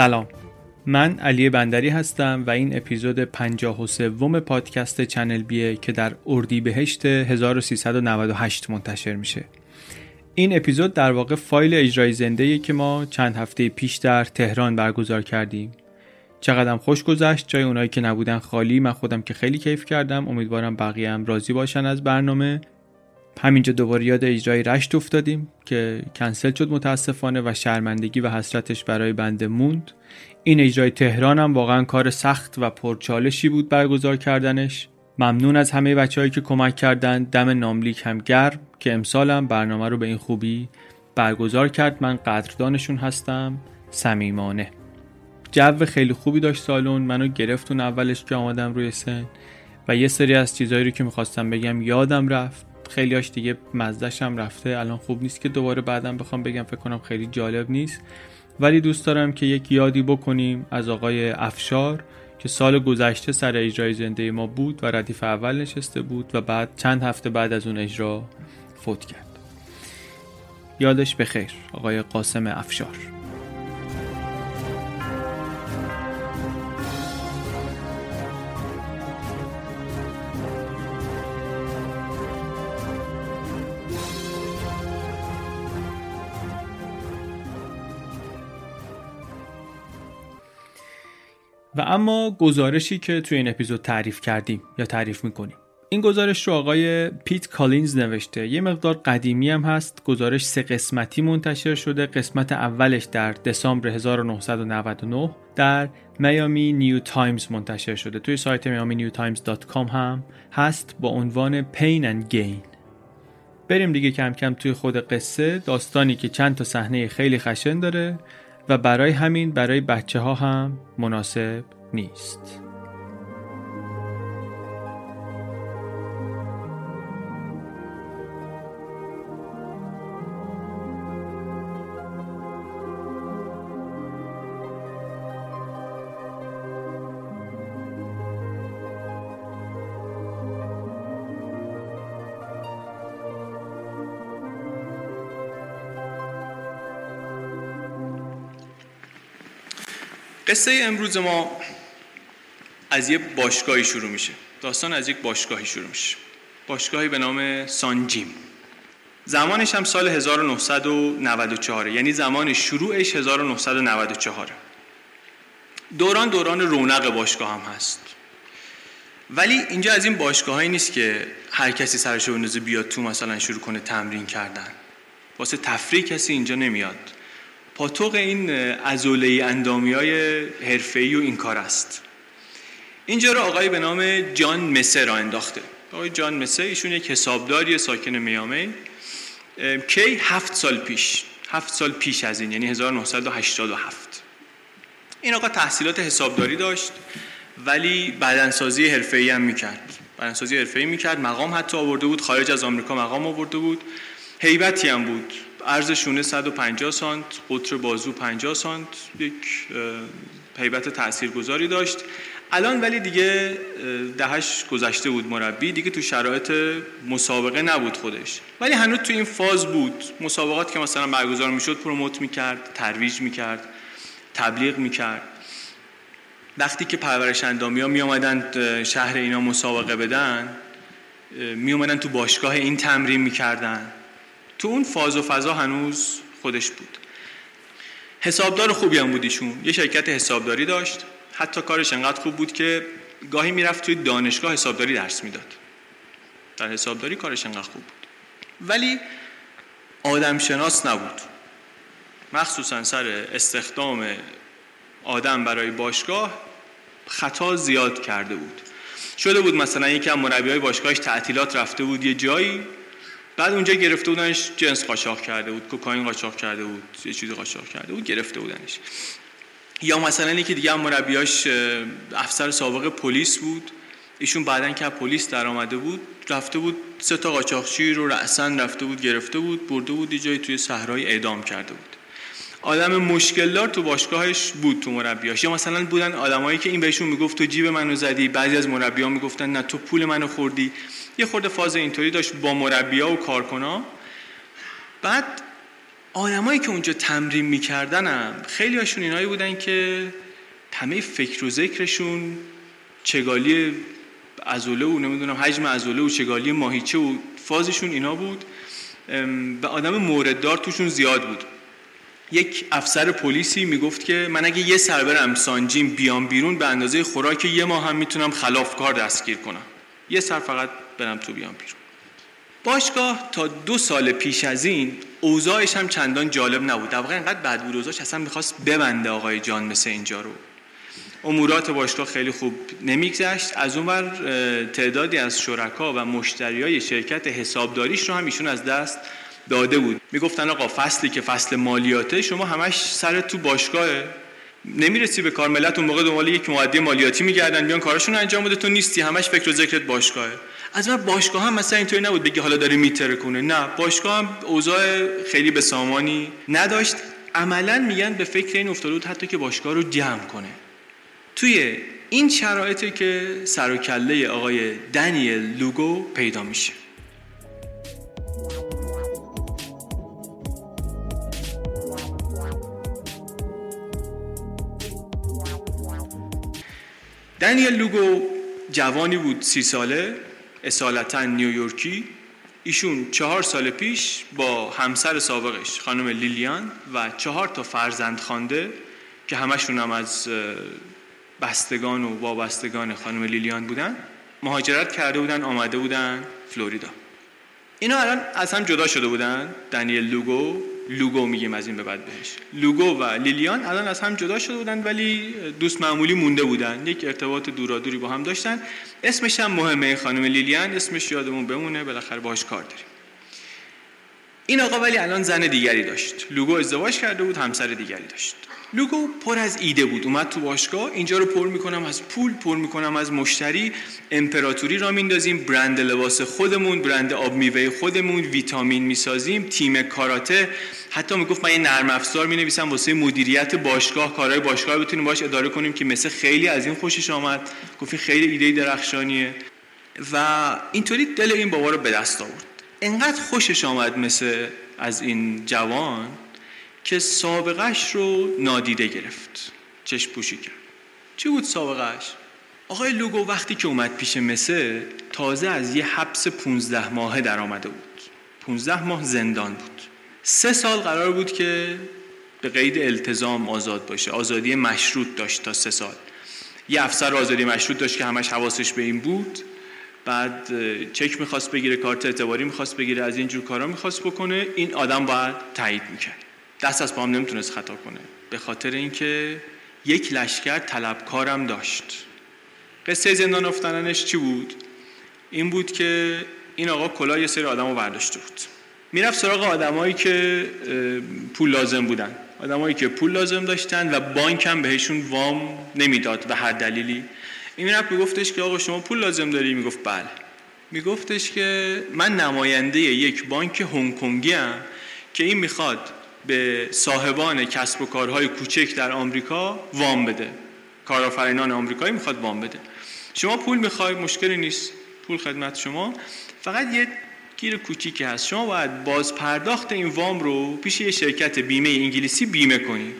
سلام. من علی بندری هستم و این اپیزود 53 پادکست چنل بیه که در اردیبهشت 1398 منتشر میشه. این اپیزود در واقع فایل اجرای زنده که ما چند هفته پیش در تهران برگزار کردیم. چقدرم خوش گذشت جای اونایی که نبودن خالی من خودم که خیلی کیف کردم. امیدوارم بقیه هم راضی باشن از برنامه. همینجا دوباره یاد اجرای رشت افتادیم که کنسل شد متاسفانه و شرمندگی و حسرتش برای بنده موند. این اجرای تهران هم واقعا کار سخت و پرچالشی بود برگزار کردنش. ممنون از همه بچههایی که کمک کردند. دم ناملیک هم گرم که امسالم برنامه رو به این خوبی برگزار کرد. من قدردانشون هستم. صمیمانه. جو خیلی خوبی داشت سالون منو گرفت اون اولش که آمدم روی سن. و یه سری از چیزهایی رو که می‌خواستم بگم یادم رفت. خیلیاش دیگه مزدش هم رفته الان خوب نیست که دوباره بعدم بخوام بگم فکر کنم خیلی جالب نیست. ولی دوست دارم که یک یادی بکنیم از آقای افشار که سال گذشته سر اجرای زنده ما بود و ردیف اول نشسته بود و بعد چند هفته بعد از اون اجرا فوت کرد. یادش بخیر آقای قاسم افشار. و اما گزارشی که توی این اپیزود تعریف کردیم یا تعریف می‌کنیم. این گزارش رو آقای پیت کالینز نوشته. یه مقدار قدیمی هم هست. گزارش سه قسمتی منتشر شده. قسمت اولش در دسامبر 1999 در Miami New Times منتشر شده. توی سایت Miami New Times dot com هم هست با عنوان Pain and Gain. بریم دیگه کم کم توی خود قصه. داستانی که چند تا صحنه خیلی خشن داره. و برای همین برای بچه ها هم مناسب نیست. قصه امروز ما از یه باشگاهی شروع میشه. داستان از یک باشگاهی شروع میشه. باشگاهی به نام سانجیم. زمانش هم سال 1994 یعنی زمان شروعش 1994 دوران دوران رونق باشگاه هم هست. ولی اینجا از این باشگاهایی نیست که هر کسی سرش بندازه بیاد تو مثلا شروع کنه تمرین کردن. واسه تفریح کسی اینجا نمیاد. پاتوق این ازوله اندامی های حرفه‌ای و این کار است. اینجا رو آقای به نام جان مسه را انداخته. آقای جان مسه ایشون یک حسابداری ساکن میامه. کی هفت سال پیش هفت سال پیش از این یعنی 1987 این آقا تحصیلات حسابداری داشت ولی بدنسازی حرفه‌ای هم می‌کرد. بدنسازی حرفه‌ای می‌کرد مقام حتی آورده بود خارج از آمریکا مقام آورده بود. هیبتی هم بود. عرض شونه 150 سانت قطر بازو 50 سانت یک هیبت تاثیرگذاری داشت. الان ولی دیگه دهش گذشته بود مربی دیگه تو شرایط مسابقه نبود خودش. ولی هنوز تو این فاز بود. مسابقات که مثلا برگزار می‌شد پروموت می‌کرد ترویج می‌کرد تبلیغ می‌کرد. وقتی که پرورش اندامی ها می آمدن شهر اینا مسابقه بدن می آمدن تو باشگاه این تمرین می‌کردن. تو اون فاز و فضا هنوز خودش بود. حسابدار خوبی هم بود ایشون. یه شرکت حسابداری داشت. حتی کارش انقدر خوب بود که گاهی می‌رفت توی دانشگاه حسابداری درس می‌داد. در حسابداری کارش انقدر خوب بود. ولی آدم شناس نبود. مخصوصا سر استخدام آدم برای باشگاه خطا زیاد کرده بود. شده بود مثلا یکی از مربیای باشگاهش تعطیلات رفته بود یه جایی بعد اونجا گرفته بودنش جنس قاچاق کرده بود کوکائین قاچاق کرده بود یه چیزی قاچاق کرده بود گرفته بودنش. یا مثلا یکی دیگه هم مربیاش افسر سابق پلیس بود. ایشون بعدا که پلیس در آمده بود رفته بود سه تا قاچاقچی رو رأسن رفته بود گرفته بود برده بود جایی توی صحرای اعدام کرده بود. آدم مشکلدار تو باشگاهش بود تو مربیاش. یا مثلا بودن آدمایی که این بهشون می‌گفت تو جیب منو زدی بعضی از مربی‌ها می‌گفتن نه تو پول منو خوردی. یه خورده فاز اینطوری داشت با مربیا و کارکنا. بعد آدمایی که اونجا تمرین میکردنم خیلی هاشون اینایی بودن که همه فکر و ذکرشون چگالی ازوله و نمی‌دونم حجم ازوله و چگالی ماهیچه و فازشون اینا بود. و آدم مورددار توشون زیاد بود. یک افسر پلیسی می‌گفت که من اگه یه سر برم سانجیم بیام بیرون به اندازه خوراک یه ماه هم می‌تونم خلافکار دستگیر کنم. یه سر فقط برم تو بیام بیرون باشگاه تا دو سال پیش از این اوضاعش هم چندان جالب نبود. در واقع انقدر بد بود اوضاعش اصلا می‌خواست ببنده آقای جان مثل اینجا رو. امورات باشگاه خیلی خوب نمیگذشت. از اونور تعدادی از شرکا و مشتریای شرکت حسابداریش رو هم ایشون از دست داده بود. می‌گفتن آقا فصلی که فصل مالیاته شما همش سر تو باشگاهه. نمی‌رسی به کار ملت اون موقع دنبال یک معدی مالیاتی میگردن بیان کارشون انجام بده تو نیستی همش فکر و ذکرت باشگاهه. از اون باشگاه هم مثلا اینطوری نبود بگی حالا داره میتره کنه. نه باشگاه هم اوضاع خیلی به سامانی نداشت. عملا میگن به فکر این افتاده بود حتی که باشگاه رو جمع کنه. توی این شرایطی که سر و کله آقای دنیل لوگو پیدا میشه. دنیل لوگو جوانی بود سی ساله اصالتا نیویورکی. ایشون چهار سال پیش با همسر سابقش خانم لیلیان و چهار تا فرزند خانده که همشون هم از بستگان و وابستگان خانم لیلیان بودن مهاجرت کرده بودن آمده بودن فلوریدا. اینا الان از هم جدا شده بودن دنیل لوگو لوگو میگیم از این به بعد بهش. لوگو و لیلیان الان از هم جدا شده بودن ولی دوست معمولی مونده بودن. یک ارتباط دورادوری با هم داشتن. اسمش هم مهمه خانم لیلیان. اسمش یادمون بمونه. بالاخره باش کار داریم. این آقا ولی الان زن دیگری داشت. لوگو ازدواج کرده بود همسر دیگری داشت. لوگو پر از ایده بود. اومد تو باشگاه اینجا رو پر می‌کنم از پول پر می‌کنم از مشتری. امپراتوری را میندازیم برند لباس خودمون برند آب میوه خودمون ویتامین می‌سازیم تیم کاراته. حتی می‌گفت من یه نرم افزار می‌نویسم واسه مدیریت باشگاه کارهای باشگاه. بتونیم باش اداره کنیم که مثل خیلی از این خوشش آمد. گفت خیلی ایده درخشانیه. و اینطوری دل این بابا رو به دست آورد. انقدر خوشش آمد مثل از این جوان. که سابقش رو نادیده گرفت. چشم پوشی کرد. چی بود سابقش؟ آقای لوگو وقتی که اومد پیش مسه تازه از یه حبس 15 ماهه در آمده بود. 15 ماه زندان بود. سه سال قرار بود که به قید التزام آزاد باشه. آزادی مشروط داشت تا سه سال. یه افسر آزادی مشروط داشت که همش حواسش به این بود. بعد چک می‌خواست بگیره کارت اعتباری می‌خواست بگیره از اینجور کارا می‌خواست بکنه. این آدم باید تایید می‌کرد. دست از پام نمی‌تونست خطا کنه. به خاطر اینکه یک لشکر طلبکارم داشت. قصه زندان افتادنش چی بود؟ این بود که این آقا کلا یه سری آدم رو برداشته بود. می‌رفت سراغ آدمایی که پول لازم بودن. آدمایی که پول لازم داشتن و بانک هم بهشون وام نمی‌داد به هر دلیلی. این می‌رفت میگفتش که آقا شما پول لازم داری؟ می‌گفت بله. میگفتش که من نماینده یک بانک هنگ کنگی که این می‌خواد به صاحبان کسب و کارهای کوچک در آمریکا وام بده. کارآفرینان آمریکایی می‌خواد وام بده. شما پول می‌خوای مشکلی نیست. پول خدمت شما. فقط یه گیر کوچیکی هست. شما باید باز پرداخت این وام رو پیش یه شرکت بیمه انگلیسی بیمه کنی.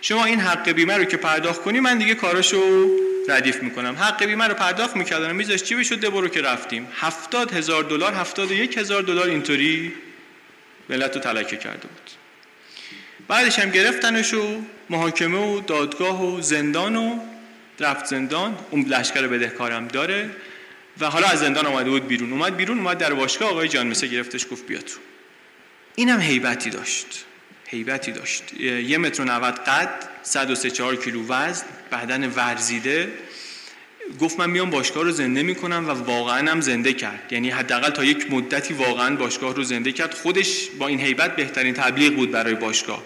شما این حق بیمه رو که پرداخت کنی من دیگه کاراشو ردیف می‌کنم. حق بیمه رو پرداخت می‌کردن میذاش چی بشد؟ برو که رفتیم. هفتاد هزار دلار هفتاد یک هزار دلار اینطوری ملت رو تلکه کرده بود. بعدش هم گرفتنش و محاکمه و دادگاه و زندان و رفت زندان. اون لشکر بدهکارم داره و حالا از زندان آمده بود بیرون. اومد بیرون اومد در باشگاه آقای جان مسه گرفتش گفت بیا تو. اینم هیبتی داشت. هیبتی داشت. یه متر و نوت قد 103 4 کیلو وزن بدن ورزیده. گفت من میام باشگاه رو زنده می‌کنم و واقعا هم زنده کرد. یعنی حداقل تا یک مدتی واقعا باشگاه رو زنده کرد. خودش با این هیبت بهترین تبلیغ بود برای باشگاه.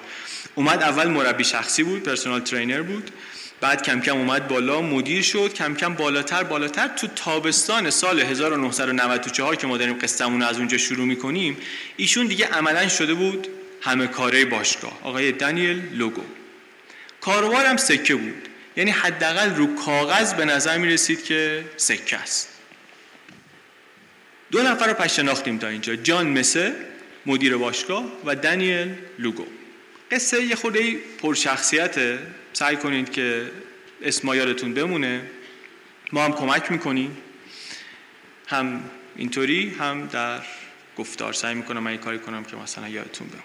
اومد اول مربی شخصی بود پرسونال ترینر بود. بعد کم کم اومد بالا مدیر شد. کم کم بالاتر بالاتر. تو تابستان سال 1994 که ما داریم قصه‌مون از اونجا شروع می‌کنیم ایشون دیگه عملا شده بود همه کاره باشگاه. آقای دانیل لوگو. کاروارم سکه بود. یعنی حداقل رو کاغذ به نظر می رسید که سکه است. دو نفر رو پس شناختیم تا اینجا. جان مسه مدیر باشگاه و دنیل لوگو. قصه یه خورده پرشخصیته. سعی کنید که اسما یادتون بمونه. ما هم کمک می‌کنیم. هم اینطوری هم در گفتار. سعی می‌کنم من کاری کنم که مثلا یادتون بمونه.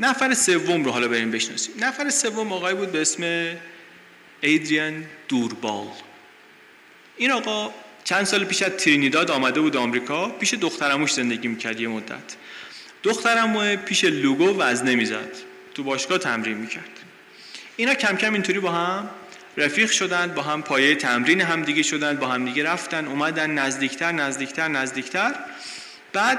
نفر سوم رو حالا بریم بشناسیم. نفر سوم آقای بود به اسم ایدریان دوربال این آقا چند سال پیش از ترینیداد آمده بود آمریکا پیش دخترموش زندگی می‌کرد یه مدت. دخترمو پیش لوگو وزنه می‌زد تو باشگاه تمرین می‌کرد. اینا کم کم اینطوری با هم رفیق شدند با هم پایه تمرین هم دیگه شدند با هم دیگه رفتن اومدن نزدیکتر نزدیکتر نزدیکتر. بعد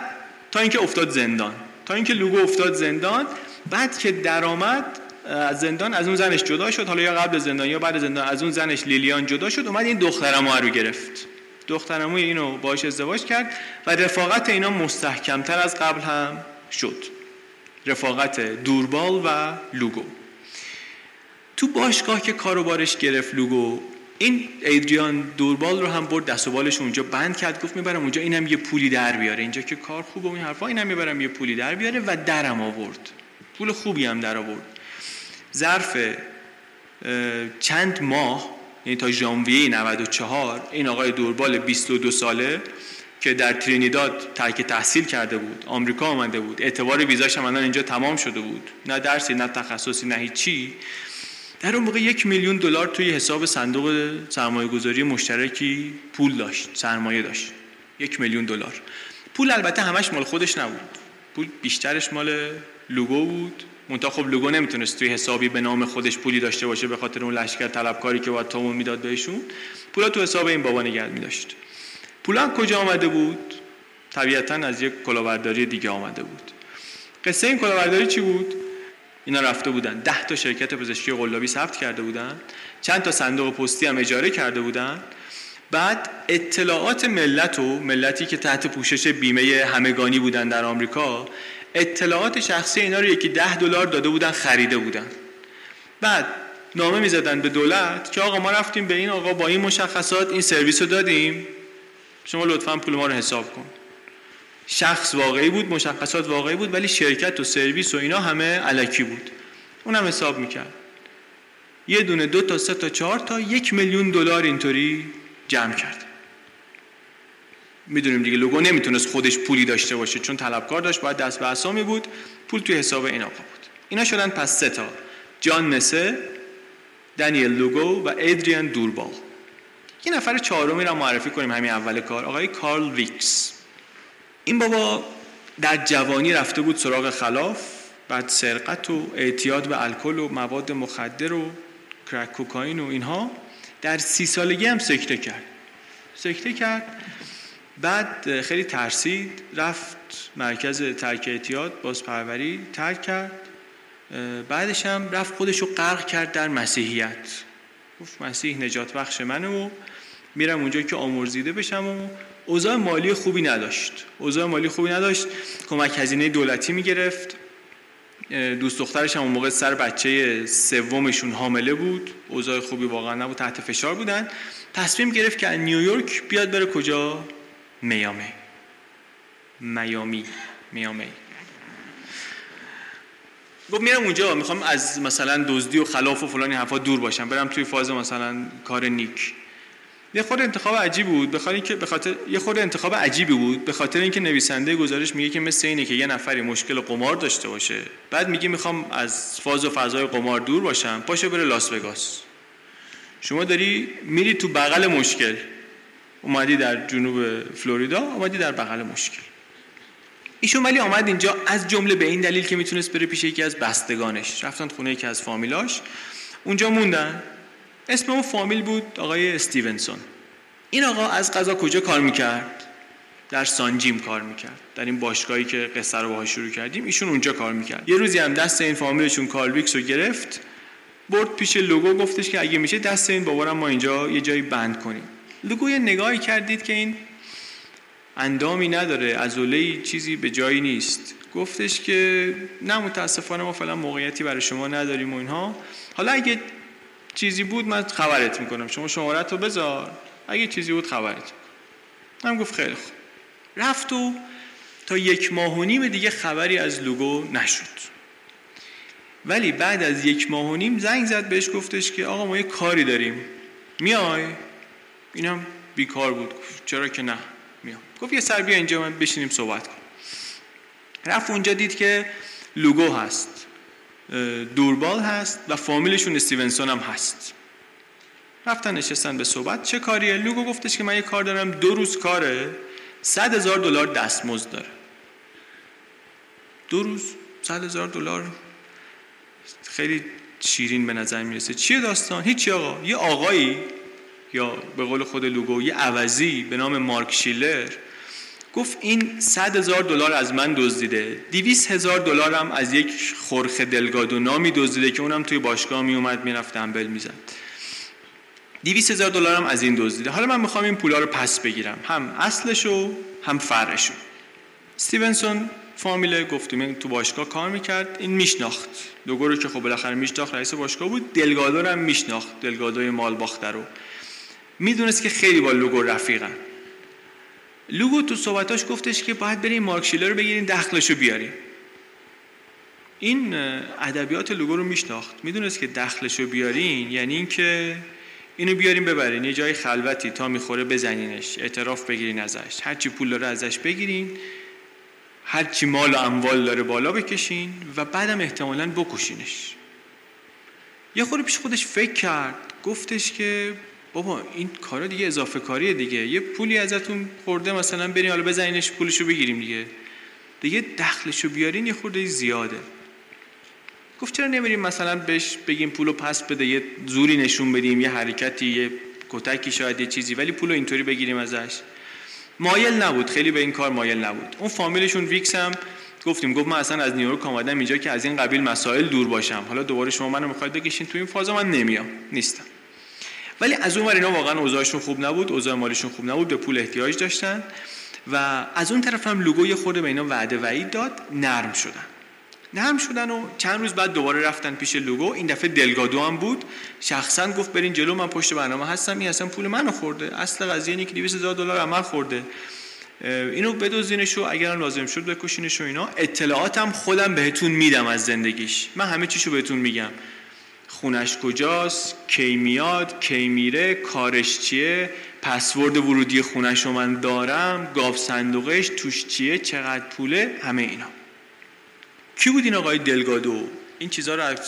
تا اینکه افتاد زندان. تا اینکه لوگو افتاد زندان بعد که درآمد از زندان از اون زنش جدا شد. حالا یا قبل زندان یا بعد زندان از اون زنش لیلیان جدا شد. اومد این دخترمو رو گرفت. دخترمو اینو باش ازدواج کرد و رفاقت اینا مستحکمتر از قبل هم شد. رفاقت دوربال و لوگو. تو باشگاه که کارو بارش گرفت لوگو این ایدریان دوربال رو هم برد دست و بالش اونجا بند کرد گفت می‌برم اونجا اینم یه پولی در بیاره. اینجا که کار خوبه این حرفا اینم می‌برم یه پولی در بیاره و درم آورد. پول خوبی هم در آورد. ظرف چند ماه یعنی تا ژانویه 94 این آقای دوربال 22 ساله که در ترینیداد ترک تحصیل کرده بود آمریکا آمده بود. اعتبار ویزاش هم اینجا تمام شده بود. نه درسی نه تخصصی نه هیچی. در اون موقع یک میلیون دلار توی حساب صندوق سرمایه گذاری مشترکی پول داشت سرمایه داشت. یک میلیون دلار. پول البته همش مال خودش نبود. پول بیشترش مال لوگو بود. منتها خب لوگو نمی‌تونست توی حسابی به نام خودش پولی داشته باشه به خاطر اون لشکر طلبکاری که باید تامون می‌داد بهشون. پولا تو حساب این بابا نگه میداشت. پولا کجا آمده بود؟ طبیعتا از یک کلاهبرداری دیگه آمده بود. قصه این کلاهبرداری چی بود؟ اینا رفته بودن. ده تا شرکت پزشکی قلابی ثبت کرده بودن. چند تا صندوق پستی هم اجاره کرده بودن. بعد اطلاعات ملت و ملتی که تحت پوشش بیمه همگانی بودن در آمریکا اطلاعات شخصی اینا رو یکی ده دلار داده بودن خریده بودن. بعد نامه می‌زدن به دولت که آقا ما رفتیم به این آقا با این مشخصات این سرویس رو دادیم. شما لطفا پول ما رو حساب کن. شخص واقعی بود مشخصات واقعی بود ولی شرکت و سرویس و اینا همه علکی بود. اونم حساب می‌کرد. یه دونه دو تا سه تا چهار تا یک میلیون دلار اینطوری جمع کرد. می‌دونیم دیگه لوگو نمی‌تونست خودش پولی داشته باشه چون طلبکار داشت باید دست به اسامی بود پول توی حساب این آقا بود. اینا شدن پس سه تا جان مسه دنیل لوگو و ادریان دوربال. یه نفر چهارمی را معرفی کنیم همین اول کار آقای کارل ویکس. این بابا در جوانی رفته بود سراغ خلاف بعد سرقت و اعتیاد به الکل و مواد مخدر و کرک کوکائین و اینها. در سی سالگی هم سکته کرد. سکته کرد. بعد خیلی ترسید رفت مرکز ترک اعتیاد بازپروری ترک کرد. بعدش هم رفت خودش رو غرق کرد در مسیحیت. گفت مسیح نجات بخش منه و میرم اونجا که آمرزیده بشم و اوضاع مالی خوبی نداشت. اوضاع مالی خوبی نداشت. کمک هزینه دولتی می‌گرفت. دوست دخترش هم اون موقع سر بچه سومشون حامله بود. اوضاع خوبی واقعا نبود تحت فشار بودن. تصمیم گرفت که نیویورک بیاد بره کجا؟ میامی میامی. میامی گفت میرم اونجا می‌خوام از مثلا دزدی و خلاف و فلانی حرفا دور باشم. برم توی فاز مثلا کار نیک. یه خود انتخاب عجیبی بود به خاطر به خاطر یه خود انتخاب عجیبی بود. به خاطر اینکه نویسنده گزارش میگه که مثل اینه که یه نفری مشکل قمار داشته باشه. بعد میگه می‌خوام از فاز و فضای قمار دور باشم پاشو بره لاس وگاس. شما داری میری تو بغل مشکل. اومدی در جنوب فلوریدا اومدی در بغل مشکل. ایشون ولی آمد اینجا از جمله به این دلیل که می‌تونست بره پیش یکی از بستگانش. رفتن خونه یکی از فامیلاش. اونجا موندن. اسم اون فامیل بود آقای استیونسون. این آقا از قضا کجا کار می‌کرد؟ در سانجیم کار می‌کرد. در این باشگاهی که قصه رو باهاش شروع کردیم ایشون اونجا کار می‌کرد. یه روزی هم دست این فامیلشون کارلویکس رو گرفت برد پیش لوگو گفتش که اگه میشه دست این بابارم ما اینجا یه جایی بند کنیم. لوگو یه نگاهی کردید که این اندامی نداره ازوله چیزی به جایی نیست. گفتش که نه متاسفانه ما فعلا موقعیتی برای شما نداریم و اینها. حالا اگه چیزی بود من خبرت می‌کنم. شما شمارت رو بذار. اگه چیزی بود خبرت. من گفت خیلی خوب. رفت و تا یک ماه و نیم دیگه خبری از لوگو نشد. ولی بعد از یک ماه و نیم زنگ زد بهش گفتش که آقا ما یه کاری داریم. میای؟ اینم بیکار بود. چرا که نه؟ میام. گفت یه سر بیا اینجا من بشینیم صحبت کنیم. رفت اونجا دید که لوگو هست. دوربال هست و فامیلشون استیونسون هم هست. رفتن نشستن به صحبت. چه کاریه؟ لوگو گفتش که من یه کار دارم. دو روز کاره. صد هزار دلار دستمزد داره. دو روز صد هزار دلار. خیلی شیرین به نظر می‌رسه. چیه داستان؟ هیچی آقا. یه آقایی یا به قول خود لوگو یه عوضی به نام مارک شیلر گفت این صد هزار دلار از من دزدیده دیویس هزار دلار هم از یک خورخ دلگادو نامی دزدیده که اونم توی باشگاه می اومد می‌رفت دنبل می‌زد. دیویس هزار دلار هم از این دزدیده. حالا من می‌خوام این پولا رو پس بگیرم. هم اصلشو هم فرشو استیونسون فامیل گفتیم تو باشگاه کار می‌کرد این میشناخت. لوگو رو که خب بالاخره میشناخت رئیس باشگاه بود دلگادو هم میشناخت دلگادوی مالباخته رو. می‌دونست که خیلی با لوگو رفیقن. لوگو تو صحبتاش گفتش که باید بریم مارک شیلر رو بگیریم دخلش رو بیاریم. این ادبیات لوگو رو میشناخت. می‌دونست که دخلش رو بیارین یعنی اینکه اینو بیاریم ببرین. یه جای خلوتی تا می‌خوره بزنینش اعتراف بگیرین ازش. هرچی پول داره ازش بگیرین. هرچی مال و اموال داره بالا بکشین و بعدم احتمالا بکشینش. یه خورده پیش خودش فکر کرد. گفتش که بابا این کارا دیگه اضافه کاریه دیگه. یه پولی ازتون خورده مثلا بریم حالا بزنینش پولشو بگیریم دیگه. دیگه دخلشو بیارین یه خورده زیاده. گفت چرا نمیریم مثلا بهش بگیم پولو پس بده یه زوری نشون بدیم یه حرکتی یه کتکی شاید یه چیزی ولی پولو اینطوری بگیریم ازش. مایل نبود خیلی به این کار مایل نبود. اون فامیلشون ویکس هم گفتیم گفت من اصلا از نیویورک آمدم اینجا که از این قبیل مسائل دور باشم. حالا دوباره شما منو می‌خواید بکشین تو این فاز من نمیام. نیستم. ولی از اون اینا واقعا اوضاعشون خوب نبود اوضاع مالیشون خوب نبود به پول احتیاج داشتن و از اون طرف هم لوگو یه خورده به اینا وعده وعید داد نرم شدن. نرم شدن و چند روز بعد دوباره رفتن پیش لوگو. این دفعه دلگادو هم بود. شخصا گفت برین جلو من پشت برنامه هستم این اصلا پول منو خورده. اصل قضیه اینه که 200 هزار دلار عمل خورده. اینو بدوزینش و اگر لازم شد بکشینش و اینا. اطلاعاتم خودم بهتون میدم از زندگیش. من همه چیشو بهتون میگم. خونش کجاست کی میاد کی میره کارش چیه پسورد ورودی خونش رو من دارم گاف صندوقش توش چیه چقدر پوله همه اینا. کی بود این آقای دلگادو؟ این چیزها رو از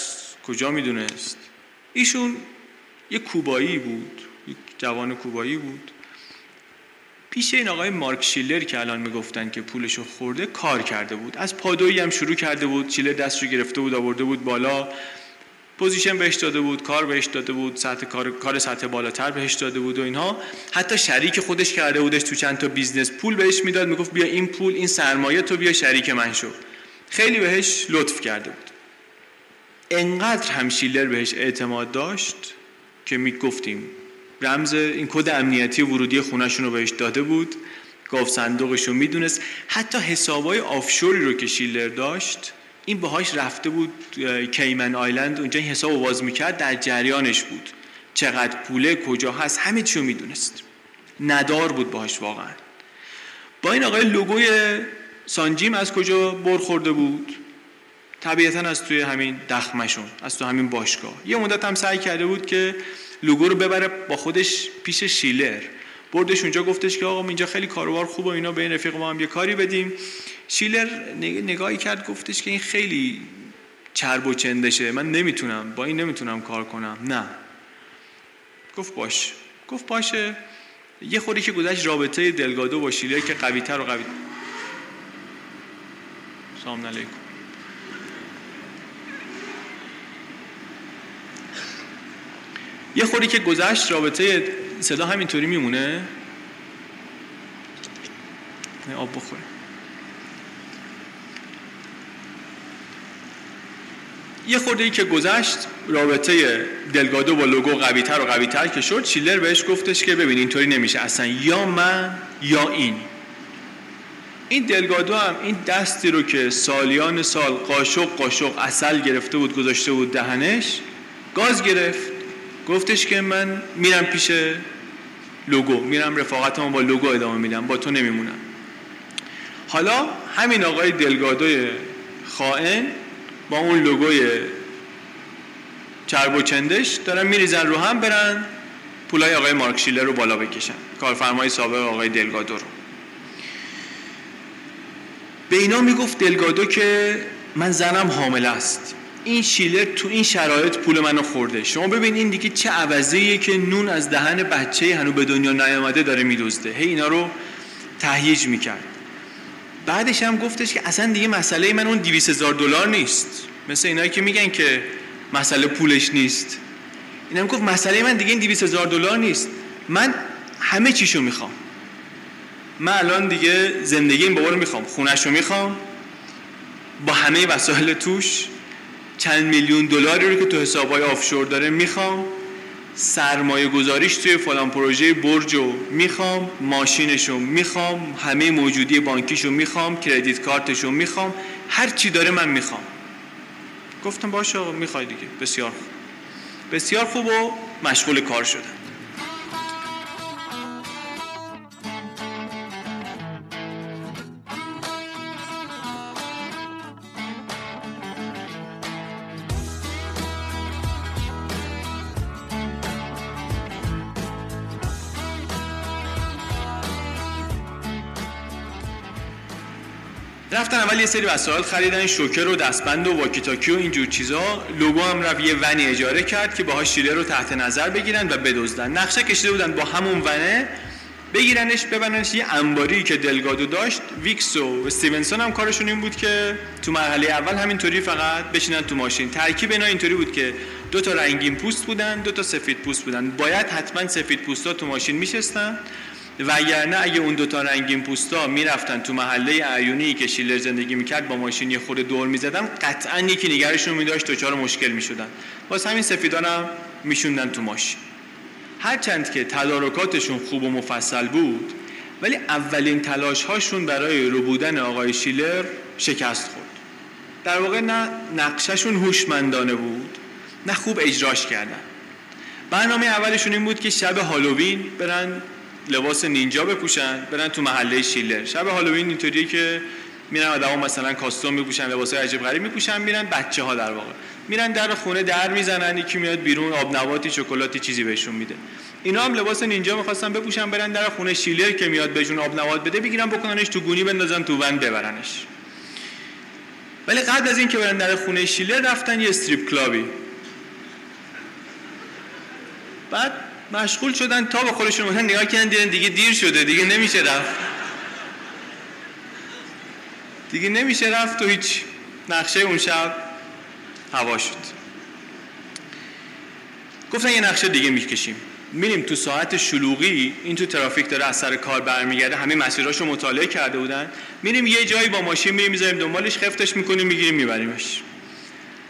کجا می‌دونست؟ ایشون یه کوبایی بود یک جوان کوبایی بود. پیش این آقای مارک شیلر که الان می‌گفتن که پولشو خورده کار کرده بود. از پادویی هم شروع کرده بود شیلر دست رو گرفته بود آورده بود بالا. position بهش داده بود کار بهش داده بود سطح کار کار سطح بالاتر بهش داده بود و اینها. حتی شریک خودش کرده بودش تو چند تا business پول بهش می‌داد می‌گفت بیا این پول این سرمایه تو بیا شریک من شو. خیلی بهش لطف کرده بود. انقدر هم شیلر بهش اعتماد داشت که می‌گفتیم رمز این کد امنیتی ورودی خونهشون رو بهش داده بود. گاف صندوقش رو می‌دونست. حتی حسابای آفشوری رو که شیلر داشت این باهاش رفته بود کیمن آیلند اونجا این حساب باز می‌کرد در جریانش بود. چقدر پوله کجا هست همه چی رو می‌دونست. ندار بود باهاش واقعا. با این آقای لوگوی سانجیم از کجا برخورده بود؟ طبیعتا از توی همین دخمشون از تو همین باشگاه. یه مدت هم سعی کرده بود که لوگو رو ببره با خودش پیش شیلر. بردش اونجا گفتش که آقا اینجا خیلی کاروبار خوبه اینا به این رفیق ما هم یه کاری بدیم. شیلر نگاهی کرد گفتش که این خیلی چرب و چندشه. من نمی‌تونم با این نمی‌تونم کار کنم. نه. گفت باش. گفت باشه. یه خوری که گذشت رابطه دلگادو با شیلر که قوی تر و قوی سلام علیکم. یه خوری که گذشت رابطه صدا همینطوری میمونه. آب بخوره. یه خورده ای که گذشت رابطه دلگادو با لوگو قوی تر و قوی تر که شد چیلر بهش گفتش که ببین اینطوری نمیشه اصلا یا من یا این. این دلگادو هم این دستی رو که سالیان سال قاشق قاشق اصل گرفته بود گذاشته بود دهنش گاز گرفت. گفتش که من میرم پیش لوگو میرم رفاقتمو با لوگو ادامه میدم با تو نمیمونم. حالا همین آقای دلگادوی خائن با اون لوگوی چرب و چندش دارن میریزن رو هم برن پولای آقای مارک شیلر رو بالا بکشن. کارفرمای سابق آقای دلگادو رو. به اینا می‌گفت دلگادو که من زنم حامله است. این شیلر تو این شرایط پول منو خورده. شما ببین این دیگه چه عوضیه که نون از دهن بچه هنو به دنیا نیامده داره میدزده. هی اینا رو تهییج می‌کرد. بعدش هم گفتش که اصلا دیگه مسئله من اون 200 هزار دلار نیست. مثل اینایی که میگن که مسئله پولش نیست. اینم گفت مسئله من دیگه این 200 هزار دلار نیست. من همه چیشو می‌خوام. من الان دیگه زندگی این بابا رو می‌خوام. خونش رو می‌خوام. با همه وسایل توش. چند میلیون دلاری رو که تو حسابهای آفشور داره می‌خوام. سرمایه گذاریش توی فلان پروژه برج رو می‌خوام ماشینش رو می‌خوام همه موجودی بانکیش رو می‌خوام کردیت کارتش رو می‌خوام هر چی داره من می‌خوام. گفتم باشه می‌خوای دیگه. بسیار خوب. بسیار خوب و مشغول کار شدم. اول یه سری وسایل خریدن شوکر و دستبند و واکیتاکی و اینجور چیزا. لوگو هم رفت یه ونی اجاره کرد که باهاش شیلر رو تحت نظر بگیرن و بدزدن. نقشه کشیده بودن با همون ونه. بگیرنش ببرنش. یه انباری که دلگادو داشت ویکس و استیونسون هم کارشون این بود که تو مرحله اول همینطوری فقط بشینن تو ماشین. ترکیب اینا اینطوری بود که دو تا رنگین پوست بودن دو تا سفید پوست بودن. باید حتما سفید پوستا تو ماشین میشستن. وگرنه اگه اون دوتا رنگین پوستا می‌رفتن تو محله عیونی که شیلر زندگی می‌کرد با ماشین یه خورده دور می‌زدن قطعا یکی نگرشون میداشت دچار مشکل می‌شدن. باز همین سفیدان هم میشوندن تو ماشین هرچند که تدارکاتشون خوب و مفصل بود ولی اولین تلاش هاشون برای رو بودن آقای شیلر شکست خورد. در واقع نه نقششون هوشمندانه بود نه خوب اجراش کردن. برنامه اولشون این بود که شب هالووین برن لباس نینجا بپوشن برن تو محله شیلر. شب هالووین اینطوریه که میرن آدما مثلا costume میپوشن لباس عجیب غریب میپوشن میرن بچه ها در واقع. میرن در خونه در می‌زنن یکی میاد بیرون آب نباتی شکلاتی چیزی بهشون میده. اینا هم لباس نینجا می‌خواستن بپوشن برن در خونه شیلر که میاد بهشون آب نبات بده بگیرن بکننش تو گونی بندازن تو ون ببرنش. ولی قبل از اینکه برن در خونه شیلر رفتن یه strip club ی بعد مشغول شدن تا به خودشون نگاه کردن دیدن دیگه دیر شده دیگه نمیشه رفت. دیگه نمیشه رفت و هیچ نقشه اون شب هوا شد. گفتن یه نقشه دیگه می‌کشیم. میریم تو ساعت شلوغی این تو ترافیک داره از سر کار برمیگرده همه مسیراشو مطالعه کرده بودن. میریم یه جایی با ماشین میریم می‌ذاریم دنبالش خفتش می‌کنیم می‌گیریم میبریمش.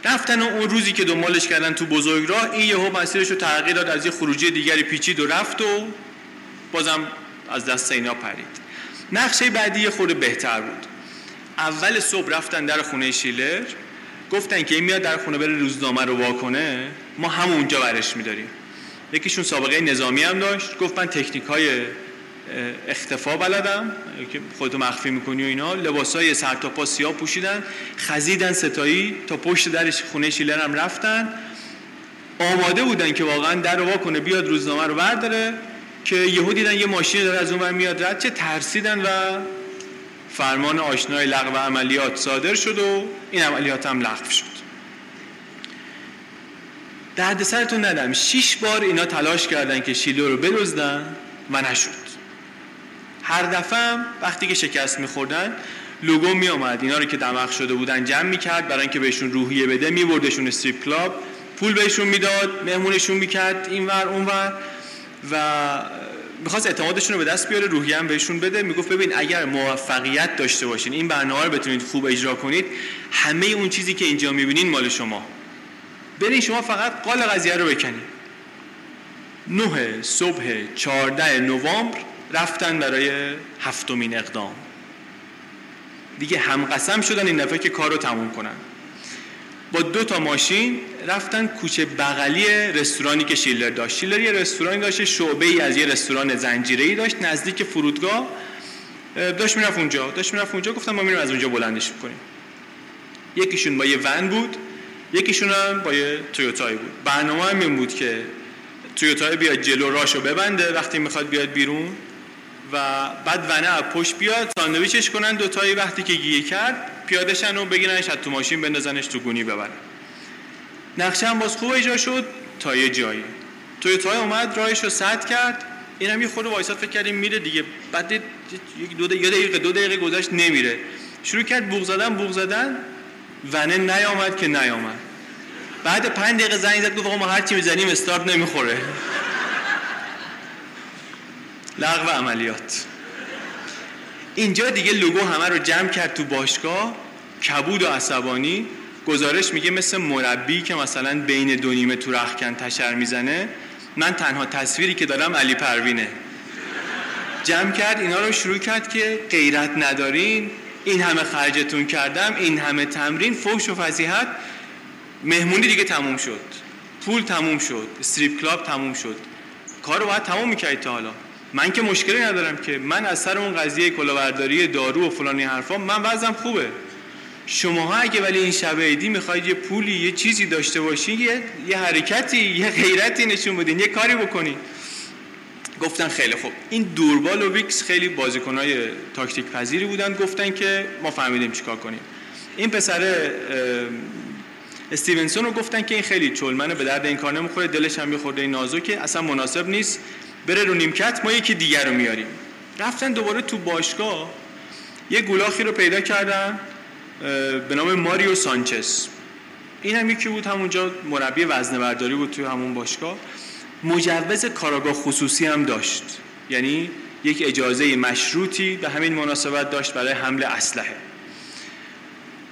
رفتن اون روزی که دنبالش کردن تو بزرگ راه این یهو مسیرش رو تغییر داد از یه خروجی دیگری پیچید و رفت و بازم از دست اینا پرید. نقشه بعدی یه خورده بهتر بود. اول صبح رفتن در خونه شیلر گفتن که این میاد در خونه بره روزنامه رو واکنه ما همونجا برش میداریم. یکیشون سابقه نظامی هم داشت گفت من تکنیک های اختفا بلدم که خودتو مخفی می‌کنی و اینا. لباسای سر تا پا سیاه پوشیدن خزیدن ستایی تا پشت درش خونه شیلر هم رفتن. آماده بودن که واقعا در وا کنه بیاد روزنامه رو برداره که یهو دیدن یه ماشین داره از اون میاد. رد چه ترسیدن و فرمان آشنای لغو عملیات صادر شد و این عملیات هم لغو شد. درد سرتون ندم. شیش بار اینا تلاش کردن که شیلو رو بدزدن و نشد. هر دفعه وقتی که شکست میخوردن لوگو می آمد اینا رو که دماغ شده بودن جمع می‌کرد برای اینکه بهشون روحیه بده میبردشون استریپ کلاب پول بهشون می‌داد مهمونشون می‌کرد اینور اونور. و می‌خواست اعتمادشون رو به دست بیاره روحیه هم بهشون بده. می‌گفت ببین اگر موفقیت داشته باشین این برنامه رو بتونید خوب اجرا کنید همه اون چیزی که اینجا می‌بینین مال شما. برین شما فقط قال قضیه رو بکنید نه صبح 14 نوامبر رفتن برای هفتمین اقدام. دیگه هم قسم شدن این دفعه که کار رو تموم کنن. با دو تا ماشین رفتن کوچه بغلی رستورانی که شیلر داشت. شیلر یه رستورانی داشت شعبه ای از یه رستوران زنجیره ای داشت نزدیک فرودگاه. داشت می‌رفت اونجا داشت می‌رفت اونجا گفتم ما میریم از اونجا بلندش کنیم یکیشون با یه ون بود یکیشون هم با یه تویوتای بود. برنامه هم این بود که تویوتای بیاد جلو راشو ببنده. وقتی می‌خواد بیاد بیرون و بعد ونه پشت بیاد ساندویچش کنن دوتایی وقتی که گیه کرد پیادهشن و بگیرنش از تو ماشین بندازنش تو گونی ببرن نقشه هم باز خوب اجرا شد تا یه جایی تویوتای اومد راهش رو سد کرد. این هم یه خود وایساد فکر کردیم میره دیگه. بعد یک دو دقیقه دو دقیقه گذشت نمیره. شروع کرد بوغ زدن بوغ زدن. ونه نیامد که نیامد. بعد پنج دقیقه زنگ زد گفت ما هر چی می‌زنیم استارت نمی‌خوره. لغو عملیات. اینجا دیگه لوگو همه رو جمع کرد تو باشگاه. کبود و عصبانی. گزارش میگه مثل مربی که مثلا بین دو نیمه تو رخکن تشر می‌زنه. من تنها تصویری که دارم علی پروینه. جمع کرد اینا رو شروع کرد که غیرت ندارین این همه خرجتون کردم این همه تمرین فوش و فضیحت. مهمونی دیگه تموم شد. پول تموم شد. استریپ کلاب تموم شد. کار رو باید تموم می‌کردید تا حالا. من که مشکلی ندارم که من از سر اون قضیه کلاهبرداری دارو و فلانی حرفا من وضعم خوبه. شماها اگه ولی این شب عیدی می‌خواید یه پولی یه چیزی داشته باشین یه, یه حرکتی یه غیرتی نشون بدین یه کاری بکنین. گفتن خیلی خوب. این دوربال و ویکس خیلی بازیکنهای تاکتیک پذیری بودن گفتن که ما فهمیدیم چیکار کنیم. این پسر استیونسون رو گفتن که این خیلی چلمنه به درد این کار نمی‌خوره دلش هم میخورده این نازکه اصلا مناسب نیست. بره رو نیمکت ما یکی دیگر رو میاریم. رفتن دوباره تو باشگاه یه گولاخی رو پیدا کردن به نام ماریو سانچز. این هم یکی بود همونجا مربی وزنه برداری بود توی همون باشگاه. مجوز کاراگاه خصوصی هم داشت. یعنی یک اجازه مشروطی به همین مناسبت داشت برای حمل اسلحه.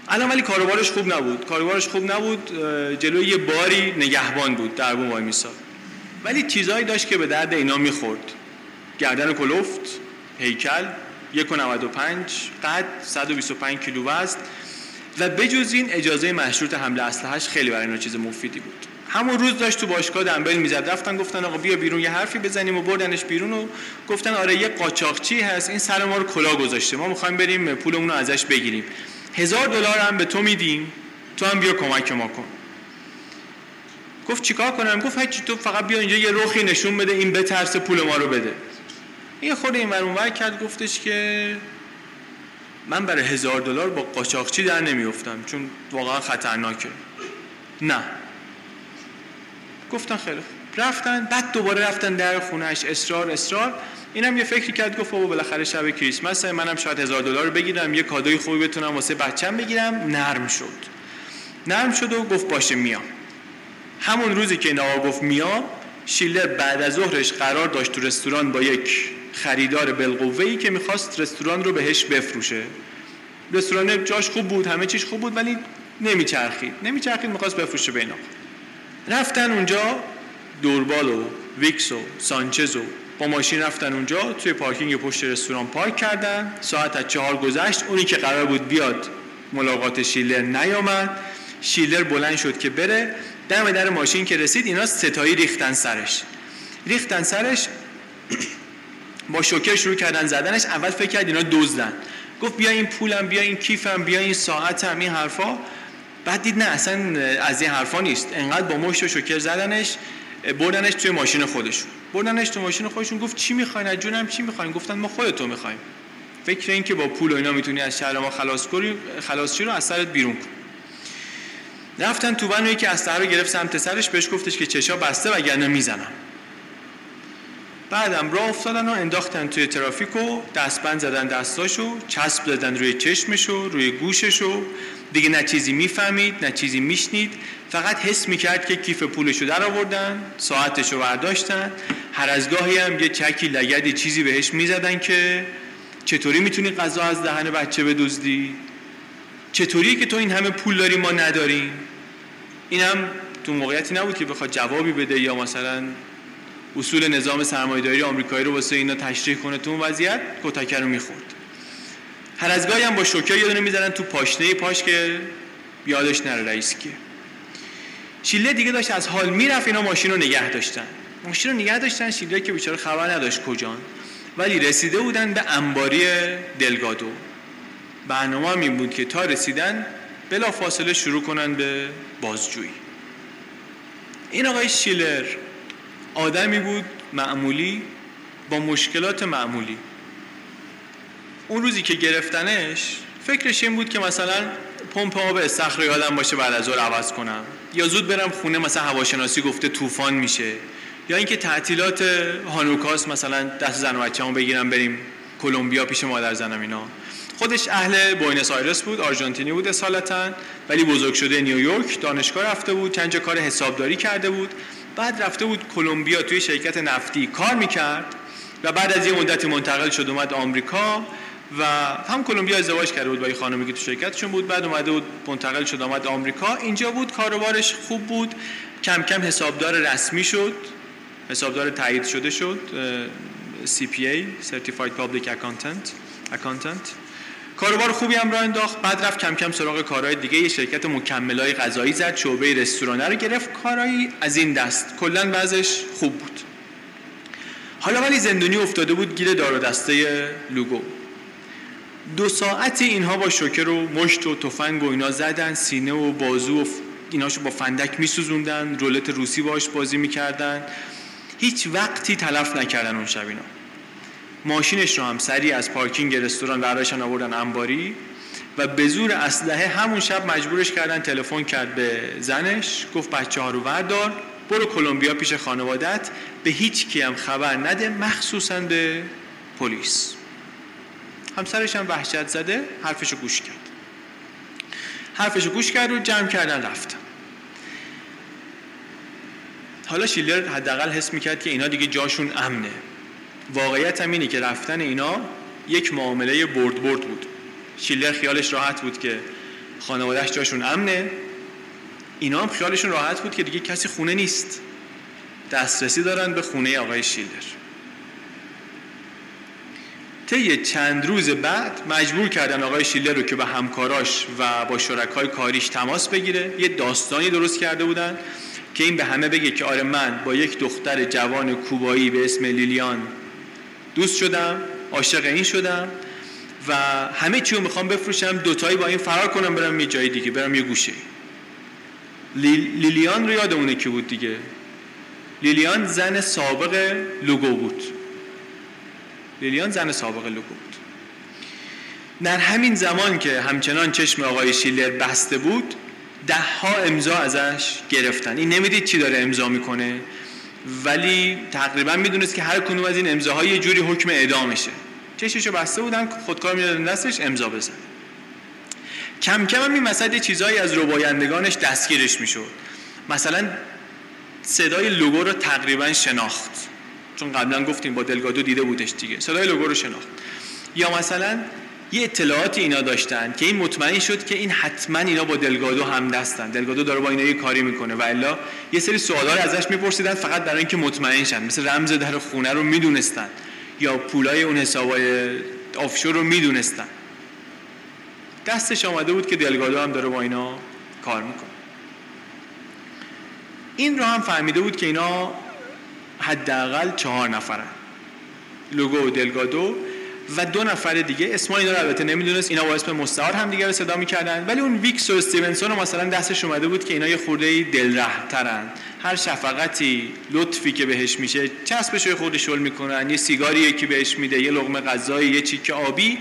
الان ولی کاروبارش خوب نبود. کاروبارش خوب نبود جلوی یه باری نگهبان بود در وای میساد ولی چیزهایی داشت که به درد اینا می‌خورد. گردن کلفت هیکل 1.95 قد 125 کیلو وزن. و بجز این اجازه مشروط حمله اسلحه‌اش خیلی برای اینا چیز مفیدی بود. همون روز داشت تو باشگاه دنبل می‌زد. رفتن گفتن آقا بیا بیرون یه حرفی بزنیم و بردنش بیرون. و گفتن آره یه قاچاقچی هست. این سر ما رو کلا گذاشته. ما می‌خوایم بریم پولمون رو ازش بگیریم. هزار دلار هم به تو میدیم. تو هم بیا کمک ما کن. گفت چیکار کنم؟ گفت هیچ تو فقط بیا اینجا یه روخی نشون بده این بترس پول ما رو بده. این خود این ور کرد گفتش که من برای هزار دلار با قاچاقچی در نمیافتم چون واقعا خطرناکه. نه. گفتن خیلی رفتن بعد دوباره رفتن در خونهش اصرار اصرار. اینم یه فکری کرد گفت بابا بالاخره شب کریسمس منم شاید هزار دلار بگیرم یه کادوی خوبی بتونم واسه بچم بگیرم. نرم شد. نرم شد و گفت باشه میام. همون روزی که آقا گفت میام شیلر بعد از ظهرش قرار داشت تو رستوران با یک خریدار بالقوه که می‌خواست رستوران رو بهش بفروشه. رستوران جاش خوب بود همه چیش خوب بود ولی نمیچرخید. نمیچرخید می‌خواست بفروشه به اینا. رفتن اونجا دوربال و ویکس و سانچز و با ماشین رفتن اونجا توی پارکینگ پشت رستوران پارک کردن. ساعت از چهار گذشت اونی که قرار بود بیاد ملاقات شیلر نیامد. شیلر بلند شد که بره. دم در ماشین که رسید اینا ستایی ریختن سرش. ریختن سرش با شوکر شروع کردن زدنش اول فکر کرد اینا دزدن. گفت بیا این پولم بیا این کیفم بیا این ساعتم این حرفا. بعد دید نه اصلا از این حرفا نیست. انقدر با مشت و شوکر زدنش بردنش توی ماشین خودشون. بردنش توی ماشین خودشون گفت چی می‌خواین؟ از جونم چی می‌خواین؟ گفتن ما خودتو می‌خوایم. فکر این که با پول و اینا می‌تونی از شهر ما خلاص کنی خلاص رو از سرت بیرون کن. رفتن تو ونوی که از رو گرفت سمت سرش بهش گفتش که چشا بسته وگرنه می‌زنم. بعدم راه افتادن و انداختن توی ترافیک و دستبند زدن دستاشو چسب زدن روی چشمشو روی گوششو دیگه نه چیزی می‌فهمید نه چیزی میشنید. فقط حس می‌کرد که کیف پولشو در آوردن ساعتشو برداشتن. هر از گاهی هم یه چکی لگدی چیزی بهش می‌زدن که چطوری می‌تونی غذا از دهن بچه بدزدی؟ چطوری که تو این همه پول داری ما نداریم؟ این هم تو موقعیتی نبود که بخواد جوابی بده یا مثلا اصول نظام سرمایه‌داری آمریکایی رو واسه اینا تشریح کنه. تو اون وضعیت کتکر رو می‌خورد. هر از گاهی هم با شوکر یه دونه می‌زنن تو پاشنه پاش که یادش نره رئیس کیه. شیله دیگه داشت از حال می‌رفت اینا ماشین رو نگه داشتن. ماشین رو نگه داشتن شیله که بیچاره خبر نداشت کجان. ولی رسیده بودن به انباری دلگادو. برنامه این بود که تا رسیدن بلا فاصله شروع کنن به بازجویی. این آقای شیلر آدمی بود معمولی با مشکلات معمولی. اون روزی که گرفتنش فکرش این بود که مثلا پمپ آب استخر یادم باشه بعد از عوض کنم. یا زود برم خونه مثلا هواشناسی گفته طوفان میشه. یا اینکه تعطیلات هانوکاس مثلا دست زن و بچه‌مو بگیرم بریم کلمبیا پیش مادر زنم اینا. خودش اهل بوینس آیرس بود آرژانتینی بود اصالتا ولی بزرگ شده نیویورک دانشگاه رفته بود چند کار حسابداری کرده بود بعد رفته بود کلمبیا توی شرکت نفتی کار می‌کرد و بعد از یه مدتی منتقل شد اومد آمریکا و هم کلمبیا ازدواج کرده بود با یه خانمی که تو شرکتشون بود بعد اومده بود منتقل شد اومد آمریکا. اینجا بود کاروبارش خوب بود کم کم حسابدار رسمی شد حسابدار تایید شده شد CPA Certified Public Accountant Accountant. کاروبار خوبی هم راه انداخت. بعد رفت کم کم سراغ کارهای دیگه. یه شرکت مکملای غذایی زد شعبه رستورانه رو گرفت. کارهایی از این دست. کلا بعضش خوب بود. حالا ولی زندونی افتاده بود گیر دار و دسته لوگو. دو ساعتی اینها با شوکر و مشت و تفنگ و اینا زدن. سینه و بازو و ایناشو با فندک میسوزوندن. رولت روسی باش بازی می‌کردن. هیچ وقتی تلف نکردن اون شب اینا. ماشینش رو هم سریع از پارکینگ رستوران برداشتن آوردن انباری و به زور اسلحه همون شب مجبورش کردن تلفن کرد به زنش. گفت بچه ها رو وردار برو کلمبیا پیش خانوادت. به هیچ کی هم خبر نده مخصوصا به پلیس. همسرش هم وحشت زده حرفشو گوش کرد. حرفشو گوش کرد و جمع کردن رفتن حالا شیلر حداقل حس می‌کرد که اینا دیگه جاشون امنه. واقعیت هم اینه که رفتن اینا یک معامله برد برد بود. شیلر خیالش راحت بود که خانوادهش جاشون امنه. اینا هم خیالشون راحت بود که دیگه کسی خونه نیست. دسترسی دارن به خونه آقای شیلر طی چند روز بعد مجبور کردن آقای شیلر رو که به همکاراش و با شرکای کاریش تماس بگیره. یه داستانی درست کرده بودن که این به همه بگه که آره من با یک دختر جوان کوبایی به اسم لیلیان دوست شدم عاشق این شدم و همه چیو می‌خوام بفروشم دوتایی با این فرار کنم برم یه جای دیگه برم یه گوشه. لیلیان رو یادمونه کی بود دیگه؟ لیلیان زن سابق لوگو بود. لیلیان زن سابق لوگو بود. در همین زمان که همچنان چشم آقای شیلر بسته بود ده ها امضا ازش گرفتن. این نمی‌دید چی داره امضا می‌کنه؟ ولی تقریبا می‌دونست که هر کنون از این امضاها یه جوری حکم اعدامشه چششو بسته بودن خودکار می‌دادن دستش امضا بزن. کم کم هم این مسئله یه چیزهایی از ربایندگانش دستگیرش می‌شد. مثلا صدای لوگو رو تقریبا شناخت. چون قبلا گفتیم با دلگادو دیده بودش دیگه. صدای لوگو رو شناخت. یا مثلا یه اطلاعاتی اینا داشتن که این مطمئن شد که این حتما اینا با دلگادو هم دستن. دلگادو داره با اینا یه کاری می‌کنه و الا یه سری سوالا رو ازش میپرسیدن فقط برای اینکه مطمئن شن. مثل رمز در خونه رو می‌دونستن یا پولای اون حسابای آفشور رو می‌دونستن. دستش آمده بود که دلگادو هم داره با اینا کار می‌کنه. این رو هم فهمیده بود که اینا حداقل چهار نفرن. لوگو و دلگادو و دو نفر دیگه اسم اینا رو البته نمی‌دونست اینا با اسم مستعار هم دیگه رو صدا می‌کردن. ولی اون ویکس و استیونسون مثلا دستش اومده بود که اینا یه خورده دلرحم ترن هر شفقتی لطفی که بهش میشه چسبش رو خورده شل می‌کنن یه سیگاری یکی بهش میده یه لقمه غذایی یه چیکه آبی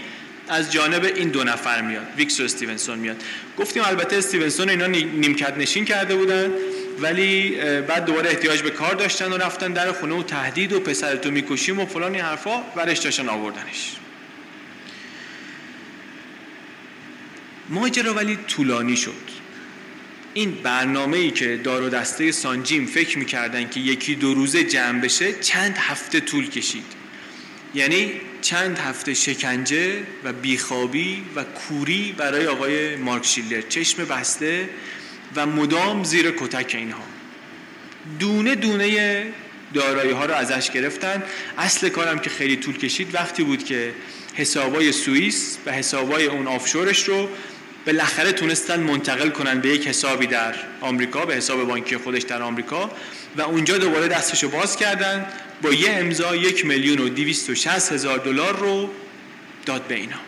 از جانب این دو نفر میاد ویکس و استیونسون میاد. گفتیم البته استیونسون اینا نیمکت نشین کرده بودن. ولی بعد دوباره احتیاج به کار داشتن و رفتن در خونه و تهدید و پسرتو می‌کشیم و فلان این حرفا ورش داشتن آوردنش. ماجرا ولی طولانی شد. این برنامه ای که دار و دسته Sun Gym فکر می‌کردن که یکی دو روزه جمع بشه چند هفته طول کشید. یعنی چند هفته شکنجه و بیخوابی و کوری برای آقای مارک شیلر چشم بسته و مدام زیر کتک اینها. دونه دونه دارایی ها رو ازش گرفتن. اصل کارم که خیلی طول کشید وقتی بود که حسابای سوئیس و حسابای اون آفشورش رو بالاخره تونستن منتقل کنن به یک حسابی در آمریکا به حساب بانکی خودش در آمریکا و اونجا دوباره دستش رو باز کردن. با یه امضا یک میلیون و دیویست و هزار دلار رو داد به اینا.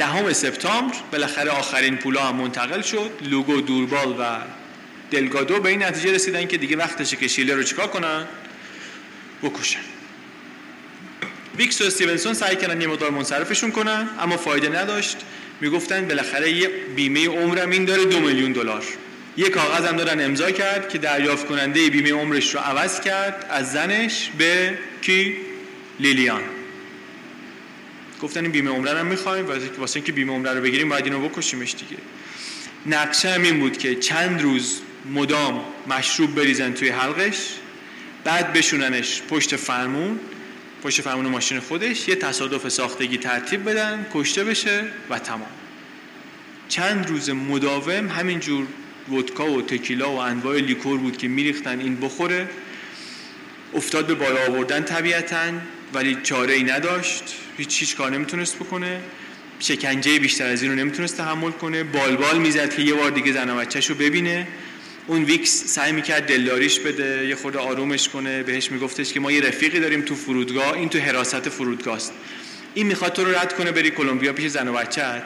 دهم سپتامبر بالاخره آخرین پولا هم منتقل شد لوگو دوربال و دلگادو به این نتیجه رسیدن که دیگه وقتشه که شیلر رو چیکار کنن؟ بکشن. ویکس و استیونسون سعی کردن یه مقدار منصرفشون کنن اما فایده نداشت. می‌گفتن بالاخره یه بیمه عمرم این داره دو میلیون دلار. یه کاغذ هم دارن امضا کرد که دریافت کننده بیمه عمرش رو عوض کرد از زنش به کی؟ لیلیان. گفتن این بیمه عمره رو می‌خوایم واسه اینکه بیمه عمره رو بگیریم باید اینو بکشیمش دیگه. نقشه هم این بود که چند روز مدام مشروب بریزن توی حلقش بعد بشوننش پشت فرمون پشت فرمون ماشین خودش یه تصادف ساختگی ترتیب بدن کشته بشه و تمام. چند روز مداوم همینجور ودکا و تکیلا و انواع لیکور بود که میریختن این بخوره. افتاد به بالا آوردن طبیعتا ولی چاره ای نداشت. هیچ هیچ کار نمی‌تونست بکنه؟ شکنجه بیشتر از این رو نمی‌تونست تحمل کنه. بالبال می‌زد که یه بار دیگه زن و رو ببینه. اون ویکس سعی می‌کرد دلداریش بده یه خورده آرومش کنه. بهش میگفتش که ما یه رفیقی داریم تو فرودگاه. این تو حراست فرودگاه است این می‌خواد تو رو رد کنه بری کلمبیا پیش زن و بچت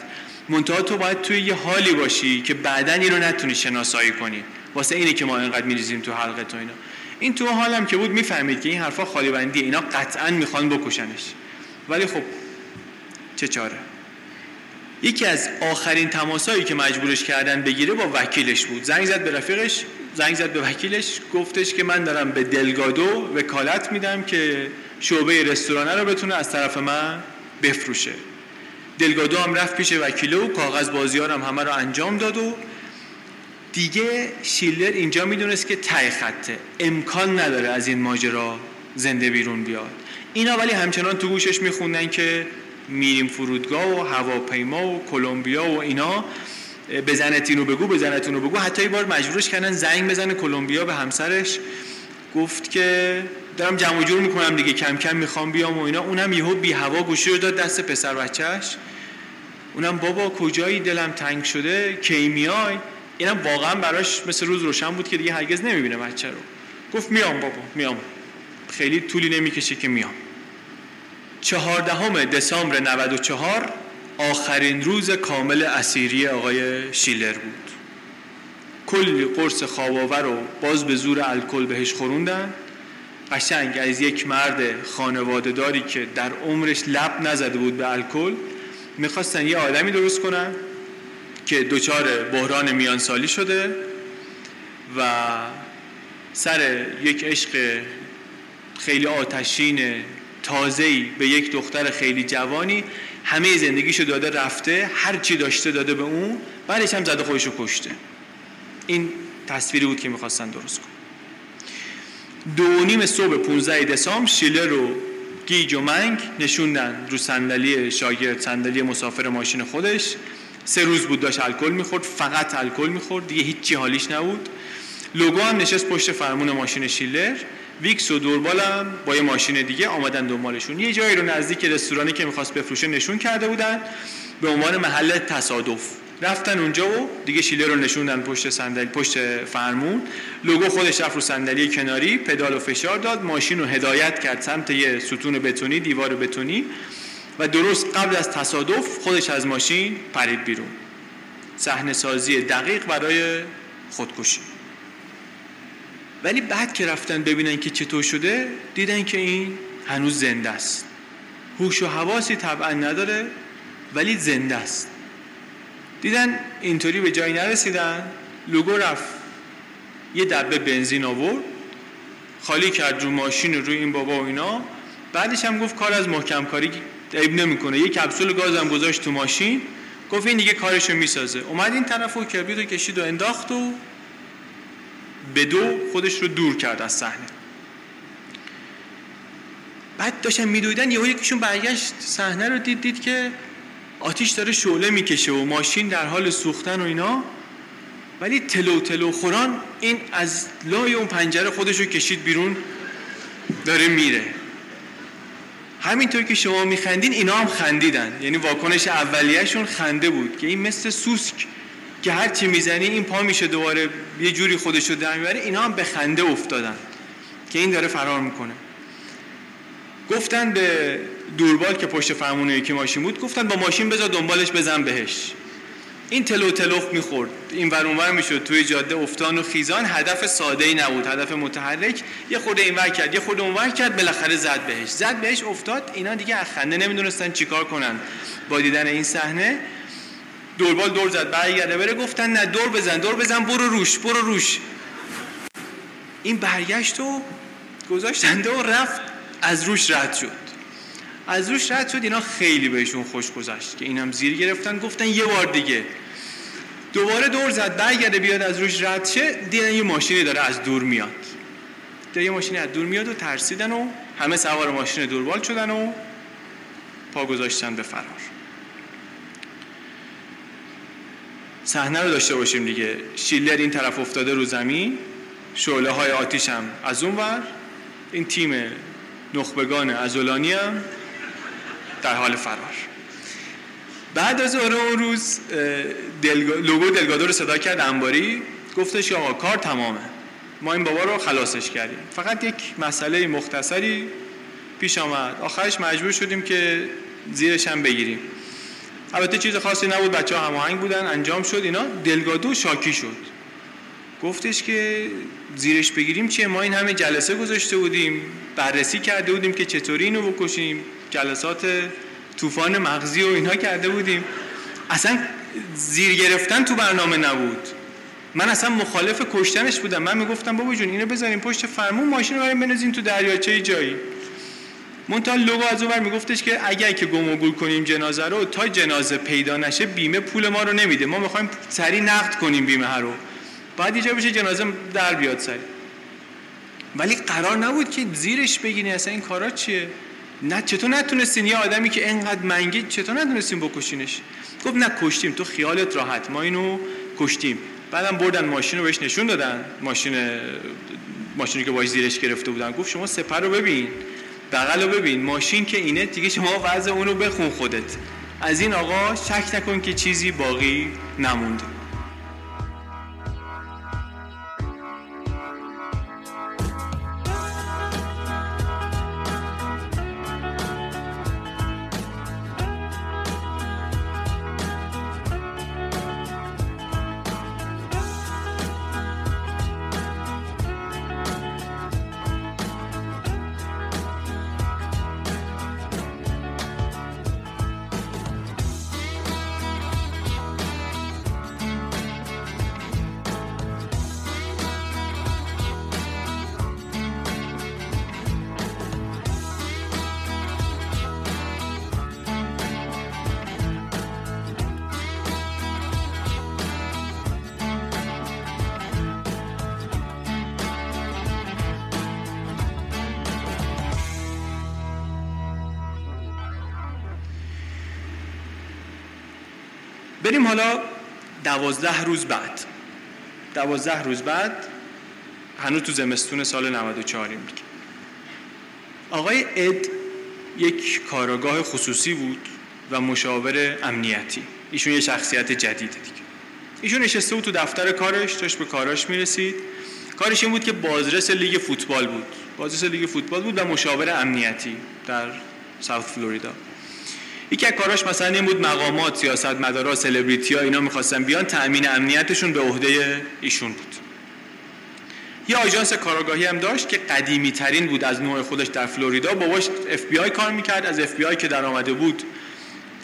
منتها تو باید توی یه حالی باشی که بعدا این رو نتونی شناسایی کنی. واسه اینه که ما اینقدر میریزیم تو حلقه تو اینا. این تو حالم که بود می‌فهمید که این حرفا خالی بندی اینا قطعا می‌خوان بکشنش. ولی خب چه چاره؟ یکی از آخرین تماسایی که مجبورش کردن بگیره با وکیلش بود. زنگ زد به رفیقش زنگ زد به وکیلش گفتش که من دارم به دلگادو وکالت میدم که شعبه رستورانه رو بتونه از طرف من بفروشه. دلگادو هم رفت پیش وکیل و کاغذ بازیار هم همه رو انجام داد و دیگه شیلر اینجا می‌دونست که تای خطه. امکان نداره از این ماجرا زنده بیرون بیاد. اینا ولی همچنان تو گوشش میخوندن که میریم فرودگاه و هواپیما و کلمبیا و اینا بزنت اینو بگو بزنت اینو بگو. حتی یه بار مجبورش کردن زنگ بزنه کلمبیا به همسرش. گفت که دارم جمع جور می‌کنم دیگه کم کم می‌خوام بیام و اینا. اونم یهو بی هوا گوشی رو داد دست پسر بچهش اونم بابا کجایی؟ دلم تنگ شده. کی میای؟ اینم واقعا براش مثل روز روشن بود که دیگه هرگز نمی‌بینه بچه رو. گفت میام بابا میام. خیلی طولی نمی‌کشه که میام. چهاردهم دسامبر 94 آخرین روز کامل اسیری آقای شیلر بود. کلی قرص خواباور رو باز به زور الکل بهش خوروندن. قشنگ از یک مرد خانواده داری که در عمرش لب نزده بود به الکل می‌خواستن یه آدمی درست کنن که دچار بحران میانسالی شده و سر یک عشق خیلی آتشین تازه‌ای به یک دختر خیلی جوانی همه زندگیشو داده رفته هر چی داشته داده به اون بعدش هم زده خودشو کشته. این تصویری بود که می‌خواستن درست کن دو نیم صبح 15 دسامبر شیلر رو گیج و منگ نشوندن رو صندلی شاگرد صندلی مسافر ماشین خودش. سه روز بود داشت الکل می‌خورد فقط الکل می‌خورد دیگه هیچی حالیش نبود. لوگو هم نشست پشت فرمون ماشین شیلر. ویکس و دوربالم با یه ماشین دیگه آمدن دنبالشون. یه جایی رو نزدیک رستورانی که می‌خواست بفروشه نشون کرده بودن. به عنوان محل تصادف. رفتن اونجا و دیگه شیلر رو نشوندن پشت صندلی پشت فرمون. لوگو خودش رفت رو صندلی کناری پدال و فشار داد. ماشین رو هدایت کرد سمت یه ستون بتونی دیوار بتونی. و درست قبل از تصادف خودش از ماشین پرید بیرون. صحنه سازی دقیق برای خودکشی. ولی بعد که رفتن ببینن که چطور شده دیدن که این هنوز زنده است. هوش و حواسی طبعا نداره ولی زنده است. دیدن اینطوری به جایی نرسیدن لوگو رفت. یه دبه بنزین آورد خالی کرد رو ماشین روی این بابا و اینا. بعدش هم گفت کار از محکم کاری عیب نمی‌کنه. یه کپسول گاز هم گذاشت تو ماشین. گفت این دیگه کارشو می‌سازه. اومد این طرف و کبریت رو کشید و انداخت و به دو خودش رو دور کرد از صحنه. بعد داشتن میدویدن یهو یکیشون برگشت صحنه رو دید دید که آتیش داره شعله می‌کشه و ماشین در حال سوختن و اینا. ولی تلو تلو خوران این از لای اون پنجره خودش رو کشید بیرون داره میره. همینطور که شما میخندین اینا هم خندیدن. یعنی واکنش اولیهشون خنده بود که این مثل سوسک. که هر چی می‌زنی این پا میشه دوباره یه جوری خودش رو در می‌بره اینا هم به خنده افتادن که این داره فرار می‌کنه. گفتن به دوربال که پشت فرمون یکی ماشین بود گفتن با ماشین بذار دنبالش بزن بهش. این تلو تلوف می‌خورد. این ور اونور می‌شد. توی جاده افتان و خیزان هدف ساده ای نبود. هدف متحرک. یه خورده اینور کرد یه خورده اونور کرد بالاخره زد بهش. زد بهش افتاد. اینا دیگه اخنده نمی‌دونستن چیکار کنن با دیدن این صحنه. دوربال دور زد برگرده. بره گفتن نه دور بزن دور بزن برو روش برو روش. این برگشت و گذاشتنده و رفت. از روش رد شد. از روش رد شد اینا خیلی بهشون خوش گذشت که اینم زیر گرفتن. گفتن یه بار دیگه. دوباره دور زد برگرده بیاد از روش رد شه. دیدن یه ماشینی داره از دور میاد. یه ماشینی از دور میاد و ترسیدن و همه سوار ماشین دوربال شدن و پا گذاشتن به فرار. صحنه رو داشته باشیم دیگه. شیلر این طرف افتاده رو زمین. شعله های آتیش هم از اون ور. این تیم نخبگان ازولانی هم در حال فرار. بعد از اون روز دلگا... لوگو دلگادو رو صدا کرد انباری. گفتش آقا کار تمامه. ما این بابا رو خلاصش کردیم. فقط یک مسئله مختصری پیش آمد. آخرش مجبور شدیم که زیرش هم بگیریم. البته چیز خاصی نبود بچه ها هماهنگ بودن انجام شد اینا دلگادو شاکی شد. گفتش که زیرش بگیریم چیه؟ ما این همه جلسه گذاشته بودیم بررسی کرده بودیم که چطوری اینو بکشیم جلسات طوفان مغزی و اینها کرده بودیم. اصلا زیر گرفتن تو برنامه نبود. من اصلا مخالف کشتنش بودم. من می‌گفتم بابا جون اینو بذاریم پشت فرمون ماشین رو بریم بنزیم تو دریاچه جایی. منتها لوگو از اونور میگفتش که اگر که گم و گول کنیم جنازه رو تا جنازه پیدا نشه بیمه پول ما رو نمیده. ما می‌خوایم سری نقد کنیم بیمه رو. بعد یه بشه جنازه در بیاد سری ولی قرار نبود که زیرش بگیرین اصلا این کارا چیه؟ نه چطور نتونستین؟ یه آدمی که انقدر منگی چطور نتونستین بکشینش؟ گفت نه کشتیم. تو خیالت راحت. ما اینو کشتیم. بعدم بردن ماشین رو بهش نشون دادن. ماشین ماشینی که باش زیرش گرفته بودن. گفت شما سپر رو ببین. بغل رو ببین ماشین که اینه دیگه شما وضع اون رو بخون خودت. از این آقا شک نکن که چیزی باقی نمونده. حالا دوازده روز بعد. دوازده روز بعد هنوز تو زمستون سال 94 دیگه آقای اد یک کاراگاه خصوصی بود و مشاور امنیتی. ایشون یه شخصیت جدیده دیگه. ایشون نشسته بود تو دفتر کارش داشت به کاراش می‌رسید. کارش این بود که بازرس لیگ فوتبال بود. بازرس لیگ فوتبال بود و مشاور امنیتی در South Florida. یکی از کاراش مثلا این بود مقامات سیاست مدارا سلبریتی ها اینا می‌خواستن بیان تأمین امنیتشون به عهده ایشون بود. یه آژانس کاراگاهی هم داشت که قدیمی ترین بود از نوع خودش در فلوریدا. باباش اف بی آی کار می‌کرد از اف بی آی که در آمده بود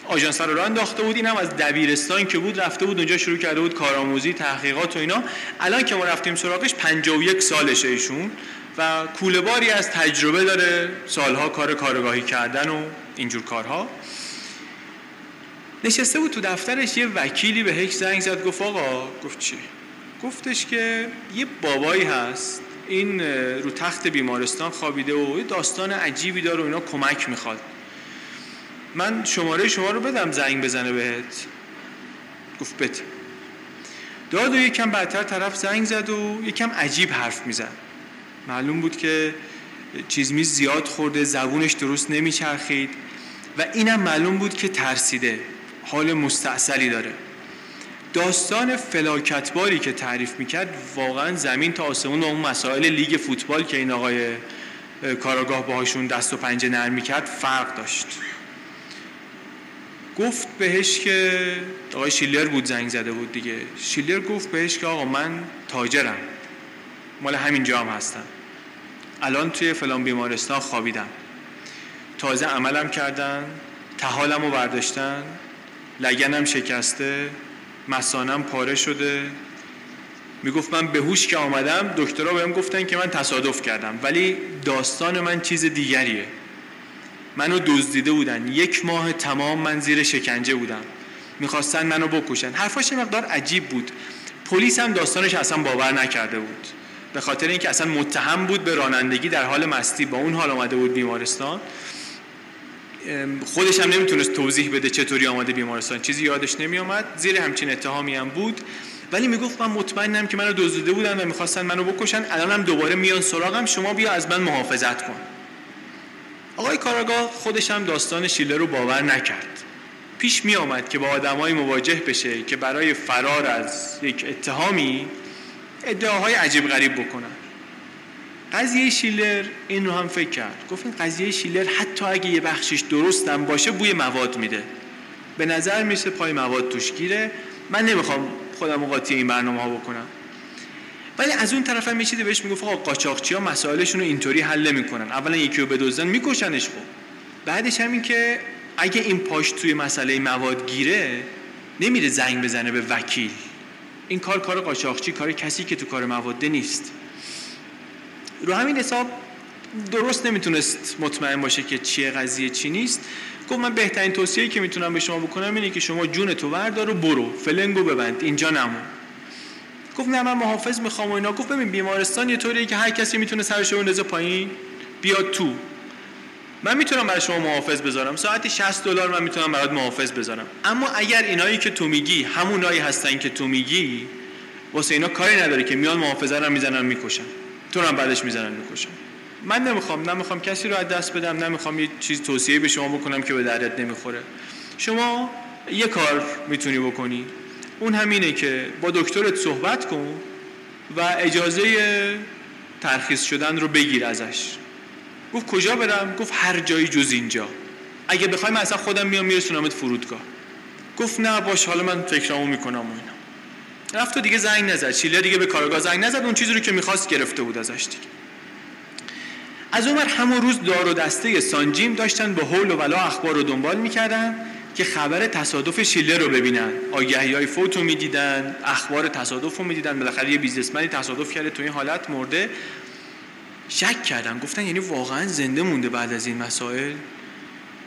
آژانس رو راه انداخته بود. اینم از دبیرستان که بود رفته بود اونجا شروع کرده بود کارآموزی تحقیقات و اینا. الان که ما رفتیم سراغش 51 سالشه ایشون و کولهباری از تجربه داره سالها کار کارگاهی کردن و اینجور کارها. نشسته بود تو دفترش یه وکیلی به هیچ زنگ زد گفت آقا گفت چی؟ گفتش که یه بابایی هست این رو تخت بیمارستان خوابیده و یه داستان عجیبی داره و اینا کمک می‌خواد. من شماره شما رو بدم زنگ بزنه بهت. گفت بده. داد و یکم بعدتر طرف زنگ زد و یکم عجیب حرف می‌زد. معلوم بود که چیز میز زیاد خورده زبونش درست نمیچرخید و اینم معلوم بود که ترسیده. حال مستعصلی داره. داستان فلاکتباری که تعریف می‌کرد واقعا زمین تا آسمون و اون مسائل لیگ فوتبال که این آقای کاراگاه باهاشون دست و پنجه نرم می‌کرد فرق داشت. گفت بهش که آقای شیلر بود زنگ زده بود دیگه. شیلر گفت بهش که آقا من تاجرم. مال همین جام هستم. الان توی فلان بیمارستان خوابیدم. تازه عملم کردن تحالم رو برداشتن. لگنم شکسته مسانم پاره شده. می‌گفت من به هوش که آمدم دکترها بهم گفتن که من تصادف کردم. ولی داستان من چیز دیگریه. منو دزدیده بودن. یک ماه تمام من زیر شکنجه بودم. می‌خواستن منو بکشن. حرفاش مقدار عجیب بود. پلیس هم داستانش اصلا باور نکرده بود. به خاطر اینکه اصلا متهم بود به رانندگی در حال مستی. با اون حال آمده بود بیمارستان. خودش هم نمی‌تونست توضیح بده چطوری آمده بیمارستان. چیزی یادش نمیآمد. زیر همچین اتهامی هم بود. ولی می‌گفت من مطمئنم که منو دزدیده بودن و می‌خواستن منو بکشن. الانم دوباره میان سراغم. شما بیا از من محافظت کن. آقای کاراگاه خودش هم داستان شیلر رو باور نکرد. پیش می آمد که با آدمایی مواجه بشه که برای فرار از یک اتهامی ادعاهای عجیب غریب بکنن. قضیه شیلر این رو هم فکر کرد. گفت این قضیه شیلر حتی اگه یه بخشش درستم باشه بوی مواد میده. به نظر میشه پای مواد توش گیره. من نمی‌خوام خودم قاطی این برنامه ها بکنم. ولی از اون طرف هم یه چیزی بهش می‌گفت آقا قاچاقچی ها مسائلشون رو اینطوری حل نمی‌کنن. اولا یکی رو بدزدن میکشنش خب. بعدش هم این که اگه این پاش توی مسئله مواد گیره نمیره زنگ بزنه به وکیل. این کار کار قاچاقچی کار کسی که تو کار مواده نیست. رو همین حساب درست نمی‌تونست مطمئن باشه که چیه قضیه چی نیست. گفت من بهترین توصیه‌ای که می‌تونم به شما بکنم اینه که شما جون تو وردار و برو فلنگو ببند اینجا نمون گفت نه من محافظ می‌خوام و اینا. گفت ببین بیمارستان یه طوریه که هر کسی می‌تونه سرش بندازه پایین بیاد تو. من می‌تونم برای شما محافظ بذارم. ساعتی 60 دلار من می‌تونم برات محافظ بذارم. اما اگر اینایی که تو میگی همونایی هستن که تو میگی واسه اینا کاری نداره که میان محافظه رو می‌زنن می‌کشن. تو هم بعدش می‌زنن می‌کشن من نمی‌خوام نمی‌خوام کسی رو از دست بدم نمی‌خوام یه چیز توصیه به شما بکنم که به دردت نمی‌خوره. شما یه کار می‌تونی بکنی. اون همینه که با دکترت صحبت کن و اجازه ترخیص شدن رو بگیر ازش. گفت کجا برم؟ گفت هر جایی جز اینجا. اگه بخوای من اصلا خودم میام میرسونمت فرودگاه. گفت نه باش حالا من فکرامو می‌کنم و رفت و دیگه زنگ نزد. شیله دیگه به کارگاه زنگ نزد. اون چیزی رو که می‌خواست گرفته بود ازش دیگه. از اون همون روز دار و دسته سانجیم داشتن به حول و ولا اخبار رو دنبال می‌کردن که خبر تصادف شیله رو ببینن. آگهی های فوت رو می‌دیدن اخبار تصادف رو می‌دیدن. بالاخره یه بیزنسمنی تصادف کرده تو این حالت مرده. شک کردن. گفتن یعنی واقعا زنده مونده بعد از این مسائل.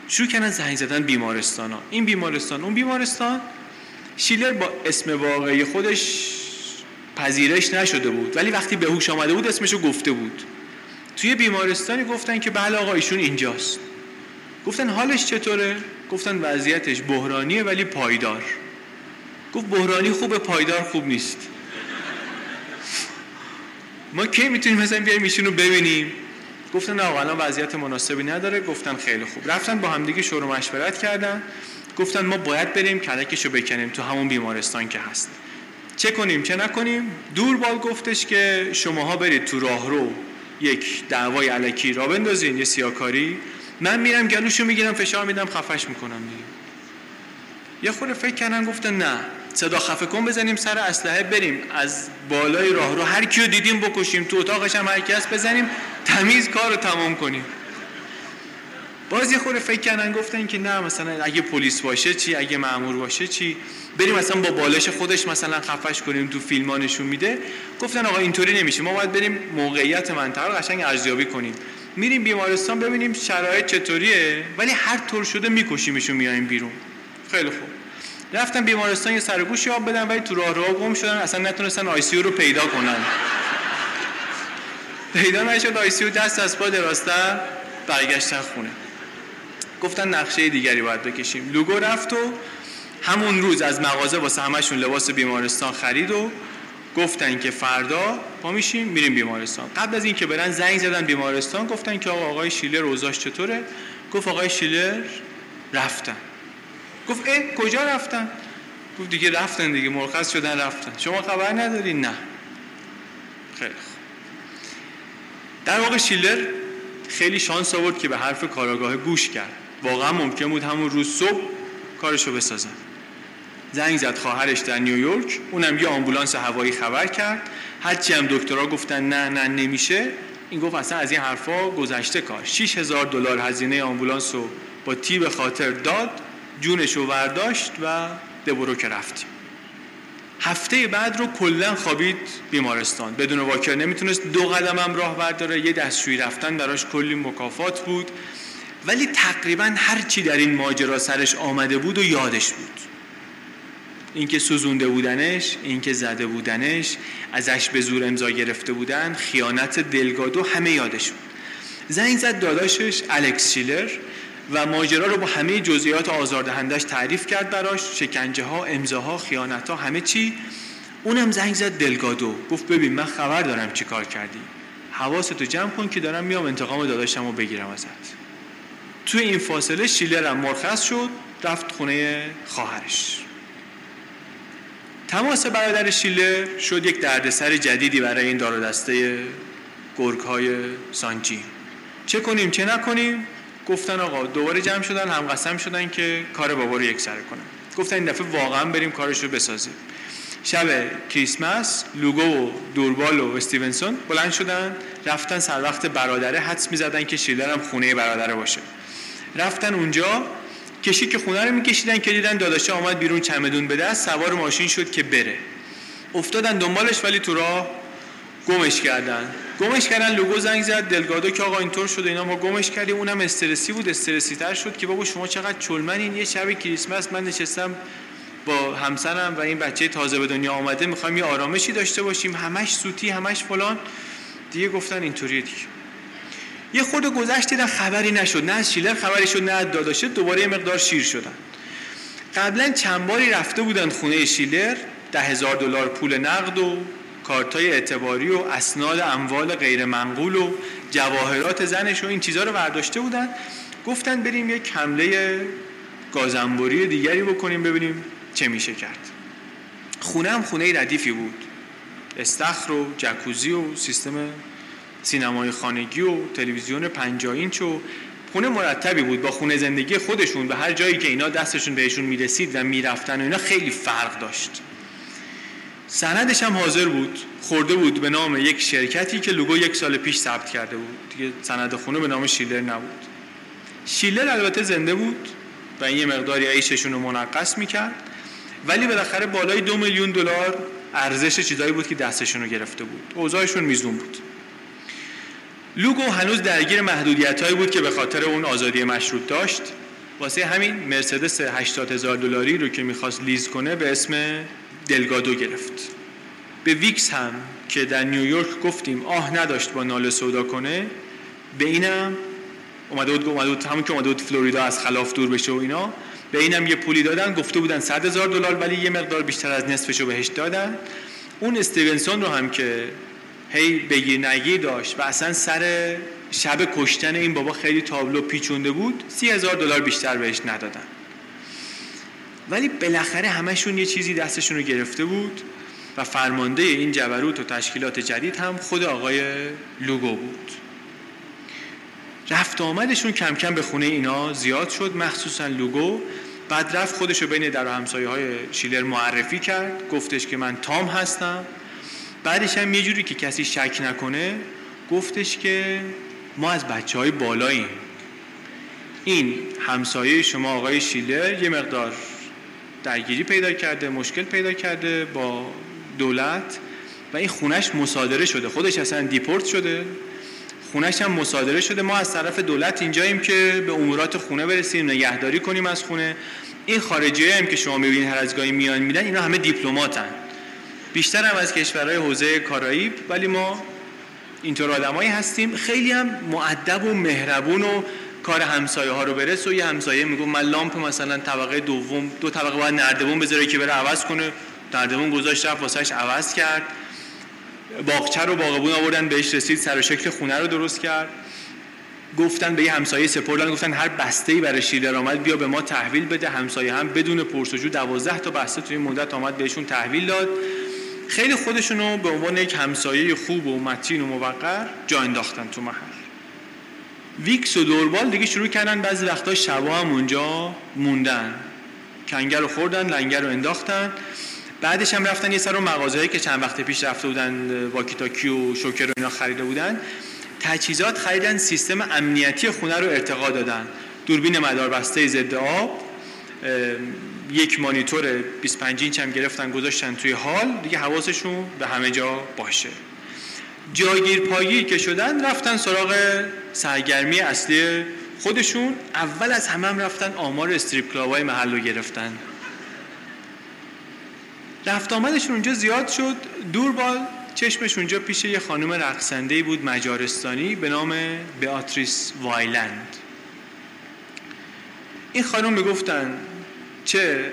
شروع کردن زنگ زدن بیمارستان ها این بیمارستان اون بیمارستان. شیلر با اسم واقعی خودش پذیرش نشده بود. ولی وقتی به هوش آمده بود اسمشو گفته بود. توی بیمارستانی گفتن که بله آقا ایشون اینجاست. گفتن حالش چطوره؟ گفتن وضعیتش بحرانیه ولی پایدار. گفت بحرانی خوبه پایدار خوب نیست. ما کی می‌تونیم مثلا بیایم ایشون رو ببینیم؟ گفتن نه الان وضعیت مناسبی نداره. گفتن خیلی خوب. رفتن با همدیگه شروع مشورت کردن. گفتن ما باید بریم کلکش رو بکنیم تو همون بیمارستان که هست. چه کنیم چه نکنیم؟ دوربال گفتش که شماها برید تو راهرو یک دعوای علکی را بندازین یه سیاکاری. من میرم گلوشو می‌گیرم فشار میدم خفش می‌کنم دیگه. یه خورده فکر کردن گفتن نه. صدا خفه کن بزنیم سر اسلحه بریم. از بالای راه رو هر کیو دیدیم بکشیم تو اتاقش هم هر کس بزنیم. تمیز کار رو تمام کنیم. باز یه خورده فکر کردن گفتن که نه مثلا اگه پلیس باشه چی اگه مامور باشه چی. بریم مثلا با بالش خودش مثلا خفش کنیم تو فیلم نشون میده. گفتن آقا اینطوری نمیشه ما باید بریم موقعیت منطقه رو قشنگ ارزیابی کنیم. میریم بیمارستان ببینیم شرایط چطوریه ولی هر طور شده میکشیمشون میایم بیرون. خیلی خوب. رفتن بیمارستان یه سرگوشی آب بدن ولی تو راه راه گم شدن اصلا نتونستن آی رو پیدا کنن. پیدا نشد آی دست از پا دراستر برگشتن خونه. گفتن نقشه دیگری باید بکشیم. لوگو رفت و همون روز از مغازه واسه همشون لباس بیمارستان خرید و گفتن که فردا ما میشیم میریم بیمارستان. قبل از اینکه برن زنگ زدن بیمارستان گفتن که آقا آقای شیلر روزاش چطوره؟ گفت آقای شیلر رفتن. گفت اه کجا رفتن؟ گفت دیگه رفتن دیگه مرخص شدن رفتن. شما خبر نداری؟ نه. خیلی خوب. در واقع شیلر خیلی شانس آورد که به حرف کاراگاه گوش کرد. واقعا ممکن بود همون روز صبح کارشو بسازن زنگ زد خواهرش در نیویورک اونم یه آمبولانس هوایی خبر کرد. هرچی هم دکترها گفتن نه نه نمیشه. این گفت اصلا از این حرفا گذشته کار. 6000 دلار هزینه آمبولانس رو با تیب خاطر داد جونش رو ورداشت و دبرو که رفتیم. هفته بعد رو کلا خوابید بیمارستان. بدون واکر نمی‌تونست دو قدم هم راه برداره. یه دستشویی رفتن براش کلی مکافات بود. ولی تقریبا هر چی در این ماجرا سرش آمده بود و یادش بود. اینکه سوزونده بودنش اینکه زده بودنش ازش به زور امضا گرفته بودن خیانت دلگادو همه یادش بود. زنگ زد داداشش الکس شیلر و ماجرا رو با همه جزئیات آزاردهندش تعریف کرد براش شکنجه ها امضاها خیانت ها همه چی. اونم زنگ زد دلگادو. گفت ببین من خبر دارم چی کار کردی. حواستو جمع کن که دارم میام انتقام داداشم رو بگیرم ازت. توی این فاصله شیلر هم مرخص شد رفت خونه خواهرش. تماس برادر شیلر شد یک دردسر جدیدی برای این دار دسته گرگ های سانجی چه کنیم چه نکنیم؟ گفتن آقا دوباره جمع شدن هم قسم شدن که کار بابا رو یک سره کنن. گفتن این دفعه واقعا بریم کارش رو بسازیم. شب کریسمس لوگو و دوربال و استیونسون بلند شدن رفتن سر وقت برادره حدس می‌زدن که شیلر هم خونه برادره باشه. رفتن اونجا کشی که خونه رو میکشیدن که دیدن داداشه آمد بیرون چمدون به دست سوار ماشین شد که بره. افتادن دنبالش ولی تو راه گمش کردن. گمش کردن لوگو زنگ زد دلگادو که آقا اینطور شده اینا ما گمش کردیم. اونم استرسی بود استرسی تر شد که بابا شما چقدر چلمن یه شب کریسمس من نشستم با همسرم و این بچه تازه به دنیا آمده می‌خوایم یه آرامشی داشته باشیم. همش سوتی همش فلان. دیگه گفتن اینطوریه دیگه. یه خود گذشت دیدن خبری نشد نه از شیلر خبری شد نه از داداشه دوباره یه مقدار شیر شدن. قبلا چند باری رفته بودن خونه شیلر ده هزار دلار پول نقد و کارتای اعتباری و اسناد اموال غیر منقول و جواهرات زنش و این چیزها رو برداشته بودن. گفتن بریم یک حمله گازنبوری دیگری بکنیم ببینیم چه میشه کرد. خونه هم خونه ردیفی بود. استخر و جکوزی و سیستم سینمای خانگی و تلویزیون 50 اینچ و خونه مرتبی بود. با خونه زندگی خودشون به هر جایی که اینا دستشون بهشون می‌رسید و می‌رفتن و اینا خیلی فرق داشت. سندش هم حاضر بود. خورده بود به نام یک شرکتی که لوگو یک سال پیش ثبت کرده بود. دیگه سند خونه به نام شیلر نبود. شیلر البته زنده بود و این یه مقداری عیششون رو منقص می‌کرد. ولی بالاخره بالای دو میلیون دلار ارزش چیزایی بود که دستشون رو گرفته بود. اوضاعشون میزون بود. لوگو هنوز درگیر محدودیت هایی بود که به خاطر اون آزادی مشروط داشت. واسه همین مرسدس 80 هزار دلاری رو که می‌خواست lease کنه به اسم دلگادو گرفت. به ویکس هم که در نیویورک گفتیم آه نداشت با ناله سودا کنه به اینم اومده بود, اومده بود همون که اومده بود فلوریدا از خلاف دور بشه و اینا به اینم یه پولی دادن گفته بودن 100 هزار دلار ولی یه مقدار بیشتر از نصفش رو بهش دادن. اون استیونسون رو هم که هی بگیر نگیر داشت و اصلا سر شب کشتن این بابا خیلی تابلو پیچونده بود سی هزار دلار بیشتر بهش ندادن. ولی بالاخره همشون یه چیزی دستشون رو گرفته بود و فرمانده این جبروت و تشکیلات جدید هم خود آقای لوگو بود. رفت آمدشون کم کم به خونه اینا زیاد شد مخصوصا لوگو. بعد رفت خودش رو بین در همسایه های شیلر معرفی کرد گفتش که من تام هستم. بعدش هم یه جوری که کسی شک نکنه گفتش که ما از بچه های بالاییم. این همسایه شما آقای شیلر یه مقدار درگیری پیدا کرده مشکل پیدا کرده با دولت و این خونش مصادره شده. خودش اصلا دیپورت شده. خونش هم مصادره شده. ما از طرف دولت اینجاییم که به امورات خونه برسیم نگهداری کنیم از خونه. این خارجی هم که شما می‌بینید هر از گاهی میان میدن اینا همه دیپلماتن. بیشتر هم از کشورهای حوزه کارائیب ولی ما اینطور آدمایی هستیم. خیلی هم معدب و مهربون و کار همسایه ها رو برس و یه همسایه میگه من لامپ مثلا طبقه دوم دو طبقه باید نردبون بذاره که بره عوض کنه. نردبون گذاشت رفت واسهش عوض کرد. باغچه رو باغبون آوردن بهش رسید سر و شکل خونه رو درست کرد. گفتن به یه همسایه سپردن گفتن هر بسته ای برای شیلر آمد بیا به ما تحویل بده. همسایه هم بدون پرسجو دوازده تا بسته توی مدت آمد بهشون تحویل داد. خیلی خودشونو به عنوان یک همسایه خوب و متین و موقر جا انداختن تو محل. ویکس و دوربال دیگه شروع کردن بعضی وقتا شبا هم اونجا موندن. کنگر رو خوردن لنگر رو انداختن. بعدش هم رفتن یه سر مغازه‌ای که چند وقت پیش رفته بودن واکیتاکی و شوکر و اینا خریده بودن. تجهیزات خریدن سیستم امنیتی خونه رو ارتقا دادن. دوربین مداربسته ضد آب. یک مانیتور 25 اینچ هم گرفتن گذاشتن توی حال دیگه حواسشون به همه جا باشه. جاگیر پایی که شدن رفتن سراغ سرگرمی اصلی خودشون. اول از همه هم رفتن آمار استریپ کلاب های محل رو گرفتن. رفت آمدشون اونجا زیاد شد. دوربال چشمش اونجا پیش یه خانم رقصنده بود مجارستانی به نام بیاتریس وایلند. این خانم می‌گفتن چه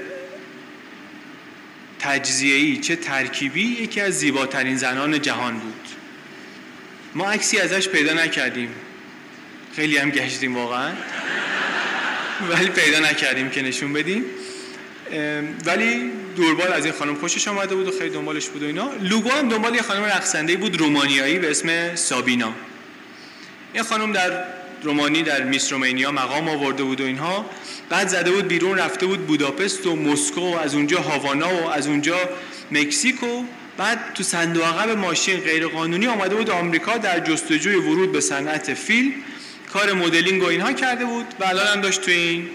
تجزیه‌ای چه ترکیبی یکی از زیباترین زنان جهان بود. ما عکسی ازش پیدا نکردیم. خیلی هم گشتیم واقعا. ولی پیدا نکردیم که نشون بدیم. ولی دوربال از این خانم خوشش آمده بود و خیلی دنبالش بود و اینا. لوگو هم دنبال یه خانم رقصنده بود رومانیایی به اسم سابینا. این خانم در رومانی در میس رومانیا مقام آورده بود و اینها. بعد زده بود بیرون رفته بود بوداپست و مسکو و از اونجا هاوانا و از اونجا مکزیکو. بعد تو صندوق عقب ماشین غیرقانونی آمده بود آمریکا در جستجوی ورود به صنعت فیلم. کار مدلینگ و اینها کرده بود و الان هم داشت تو این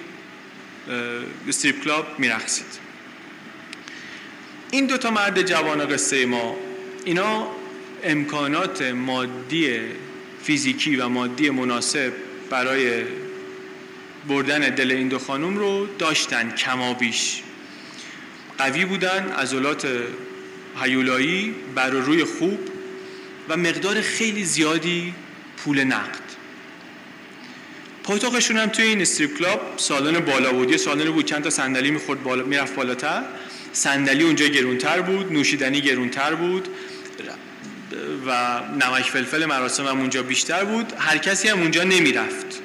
استریپ کلاب میرقصید. این دوتا مرد جوان قصه ما اینا امکانات مادی فیزیکی و مادی مناسب برای بردن دل این دو خانم رو داشتن کمابیش قوی بودن عضلات هیولایی بر روی خوب و مقدار خیلی زیادی پول نقد. پاتوقشون هم توی این strip club سالن بالا بود. یه سالن بود چند تا صندلی می‌خورد بالا می‌رفت بالاتر. صندلی اونجا گرونتر بود نوشیدنی گرونتر بود. و نمک فلفل مراسم هم اونجا بیشتر بود. هر کسی هم اونجا نمی‌رفت.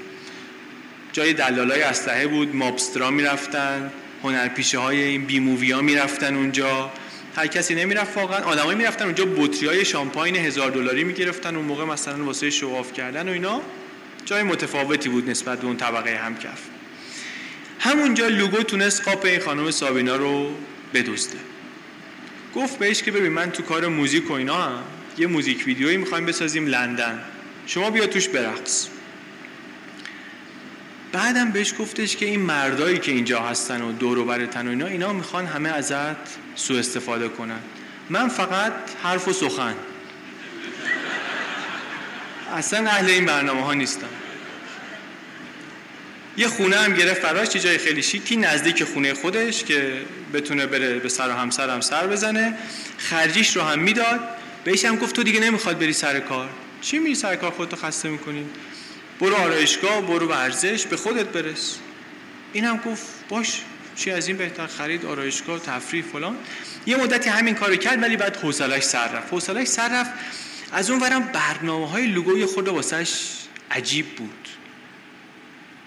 جای دلالای اسلحه بود mobster ا می‌رفتن هنرپیشه های این B movie ها می‌رفتن اونجا. هر کسی نمی‌رفت واقعا آدمایی می‌رفتن اونجا بطری های شامپاین هزار دلاری می‌گرفتن اون موقع مثلا واسه شواف کردن و اینا. جای متفاوتی بود نسبت به اون طبقه همکف. همونجا لوگو تونست قاپ این خانم سابینا رو بدزده. گفت بهش که ببین من تو کار موزیک و اینا هم یه موزیک ویدیویی می‌خوایم بسازیم لندن. شما بیا توش برقص. بعدم بهش گفتش که این مردایی که اینجا هستن و دور و برتن و اینا اینا می‌خوان همه ازت سوء استفاده کنن. من فقط حرف و سخن. اصلا اهل این برنامه ها نیستم. یه خونه هم گرفت فراش یه جای خیلی شیکی نزدیک خونه خودش که بتونه بره به سر و همسر هم سر بزنه. خرجیش رو هم می‌داد. بهش هم گفت تو دیگه نمی‌خواد بری سر کار. چی میری سر کار خودتو خسته می‌کنی؟ برو آرایشگاه برو ورزش به خودت برس. این هم گفت باش چی از این بهتر؟ خرید آرایشگاه تفریح فلان. یه مدتی همین کارو کرد ولی بعد حوصلش سر رفت. حوصلش سر رفت. از اون ورم برنامه های لوگوی خود واسش عجیب بود.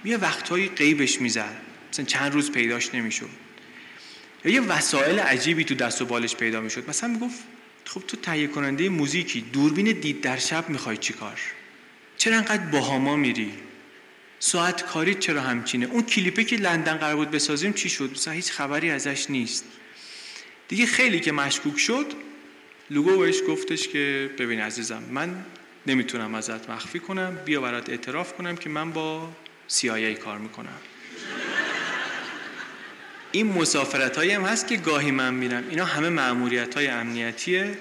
یه وقتهایی قیبش می‌زد. مثلا چند روز پیداش نمی‌شد. یا یه وسایل عجیبی تو دست و بالش پیدا می‌شد. مثلا می‌گفت خب تو تهیه کننده موزیکی دوربین دید در شب می‌خوای چیکار؟ چرا انقدر باهاما میری؟ ساعت کاری چرا همچینه؟ اون کلیپه که لندن قرار بود بسازیم چی شد؟ مثلا هیچ خبری ازش نیست. دیگه خیلی که مشکوک شد لوگو بهش گفتش که ببین عزیزم من نمی‌تونم ازت مخفی کنم بیا برات اعتراف کنم که من با CIA کار می‌کنم. این مسافرت هم هست که گاهی من میرم. اینا همه معمولیت های امنیتیه.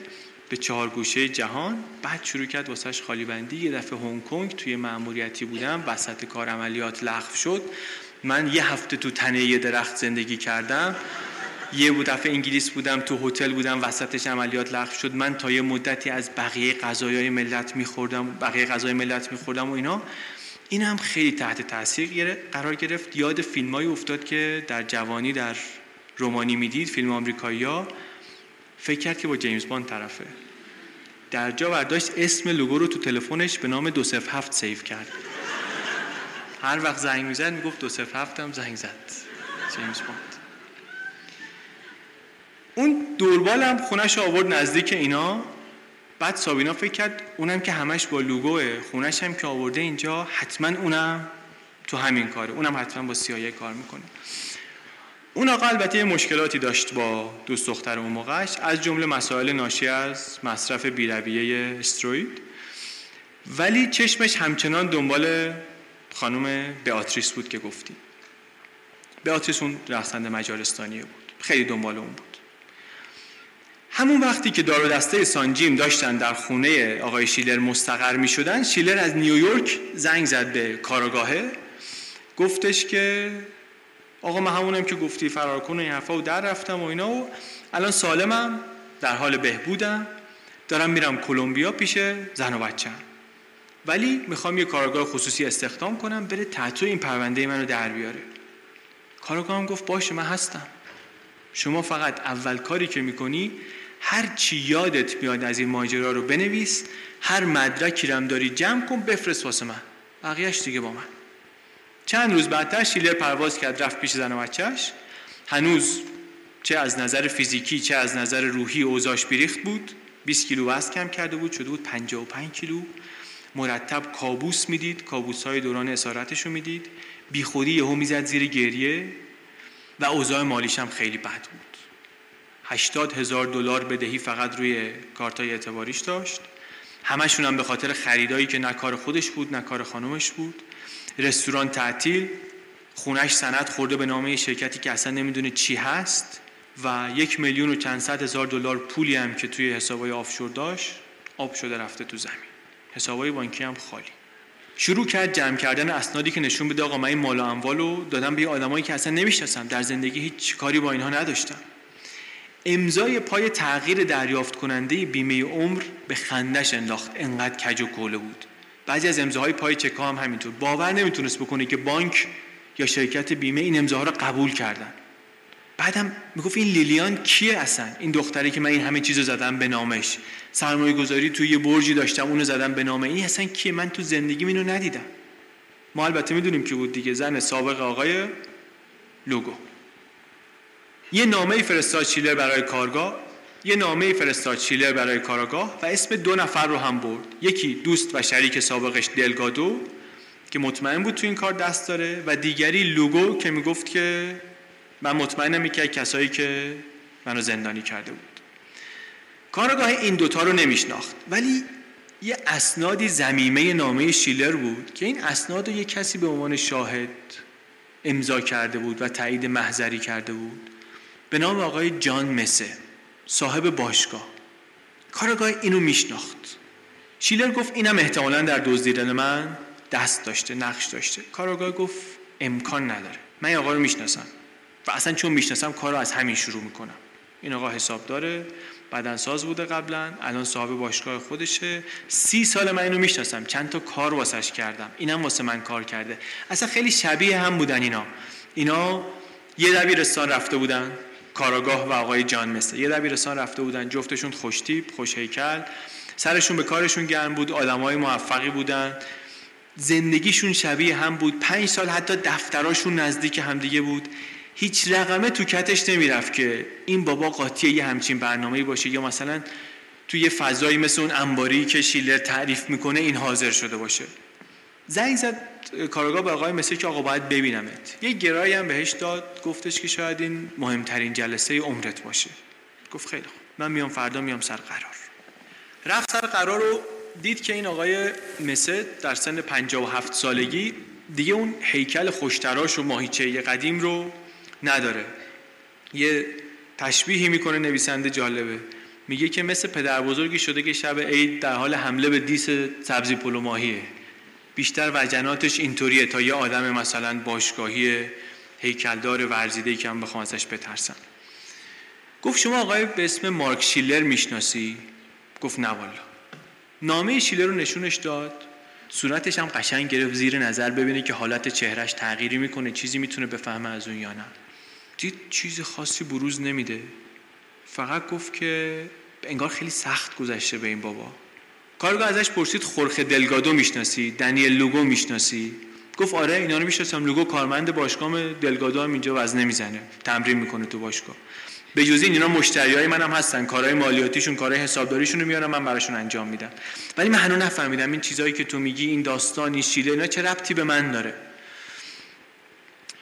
به چهار گوشه جهان. بعد شروع کرد واسهش خالی بندی یه دفعه هنگ کنگ توی معمولیتی بودم. وسط کار عملیات لغو شد. من یه هفته تو تنه یه درخت زندگی کردم. یه دفعه انگلیس بودم تو هتل بودم وسطش عملیات لغو شد. من تا یه مدتی از بقیه غذایای ملت میخوردم بقیه غذای ملت میخوردم و اینا. این هم خیلی تحت تاثیر قرار گرفت. یاد فیلمایی افتاد که در جوانی در رومانی می‌دید فیلم آمریکایی ها فکر کرد که با جیمز باند طرفه. در جا برداشت اسم لوگو رو تو تلفنش به نام 207 save کرد. هر وقت زنگ می‌زد می‌گفت دو صفر هفتم زنگ زد. جیمز باند. اون دوربال هم خونش آورد نزدیک اینا. بعد سابینا فکر کرد اونم که همش با لوگوه. خونش هم که آورده اینجا حتما اونم تو همین کاره. اونم حتما با سیایه کار می‌کنه. اون آقا البته یه مشکلاتی داشت با دوست دختر اون موقعش از جمله مسائل ناشی از مصرف بیرویه استروید ولی چشمش همچنان دنبال خانم بیاتریس بود که گفتی بیاتریس اون رقصنده مجارستانیه بود. خیلی دنبال اون بود. همون وقتی که دار و دسته سانجیم داشتن در خونه آقای شیلر مستقر می شدن شیلر از نیویورک زنگ زد به کاراگاهه گفتش که آقا من همونم که گفتی فرار کن و این حرفا و در رفتم و اینا و الان سالمم در حال بهبودم. دارم میرم کلمبیا پیش زن و بچه ولی می‌خوام یه کارگاه خصوصی استخدام کنم بره تحتوی این پرونده منو در بیاره. کارگاه هم گفت باشه من هستم. شما فقط اول کاری که می‌کنی هر چی یادت میاد از این ماجرا رو بنویس هر مدرکی رم داری جمع کن بفرست واسه من. بقیهش دیگه با من. چند روز بعدتر شیلر پرواز کرد رفت پیش زن و بچهش هنوز چه از نظر فیزیکی چه از نظر روحی اوزاش بیریخت بود. 20 کیلو وزن کم کرده بود شده بود 55 کیلو. مرتب کابوس می‌دید کابوس های دوران اسارتش رو می‌دید. بیخودی یهو می‌زد زیر گریه و اوضاع مالیش هم خیلی بد بود. 80 هزار دلار بدهی فقط روی کارتای اعتباریش داشت. همشون هم به خاطر خریدایی که نه کار خودش بود نه کار خانومش بود. رستوران تعطیل خونش سند خورده به نامه شرکتی که اصلا نمی‌دونه چی هست و یک میلیون و چند صد هزار دلار پولی هم که توی حسابای آفشور داشت آب شده رفته تو زمین. حسابای بانکی هم خالی. شروع کرد جمع کردن اسنادی که نشون بده آقا من این مال و اموال رو دادم به آدمایی که اصلا نمی‌شناسم. در زندگی هیچ کاری با اینها نداشتم. امضای پای تغییر دریافت کننده بیمه عمر به خندش انداخت. انقدر کج و کوله بود. بعضی از امضاهای پای چک هم همینطور. باور نمی‌تونست بکنه که بانک یا شرکت بیمه این امضاها رو قبول کردن. بعدم می‌گفت این لیلیان کیه اصلا؟ این دختری که من این همه چیزو زدم به نامش. سرمایه گذاری توی یه برجی داشتم اونو زدم به نام این اصلا کیه؟ من تو زندگی اینو ندیدم. ما البته می‌دونیم که بود دیگه زن سابق آقای لوگو. یه نامه فرستاد چیلر برای کارگاه. یه نامه فرستاد چیلر برای کارگاه و اسم دو نفر رو هم برد. یکی دوست و شریک سابقش دلگادو که مطمئن بود تو این کار دست داره و دیگری لوگو که می‌گفت که من مطمئنم که کسایی که منو زندانی کرده بود. کارگاه این دوتا رو نمیشناخت ولی یه اسنادی زمیمه نامه شیلر بود که این اسناد رو یه کسی به عنوان شاهد امضا کرده بود و تایید محضری کرده بود. به نام آقای جان مسه. صاحب باشگاه. کارگاه اینو میشناخت. شیلر گفت اینم احتمالا در دزدیدن من دست داشته نقش داشته. کارگاه گفت امکان نداره. من آقا رو می‌شناسم و اصلا چون می‌شناسم کار رو از همین شروع می‌کنم. این آقا حساب داره بدنساز بوده قبلا الان صاحب باشگاه خودشه. سی سال من اینو می‌شناسم. چند تا کار واسش کردم. اینم واسه من کار کرده. اصلا خیلی شبیه هم بودن اینا. اینا یه دبیرستان رفته بودن. کاراگاه و آقای جان مثل. یه دبیرستان رفته بودن جفتشون خوشتیپ خوش هیکل. سرشون به کارشون گرم بود آدمای موفقی بودن. زندگیشون شبیه هم بود. پنج سال حتی دفتراشون نزدیک همدیگه بود. هیچ رقمه تو کتش نمی‌رفت که این بابا قاطی یه همچین برنامه‌ای باشه. یا مثلا توی یه فضایی مثل اون انباری که شیلر تعریف می‌کنه این حاضر شده باشه. زنگ زد کارگاه به آقای مثل که آقا باید ببینمت. یه گرایی هم بهش داد گفتش که شاید این مهمترین جلسه عمرت باشه. گفت خیلی خوب من میام فردا میام سر قرار. رفت سر قرار رو دید که این آقای مسد در سن 57 سالگی دیگه اون هیکل خوشتراش و ماهیچه قدیم رو نداره. یه تشبیهی می‌کنه نویسنده جالبه. میگه که مثل پدر بزرگی شده که شب عید در حال حمله به دیس سبزی پلو ماهیه. بیشتر وجناتش اینطوریه تا یه آدم مثلا باشگاهی هیکلدار ورزیده که هم بخوام ازش بترسم. گفت شما آقای به اسم مارک شیلر می‌شناسی؟ گفت نه والا. نامه شیلر رو نشونش داد. صورتش هم قشنگ گرفت زیر نظر ببینه که حالت چهرش تغییری می‌کنه چیزی می‌تونه بفهمه از اون یا نه. دید چیز خاصی بروز نمیده. فقط گفت که انگار خیلی سخت گذشته به این بابا. کارگاه ازش پرسید خورخه دلگادو می‌شناسی دنیل لوگو می‌شناسی؟ گفت آره اینا رو می‌شناسم. لوگو کارمند باشگاه دلگادو هم اینجا وزنه می‌زنه. تمرین می‌کنه تو باشگاه. به جز این اینا مشتریای منم هستن. کارهای مالیاتیشون کارهای حسابداریشون رو میارم من براشون انجام میدم. ولی من هنوز نفهمیدم این چیزایی که تو میگی این داستان شیله اینا چه ربطی به من داره.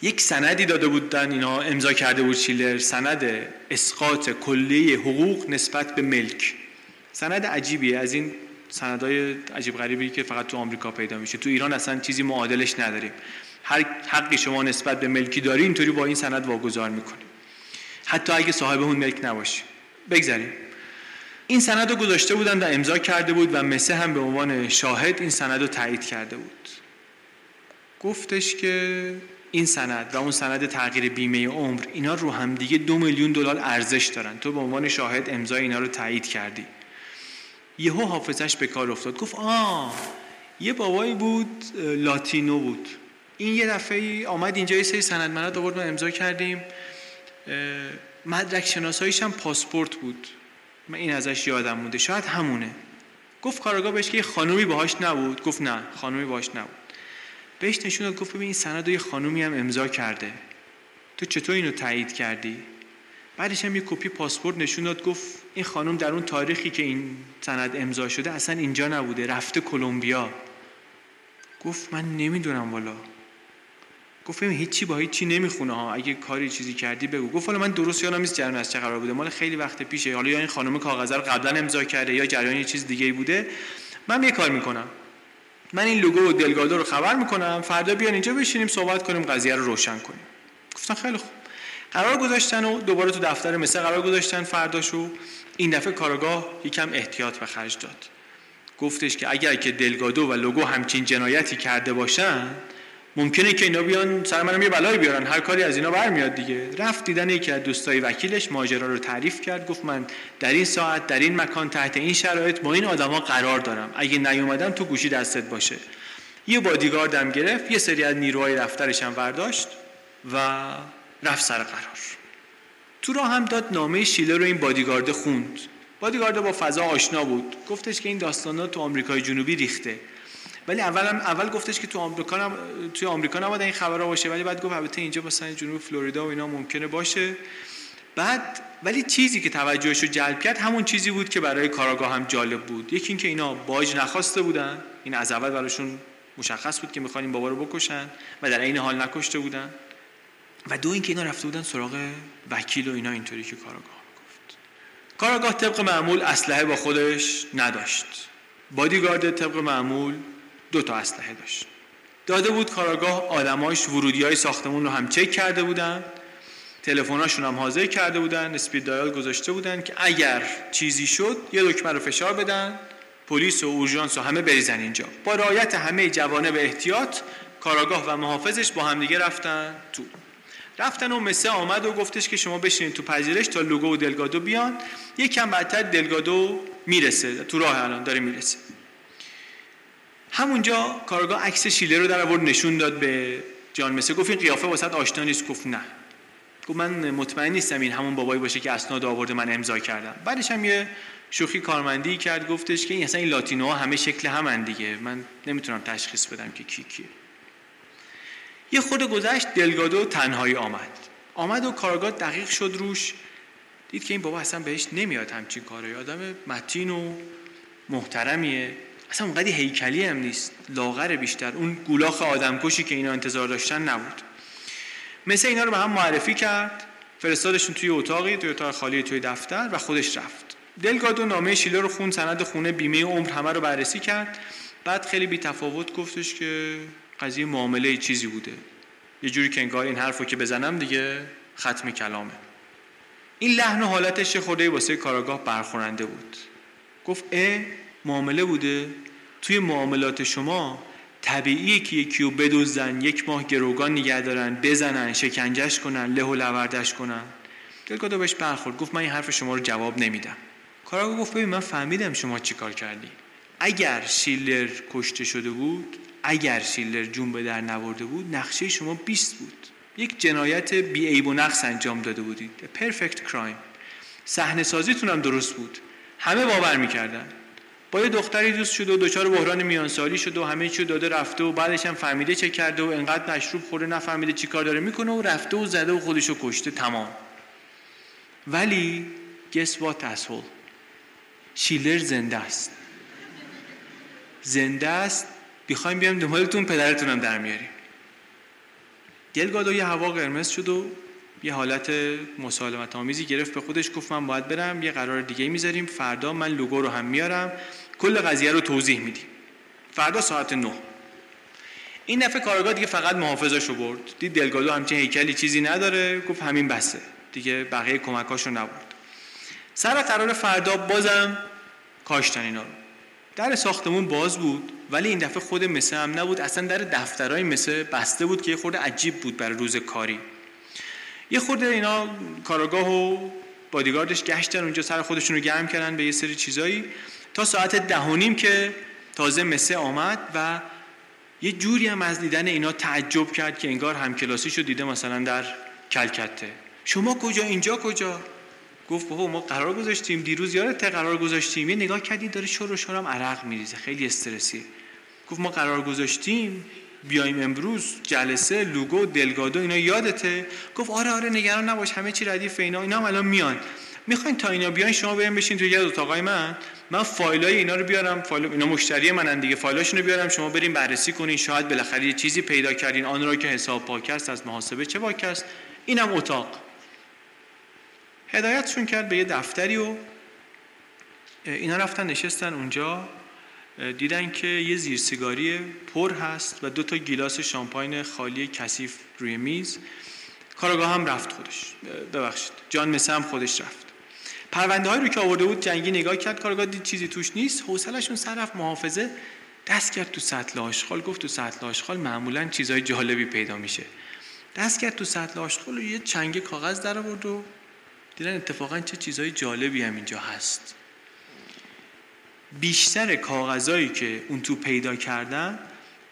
یک سندی داده بودن اینا امضا کرده بود شیلر سند اسقاط کلیه حقوق نسبت به ملک. سند عجیبیه. از این سندهای عجیب غریبی که فقط تو آمریکا پیدا میشه. تو ایران اصلا چیزی معادلش نداریم. هر حقی شما نسبت به ملکی داری اینطوری با این سند واگذار می‌کنی. حتی اگه صاحب اون ملک نباشی. بگذاریم. این سند رو گذاشته بودن و امضا کرده بود و مسه هم به عنوان شاهد این سند رو تایید کرده بود. گفتش که این سند و اون سند تغییر بیمه عمر اینا رو هم دیگه دو میلیون دلار ارزش دارن. تو به عنوان شاهد امضای اینا رو تایید کردی. یهو حافظش به کار افتاد. گفت آه یه بابایی بود لاتینو بود. این یه دفعه آمد اینجا یه سری سند منات آورد ما امضا کردیم. مدرک شناساییش هم پاسپورت بود. من این ازش یادم مونده. شاید همونه. گفت کارگاه بهش که یه خانومی باهاش نبود. گفت نه خانومی باهاش نبود. بهش نشون داد گفت ببین این سند یه خانومی هم امضا کرده. تو چطور اینو تایید کردی؟ بعدش هم یه کپی پاسپورت نشون داد گفت این خانم در اون تاریخی که این سند امضا شده اصلا اینجا نبوده رفته کلمبیا. گفت من نمی‌دونم والا. گفت هیچی با هیچی نمی‌خونه ها. اگه کاری چیزی کردی بگو. گفت حالا من درست یادم نیست جریان از چه قرار بوده. مال خیلی وقت پیشه. حالا یا این خانم کاغذ رو قبلا امضا کرده یا جریان یه چیز دیگه بوده. من یه کار می‌کنم. من این لوگو و دلگادو رو خبر می‌کنم. فردا بیان اینجا بشینیم صحبت کنیم قضیه رو روشن کنیم. گفتن خیلی خوب. قرار گذاشتن و دوباره تو دفتر مثل قرار گذاشتن فرداشو. این دفعه کارگاه یکم احتیاط به خرج داد. گفتش که اگر که دلگادو و لوگو همچین جنایتی کرده باشن ممکنه که اینا بیان سر منم یه بلایی بیارن. هر کاری از اینا برمیاد دیگه. رفت دیدن یکی از دوستای وکیلش ماجرا رو تعریف کرد. گفت من در این ساعت در این مکان تحت این شرایط با این آدما قرار دارم. اگه نیومدم تو گوشی دستت باشه. یه بادیگاردم گرفت. یه سری از نیروهای دفترش هم برداشت و رفت سر قرار. تو راه هم داد نامه شیله رو این بادیگارد خوند. بادیگارد با فضا آشنا بود. گفتش که این داستانا تو آمریکای جنوبی ریخته. ولی اول اول گفتش که تو آمریکا هم توی آمریکا نباید این خبرها باشه. ولی بعد گفت البته اینجا مثلا جنوب فلوریدا و اینا ممکنه باشه. بعد ولی چیزی که توجهش رو جلب کرد همون چیزی بود که برای کاراگاه هم جالب بود. یکی اینکه اینا باج نخواسته بودن. این از اول براشون مشخص بود که می‌خوان این بابا رو بکشن و در این حال نکشته بودن. و دو اینکه اینا رفته بودن سراغ وکیل و اینا اینطوری که کاراگاه گفت کاراگاه طبق معمول اسلحه با خودش نداشت. بادیگارد طبق معمول دو تا اسلحه داشت. داده بود کاراگاه آدماش ورودی های ساختمون رو هم چک کرده بودن. تلفن‌هاشون هم حاضر کرده بودن اسپید دایال گذاشته بودن که اگر چیزی شد یه دکمه رو فشار بدن پلیس و اورژانس و همه بریزن اینجا. با رعایت همه جوانب احتیاط کاراگاه و محافظش با همدیگه رفتن تو. رفتن و مسه آمد و گفتش که شما بشینید تو پذیرش تا لوگو و دلگادو بیان. یکم بعدتر دلگادو می‌رسه تو راه الان داره می‌رسه. همونجا کارگاه عکس شیله رو در آورد نشون داد به جان مسه گفت این قیافه واسط آشنا نیست. گفت نه. گفت من مطمئن نیستم این همون بابایی باشه که اسناد آورده من امضا کردم. بعدش هم یه شوخی کارمندی کرد گفتش که این اصلا این لاتینوها همه شکل همن دیگه. من نمی‌تونم تشخیص بدم که کی کیه. یه خود گذشت دلگادو تنهایی آمد. آمد و کارگاه دقیق شد روش. دید که این بابا اصلا بهش نمیاد همچین کاره. آدم متین و محترمیه. اصلا اونقدی هیکلی هم نیست. لاغر بیشتر. اون گولاخ آدمکشی که اینا انتظار داشتن نبود. مثل اینا رو به هم معرفی کرد. فرستادشون توی اتاقی توی اتاق خالی توی دفتر و خودش رفت. دلگادو نامه شیله رو خون سند خونه بیمه عمر همه رو بررسی کرد. بعد خیلی بی تفاوت گفتش که قضیه معامله چیزی بوده. یه جوری که انگار این حرفو که بزنم دیگه ختم کلامه. این لحن و حالتش خورده واسه کاراگاه برخورنده بود. گفت اه معامله بوده. توی معاملات شما طبیعیه که یکی رو بدوزن یک ماه گروگان نگه دارن بزنن شکنجش کنن له و لوردش کنن. دلگادو بهش برخورد. گفت من این حرف شما رو جواب نمیدم. کاراگاه گفت ببین من فهمیدم شما چی کار کردی. اگر شیلر کشته شده بود اگر شیلر جون به در نورده بود نقشه شما 20 بود. یک جنایت بی عیب و نقص انجام داده بودید. پرفکت کرایم صحنه سازیتون هم درست بود. همه باور می‌کردن. با یه دختری دوست شده و دچار بحران میانسالی شده و همه چی داده رفته و بعدش هم فهمیده چه کرده و انقدر مشروب خورده نفهمیده چی کار داره می‌کنه و رفته و زده و خودشو کشته. تمام. ولی guess what asshole? شیلر زنده است. زنده است بیخوایم بیام دنبالتون پدرتونم در میاریم. دلگادو یه هوا قرمز شد و یه حالت مسالمت آمیزی گرفت به خودش گفت من باید برم یه قرار دیگه می‌ذاریم. فردا من لوگو رو هم میارم. کل قضیه رو توضیح میدیم. فردا ساعت نه. این دفعه کارگاه دیگه فقط محافظش رو برد. دید دلگادو همچین هیکلی چیزی نداره. گفت همین بسه. دیگه بقیه کمکاش رو نبرد. سر قرار فردا بازم کاشتن اینا رو. در ساختمون باز بود. ولی این دفعه خود مسه هم نبود. اصلا در دفترهای مسه بسته بود که یه خورده عجیب بود برای روز کاری. یه خورده اینا کاراگاه و بادیگاردش گشتن اونجا سر خودشون رو گرم کردن به یه سری چیزایی. تا ساعت ده که تازه مسه آمد و یه جوری هم از دیدن اینا تعجب کرد که انگار همکلاسیشو دیده مثلا در کلکته. شما کجا؟ اینجا کجا؟ گفت بابا ما قرار گذاشتیم. دیروز یادت قرار گذاشتیم. یه نگاه کردی داره شور و شورم عرق میریزه. خیلی استرسیه. گفت ما قرار گذاشتیم بیایم امروز جلسه لوگو دلگادو اینا یادته؟ گفت آره آره نگران نباش همه چی ردیف اینا اینا هم الان میان. می‌خواین تا اینا بیان شما بریم بشین توی یه اتاقای من. من فایلای اینا رو بیارم فایل اینا مشتری منن دیگه فایلاشون رو بیارم شما بریم بررسی کنین شاید بالاخره یه چیزی پیدا کردین. آن را که حساب پاک از محاسبه چه پاک است اینم اتاق. هدایتشون کرد به یه دفتری و اینا رفتن نشستن اونجا. دیدن که یه زیر سیگاری پر هست و دو تا گیلاس شامپاین خالی کثیف روی میز. کاراگاه هم رفت خودش. ببخشید. جان مسه هم خودش رفت. پرونده هایی رو که آورده بود جنگی نگاه کرد. کارگاه دید چیزی توش نیست. حوصلهشون سر رفت. محافظه دست کرد تو سطل آشغال. گفت تو سطل آشغال معمولا چیزهای جالبی پیدا میشه. دست کرد تو سطل آشغال و یه چنگ کاغذ در آورد و دیدن اتفاقا چه چیزهای جالبی هم اینجا هست. بیشتر کاغذهایی که اون تو پیدا کردن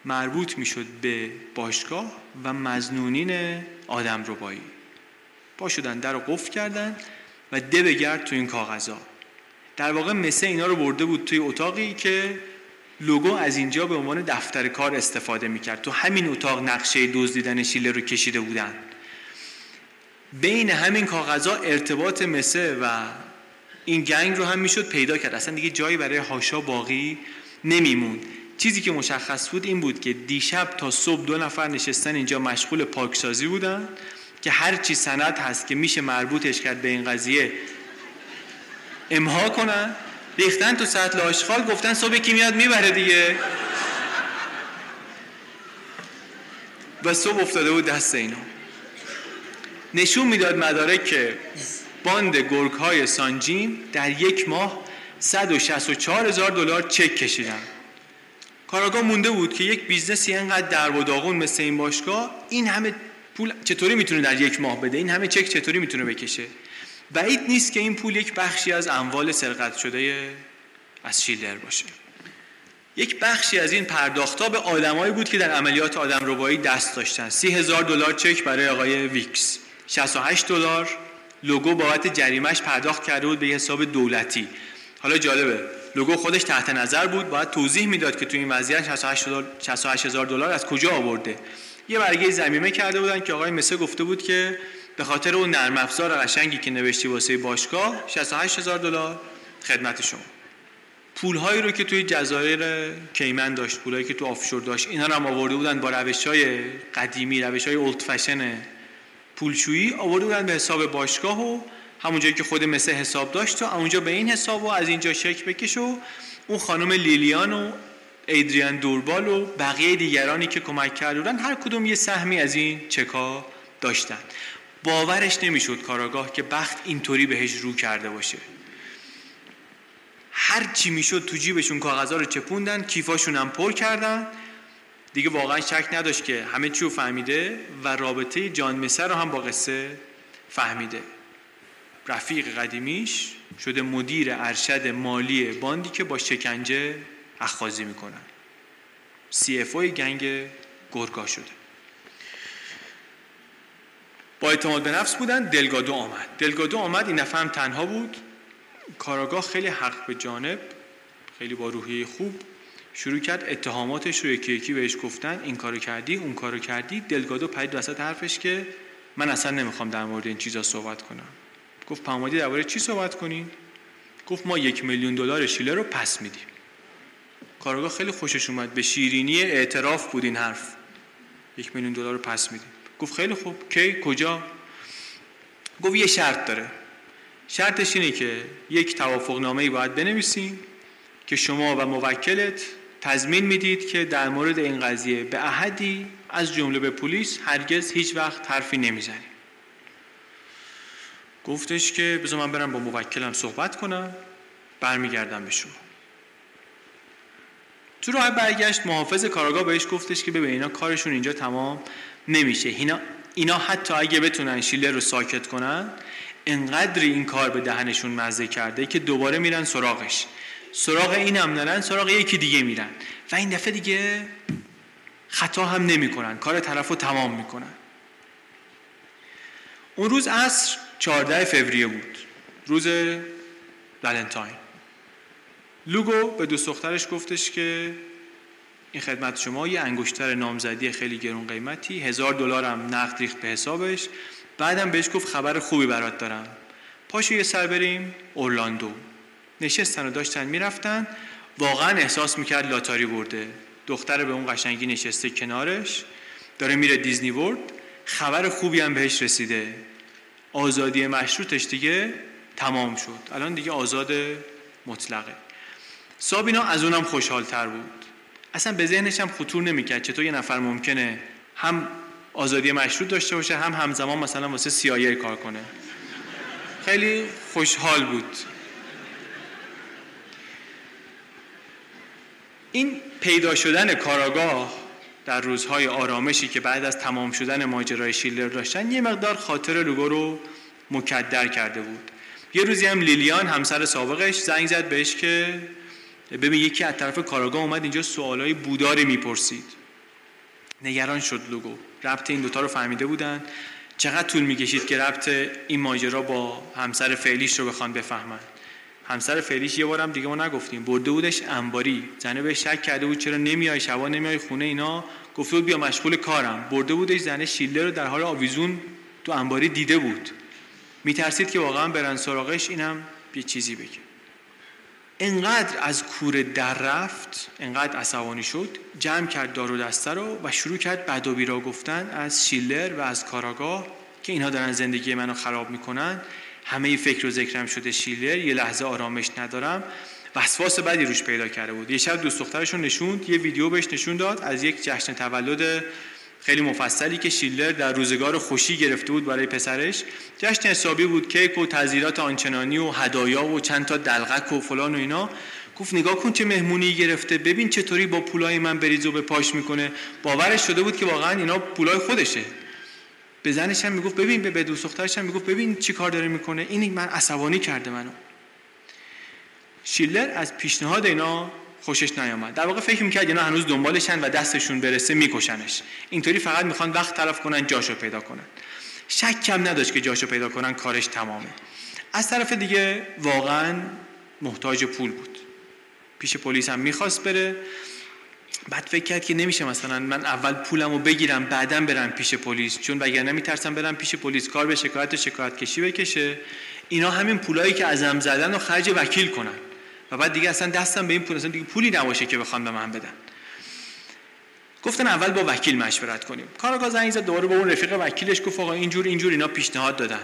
مربوط می‌شد به باشگاه و مزنونین آدم ربایی پا شدن در رو قفل کردن و ده بگرد تو این کاغذها در واقع مثل اینا رو برده بود توی اتاقی که لوگو از اینجا به عنوان دفتر کار استفاده می‌کرد. تو همین اتاق نقشه دزدیدن شیله رو کشیده بودن. بین همین کاغذها ارتباط مسه و این گنگ رو هم می‌شد پیدا کرد. اصلا دیگه جایی برای هاشا باقی نمیمون چیزی که مشخص بود این بود که دیشب تا صبح دو نفر نشستن اینجا مشغول پاکسازی بودن که هر چی سند هست که میشه مربوطش کرد به این قضیه امها کنن. ریختن تو سطل آشغال گفتن صبح کی میاد می‌بره دیگه. و صبح افتاده بود دست اینا. نشون می‌داد مدارک که باند گرگ های Sun Gym در یک ماه 164 هزار دلار چک کشیدن. کاراگاه مونده بود که یک business ی اینقدر در و داغون مثل این باشگاه این همه پول چطوری می‌تونه در یک ماه بده؟ این همه چک چطوری می‌تونه بکشه؟ بعید نیست که این پول یک بخشی از اموال سرقت شده از شیلر باشه. یک بخشی از این پرداختها به آدمایی بود که در عملیات آدم ربایی دست داشتن. سی دلار چک برای آقای ویکس. 68 دلار. لوگو بابت جریمش پرداخت کرده بود به حساب دولتی. حالا جالبه. لوگو خودش تحت نظر بود باید توضیح می‌داد که تو این وضعیت 68 هزار دلار از کجا آورده. یه برگه زمینه کرده بودن که آقای مسه گفته بود که به خاطر اون نرم افزار قشنگی که نوشتی واسه باشگاه 68 هزار دلار خدمت شما. پولهایی رو که توی جزایر کیمن داشت پولهایی که تو آفشور داشت اینا رو هم آورده بودن با روش های قدیمی روش های اولد فشن پولشویی آورده بودن به حساب باشگاه و همونجایی که خود مثل حساب داشت و اونجا به این حساب و از اینجا شک بکش و اون خانم لیلیان و ایدریان دوربال و بقیه دیگرانی که کمک کرده بودن هر کدوم یه سهمی از این چکا داشتن. باورش نمی‌شد کاراگاه که بخت اینطوری بهش رو کرده باشه. هر چی می‌شد تو جیبشون کاغذا رو چپوندن کیفاشون هم پر کردن. دیگه واقعا شک نداشت که همه چی رو فهمیده و رابطه جان مسر رو هم با قصه فهمیده. رفیق قدیمیش شده مدیر ارشد مالی باندی که با شکنجه اخخازی می‌کنن. سی اف گنگ گرگا شده. با اعتماد به نفس بودن دلگادو آمد. دلگادو آمد این دفعه هم تنها بود. کاراگاه خیلی حق به جانب خیلی با روحیه خوب شروع کرد اتهاماتش رو یکی یکی بهش گفتن این کارو کردی اون کارو کردی. دلگادو پرید وسط حرفش که من اصلا نمی‌خوام در مورد این چیزا صحبت کنم. گفت پامادی درباره چی صحبت کنین؟ گفت ما یک میلیون دلار شیله رو پس میدیم. کارگاه خیلی خوشش اومد. به شیرینی اعتراف بود این حرف. یک میلیون دلار رو پس میدیم. گفت خیلی خوب. کی؟ کجا؟ گفت یه شرط داره. شرطش اینه که یک توافق نامه ای باید بنویسیم که شما و موکلت تضمین می‌دید که در مورد این قضیه به احدی از جمله به پلیس هرگز هیچ وقت حرفی نمی‌زنیم گفتش که بذار من برم با موکلم صحبت کنم برمیگردم به شما. تو راه برگشت محافظ کاراگاه بهش گفتش که ببین اینا کارشون اینجا تمام نمیشه. اینا اینا حتی اگه بتونن شیله رو ساکت کنن انقدر این کار به دهنشون مزه کرده که دوباره میرن سراغش. سراغ این هم نرن سراغ یکی دیگه میرن. و این دفعه دیگه خطا هم نمی‌کنن کار طرف رو تمام می‌کنن. اون روز عصر 14 فوریه بود روز ولنتاین. لوگو به دوست دخترش گفتش که این خدمت شما یه انگشتر نامزدی خیلی گرون قیمتی هزار دلار هم نقد ریخت به حسابش. بعدم بهش گفت خبر خوبی برات دارم. پاشو یه سر بریم اورلاندو. نشستن و داشتن می‌رفتن واقعا احساس می‌کرد لاتاری برده. دختر به اون قشنگی نشسته کنارش داره میره دیزنی ورد خبر خوبی هم بهش رسیده. آزادی مشروطش دیگه تمام شد. الان دیگه آزاد مطلقه. سابینا از اونم خوشحال تر بود. اصلا به ذهنش هم خطور نمی‌کرد چطور یه نفر ممکنه هم آزادی مشروط داشته باشه هم همزمان مثلا واسه سیایی کار کنه. خیلی خوشحال بود. این پیدا شدن کاراگاه در روزهای آرامشی که بعد از تمام شدن ماجرای شیلر داشتن یه مقدار خاطر لوگو رو مکدر کرده بود. یه روزی هم لیلیان همسر سابقش زنگ زد بهش که ببین یکی از طرف کاراگاه اومد اینجا سوالای بوداری می‌پرسید. نگران شد لوگو. ربط این دوتا رو فهمیده بودن. چقدر طول می‌کشید که ربط این ماجرا با همسر فعلیش رو بخوان بفهمن؟ همسر فعلیش یه بارم دیگه ما نگفتیم. برده بودش انباری. زنه به شک کرده بود چرا نمیای شبا نمیای خونه اینا. گفته بود بیا مشغول کارم. برده بودش زنه شیله رو در حال آویزون تو انباری دیده بود. میترسید که واقعا برن سراغش؟ اینم یه چیزی بگه. انقدر از کوره در رفت انقدر عصبانی شد جمع کرد دار و دسته رو و شروع کرد بد و بیرا گفتن از شیلر و از کاراگاه که اینها دارن زندگی منو خراب می‌کنن. همه فکر و ذکرم شده شیلر یه لحظه آرامش ندارم. وسواس بدی روش پیدا کرده بود. یه شب دوست دخترش نشوند یه ویدیو بهش نشون داد. از یک جشن تولد خیلی مفصلی که شیلر در روزگار خوشی گرفته بود برای پسرش. جشن حسابی بود کیک و تزیرات آنچنانی و هدایا و چند تا دلغک و فلان و اینا. گفت نگاه کن چه مهمونی گرفته. ببین چطوری با پولای من بریز و به پاش می‌کنه. باورش شده بود که واقعا اینا پولای خودشه. به زنش هم می‌گفت ببین به دوست دخترش هم می‌گفت ببین چی کار داره می‌کنه. این من عصبانی کرده منو. شیلر از پیشنهاد اینا خوشش نیامد. در واقع فکر می‌کرد اینا هنوز دنبالشن و دستشون برسه میکشنش. اینطوری فقط می‌خوان وقت تلف کنن جاشو پیدا کنن. شک کم نداشت که جاشو پیدا کنن کارش تمامه. از طرف دیگه واقعا محتاج پول بود. پیش پلیس هم می‌خواست بره. بعد فکر کرد که نمیشه مثلا من اول پولمو بگیرم بعدا برم پیش پلیس. چون وگرنه میترسم برم پیش پلیس. کار به شکایت و شکایت کشی بکشه. اینا همین پولایی که ازم زدن و خرج وکیل کنن. و بعد دیگه اصلا دستم به این پول اصلا دیگه پولی نباشه که بخوان به من بدن. گفتن اول با وکیل مشورت کنیم. کاراگاه زنگ زد دوباره با اون رفیق وکیلش گفت آقا اینجور اینجور اینا پیشنهاد دادن.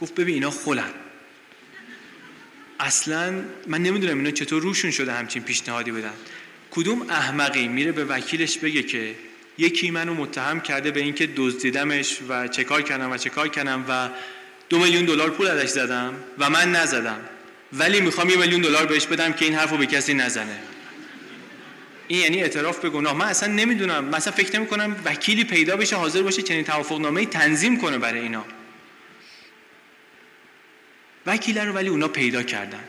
گفت ببین اینا خلن. اصلا من نمی‌دونم اینا چطور روشون شده همچین پیشنهادی بدن. کدوم احمقی میره به وکیلش بگه که یکی منو متهم کرده به اینکه دزدیدمش و چه کار کردم و چه کار کردم و دو میلیون دلار پول ازش زدم و من نزدم. ولی می‌خوام یه میلیون دلار بهش بدم که این حرفو به کسی نزنه. این یعنی اعتراف به گناه. من اصلا نمی‌دونم. مثلا فکر نمی کنم وکیلی پیدا بشه حاضر باشه چنین توافق نامه تنظیم کنه برای اینا. وکیل رو ولی اونا پیدا کردن.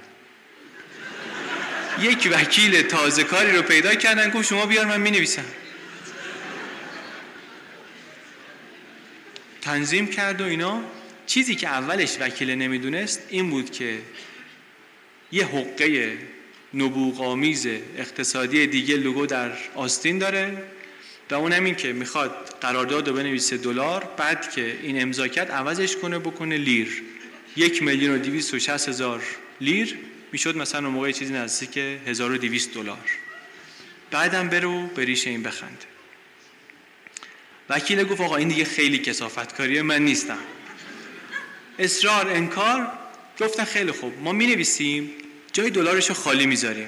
یک وکیل تازه کاری رو پیدا کردن گفت شما بیار من می نویسم تنظیم کرد و اینا. چیزی که اولش وکیل نمی‌دونست این بود که یه حقه نبوغامیز اقتصادی دیگه لوگو در آستین داره و اون همین که می‌خواد قرارداد رو بنویسه دلار بعد که این امضا کرد عوضش کنه بکنه لیر. یک میلیون و دیویست و هزار لیر. می‌شد مثلا اون موقع چیزی نزدیک 1200 دلار. بعدم برو بریش این بخنده وکیل گفت آقا این دیگه خیلی کسافتکاریه من نیستم. اصرار انکار گفتن خیلی خوب. ما می نویسیم جای دلارش رو خالی می‌ذاریم.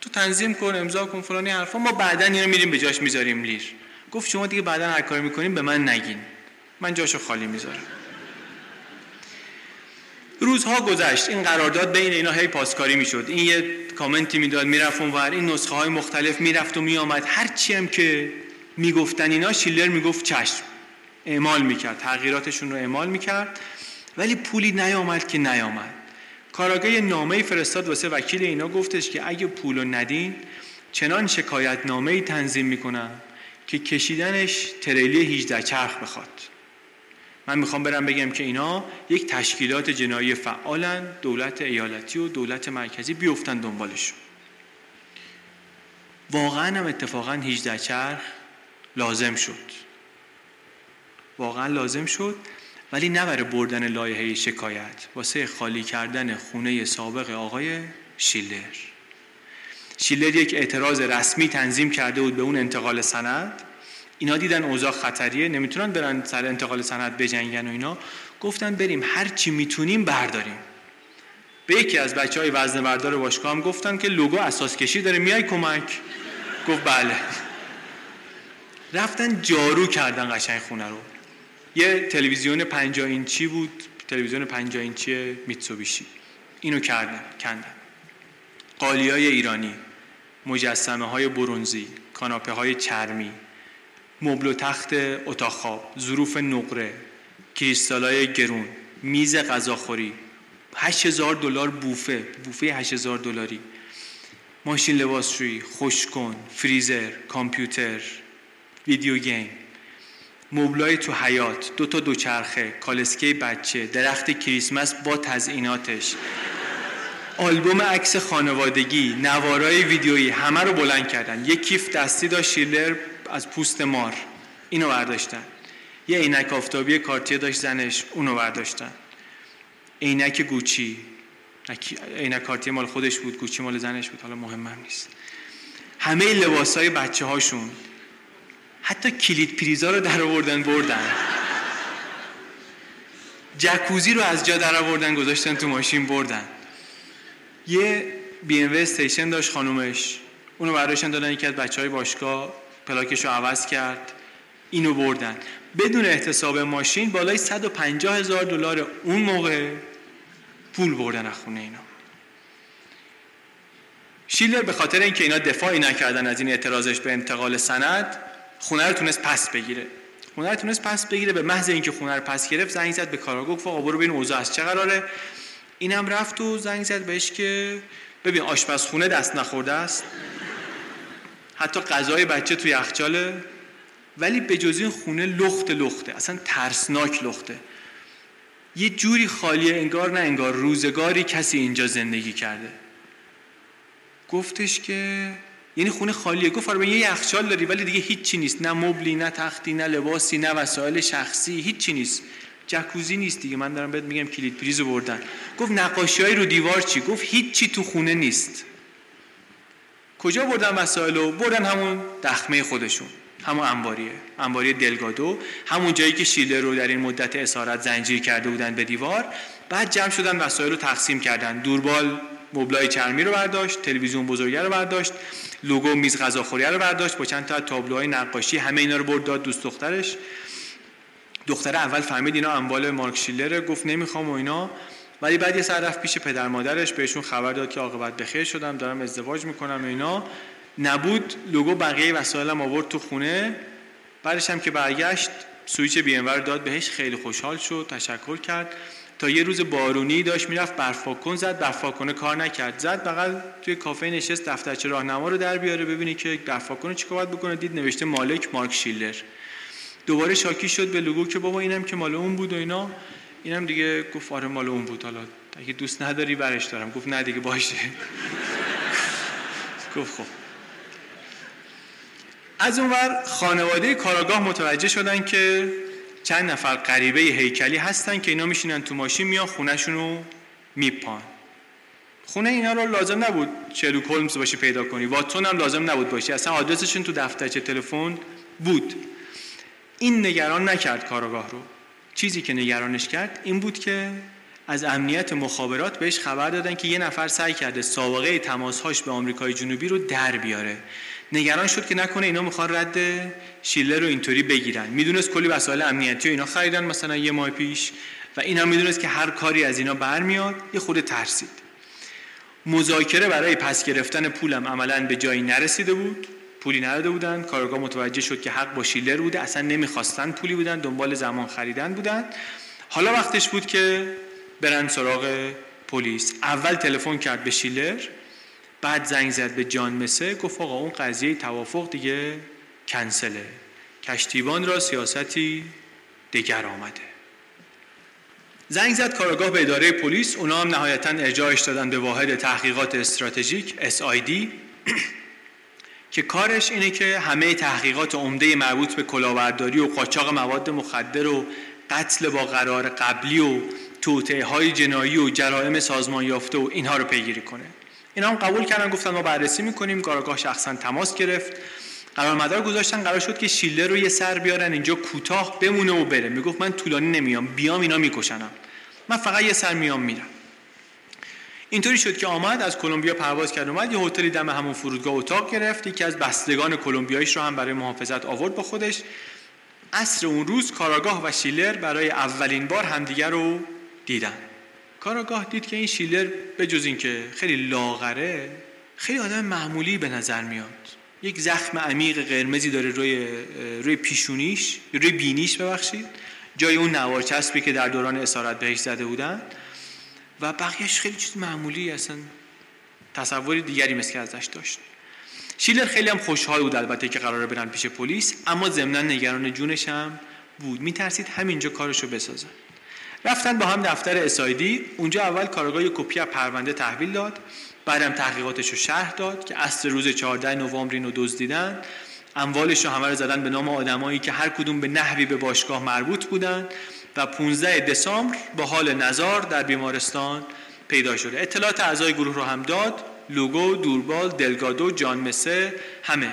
تو تنظیم کن امضا کن فلانی حرفا. ما بعدا اینو میریم به جاش می‌ذاریم لیر. گفت شما دیگه بعدا هر کاری می‌کنیم به من نگین. من جاشو خالی می‌ذارم. روزها گذشت این قرارداد بین اینا هی پاسکاری می‌شد. این یه کامنتی می‌داد می‌رفت اونور این نسخه های مختلف می‌رفت و میآمد. هر چی هم که می‌گفتن اینا شیلر می‌گفت چشم. اعمال می‌کرد تغییراتشون رو اعمال می‌کرد. ولی پولی نیامد که نیامد. کاراگاه نامه فرستاد واسه وکیل اینا گفتش که اگه پولو ندین چنان شکایت نامه تنظیم می‌کنم که کشیدنش تریلی 18 چرخ بخواد. من می‌خوام برم بگم که اینا یک تشکیلات جنایی فعالن دولت ایالتی و دولت مرکزی بیفتن دنبالشون. واقعا هم اتفاقا 18 چرخ لازم شد. واقعا لازم شد ولی نه برای بردن لایحه شکایت واسه خالی کردن خونه سابق آقای شیلر شیلر یک اعتراض رسمی تنظیم کرده بود به اون انتقال سند. اینا دیدن اوضاع خطریه نمی‌تونن برن سر انتقال سند بجنگن و اینا. گفتن بریم هر چی می‌تونیم برداریم. به یکی از بچه های وزن بردار باشگاه هم گفتن که لوگو اساس کشی داره میای کمک؟ گفت بله. رفتن جارو کردن قشنگ خونه رو. یه تلویزیون 50 اینچی بود تلویزیون 50 اینچی میتسوبیشی. اینو کردن کندن. قالی های ایرانی مجسمه های برونزی کاناپه های چرمی. مبل و تخت اتاق خواب ظروف نقره کریستالای گرون میز غذاخوری 8000 دلار بوفه بوفه 8000 دلاری. ماشین لباسشویی خوشکن فریزر کامپیوتر ویدیو گیم. مبلای تو حیات دو تا دوچرخه کالسکه بچه درخت کریسمس با تزئیناتش. آلبوم عکس خانوادگی نوارای ویدیویی همه رو بلند کردن. یک کیف دستی داشت شیلر از پوست مار. اینو برداشتن. یه عینک آفتابی کارتیه داشت زنش اونو برداشتن. عینک گوچی. عینک کارتیه مال خودش بود گوچی مال زنش بود. حالا مهمم نیست. همه لباس های بچه هاشون حتی کلید پریزا رو در آوردن بردن. جکوزی رو از جا در آوردن گذاشتن تو ماشین بردن. یه بی ام استیشن داشت خانومش. اونو برداشتن دادن یکی از بچه های باشگاه. پلاکش رو عوض کرد. اینو بردن. بدون احتساب ماشین بالای 150 هزار دلار اون موقع پول بردن از خونه اینا. شیلر به خاطر اینکه اینا دفاعی نکردن از این اعتراضش به انتقال سند خونه رو تونست پس بگیره. خونه رو تونست پس بگیره به محض اینکه خونه رو پس گرفت زنگ زد به کاراگاه گفت آقا برو ببین اوضاع از چه قراره. اینم رفت و زنگ زد بهش که ببین آشپزخونه دست نخورده است. حتی غذای بچه توی یخچاله ولی به جز این خونه لخت لخته اصلا ترسناک لخته. یه جوری خالیه انگار نه انگار روزگاری کسی اینجا زندگی کرده. گفتش که یعنی خونه خالیه. گفت آره یه یخچال داری ولی دیگه هیچی نیست. نه مبلی نه تختی نه لباسی نه وسایل شخصی هیچی نیست. جکوزی نیست دیگه. من دارم بهت میگم کلید پریز بردن. گفت نقاشی های رو دیوار چی؟ گفت هیچی تو خونه نیست. کجا بردن وسایل رو؟ بردن همون دخمه خودشون. همون انباریه. انباری دلگادو. همون جایی که شیلر رو در این مدت اسارت زنجیر کرده بودن به دیوار. بعد جمع شدن وسایل رو تقسیم کردن. دوربال مبلای چرمی رو برداشت تلویزیون بزرگه رو برداشت لوگو میز غذاخوری رو برداشت با چند تا تابلوهای نقاشی. همه اینا رو برد داد دوست دخترش. دختر اول فهمید اینا اموال مارک شیلره گفت نمی‌خوام و اینا. ولی بعد یه سر رفت پیش پدر مادرش بهشون خبر داد که عاقبت بخیر شدم دارم ازدواج می‌کنم اینا. نبود لوگو بقیه وسایلم آورد تو خونه. بعدش هم که برگشت سویچ بی داد بهش خیلی خوشحال شد تشکر کرد. تا یه روز بارونی داشت می‌رفت برفاکن زد برفاکن کار نکرد. زد بغل توی کافه نشست دفترچه راهنما رو در بیاره ببینی که برفاکن چیکار باید بکنه. دید نوشته مالک مارک شیلر. دوباره شاکی شد به لوگو که بابا اینم که مال اون بود و اینا. اینم دیگه گفت آره مال اون بود حالا اگه دوست نداری برش دارم. گفت نه دیگه باشه. گفت خب. از اونور خانواده کاراگاه متوجه شدن که چند نفر غریبه هیکلی هستن که اینا میشینن تو ماشین میان خونهشون رو میپان. خونه اینا رو لازم نبود شلوک هولمز باشی پیدا کنی. واتسون هم لازم نبود باشی اصلا آدرسشون تو دفترچه تلفن بود. این نگران نکرد کاراگاه رو. چیزی که نگرانش کرد این بود که از امنیت مخابرات بهش خبر دادن که یه نفر سعی کرده سابقه تماسهاش به آمریکای جنوبی رو در بیاره. نگران شد که نکنه اینا می‌خوان رد شیلر رو اینطوری بگیرن. می‌دونست کلی وسایل امنیتی و اینا خریدن مثلا یه ماه پیش و این هم می‌دونست که هر کاری از اینا برمیاد. یه خود ترسید. مذاکره برای پس گرفتن پولم عملا به جایی نرسیده بود. پولی نداده بودن. کارگاه متوجه شد که حق با شیلر بوده. اصلا نمی‌خواستن پولی بودن دنبال زمان خریدن بودن. حالا وقتش بود که برن سراغ پلیس. اول تلفن کرد به شیلر بعد زنگ زد به جان مسه. گفت آقا اون قضیه توافق دیگه کنسله. کشتیبان را سیاستی دیگر آمده. زنگ زد کارگاه به اداره پلیس. اونا هم نهایتا ارجاعش دادن به واحد تحقیقات استراتژیک SID که کارش اینه که همه تحقیقات عمده مربوط به کلاهبرداری و قاچاق مواد مخدر و قتل با قرار قبلی و توطئه های جنایی و جرائم سازمان یافته و اینها رو پیگیری کنه. اینا هم قبول کردن گفتن ما بررسی می‌کنیم. کارگاه شخصا تماس گرفت. قرار مدار گذاشتن قرار شد که شیله رو یه سر بیارن اینجا کوتاه بمونه و بره. می‌گفت من طولانی نمیام بیام اینا میکشنم. من فقط یه سر میام میرم. اینطوری شد که آمد از کلمبیا پرواز کرد اومد یه هتلی دم همون فرودگاه اتاق گرفت یکی از بستگان کلمبیاییش رو هم برای محافظت آورد با خودش. عصر اون روز کاراگاه و شیلر برای اولین بار همدیگر رو دیدن. کاراگاه دید که این شیلر به جز اینکه خیلی لاغره خیلی آدم معمولی به نظر میاد. یک زخم عمیق قرمزی داره روی روی پیشونیش روی بینیش ببخشید. جای اون نوار چسبی که در دوران اسارت بهش زده بودن. و بقیهش خیلی چیز معمولی اصلا تصوری دیگری مثل که ازش داشت. شیلر خیلی هم خوشحال بود البته که قراره برن پیش پلیس اما ضمنا نگران جونش هم بود. میترسید همینجا کارشو بسازن رفتن با هم دفتر اسایدی اونجا اول کارگاه کپی از پرونده تحویل داد. بعدم تحقیقاتش رو شرح داد که اصل روز 14 نوامبر اینو دزدیدن اموالش رو همه رو زدن به نام آدمایی که هر کدوم به نحوی به باشگاه مربوط بودن. و 15 دسامبر با حال نزار در بیمارستان پیدا شده. اطلاعات اعضای گروه رو هم داد. لوگو دوربال دلگادو جان مسه همه.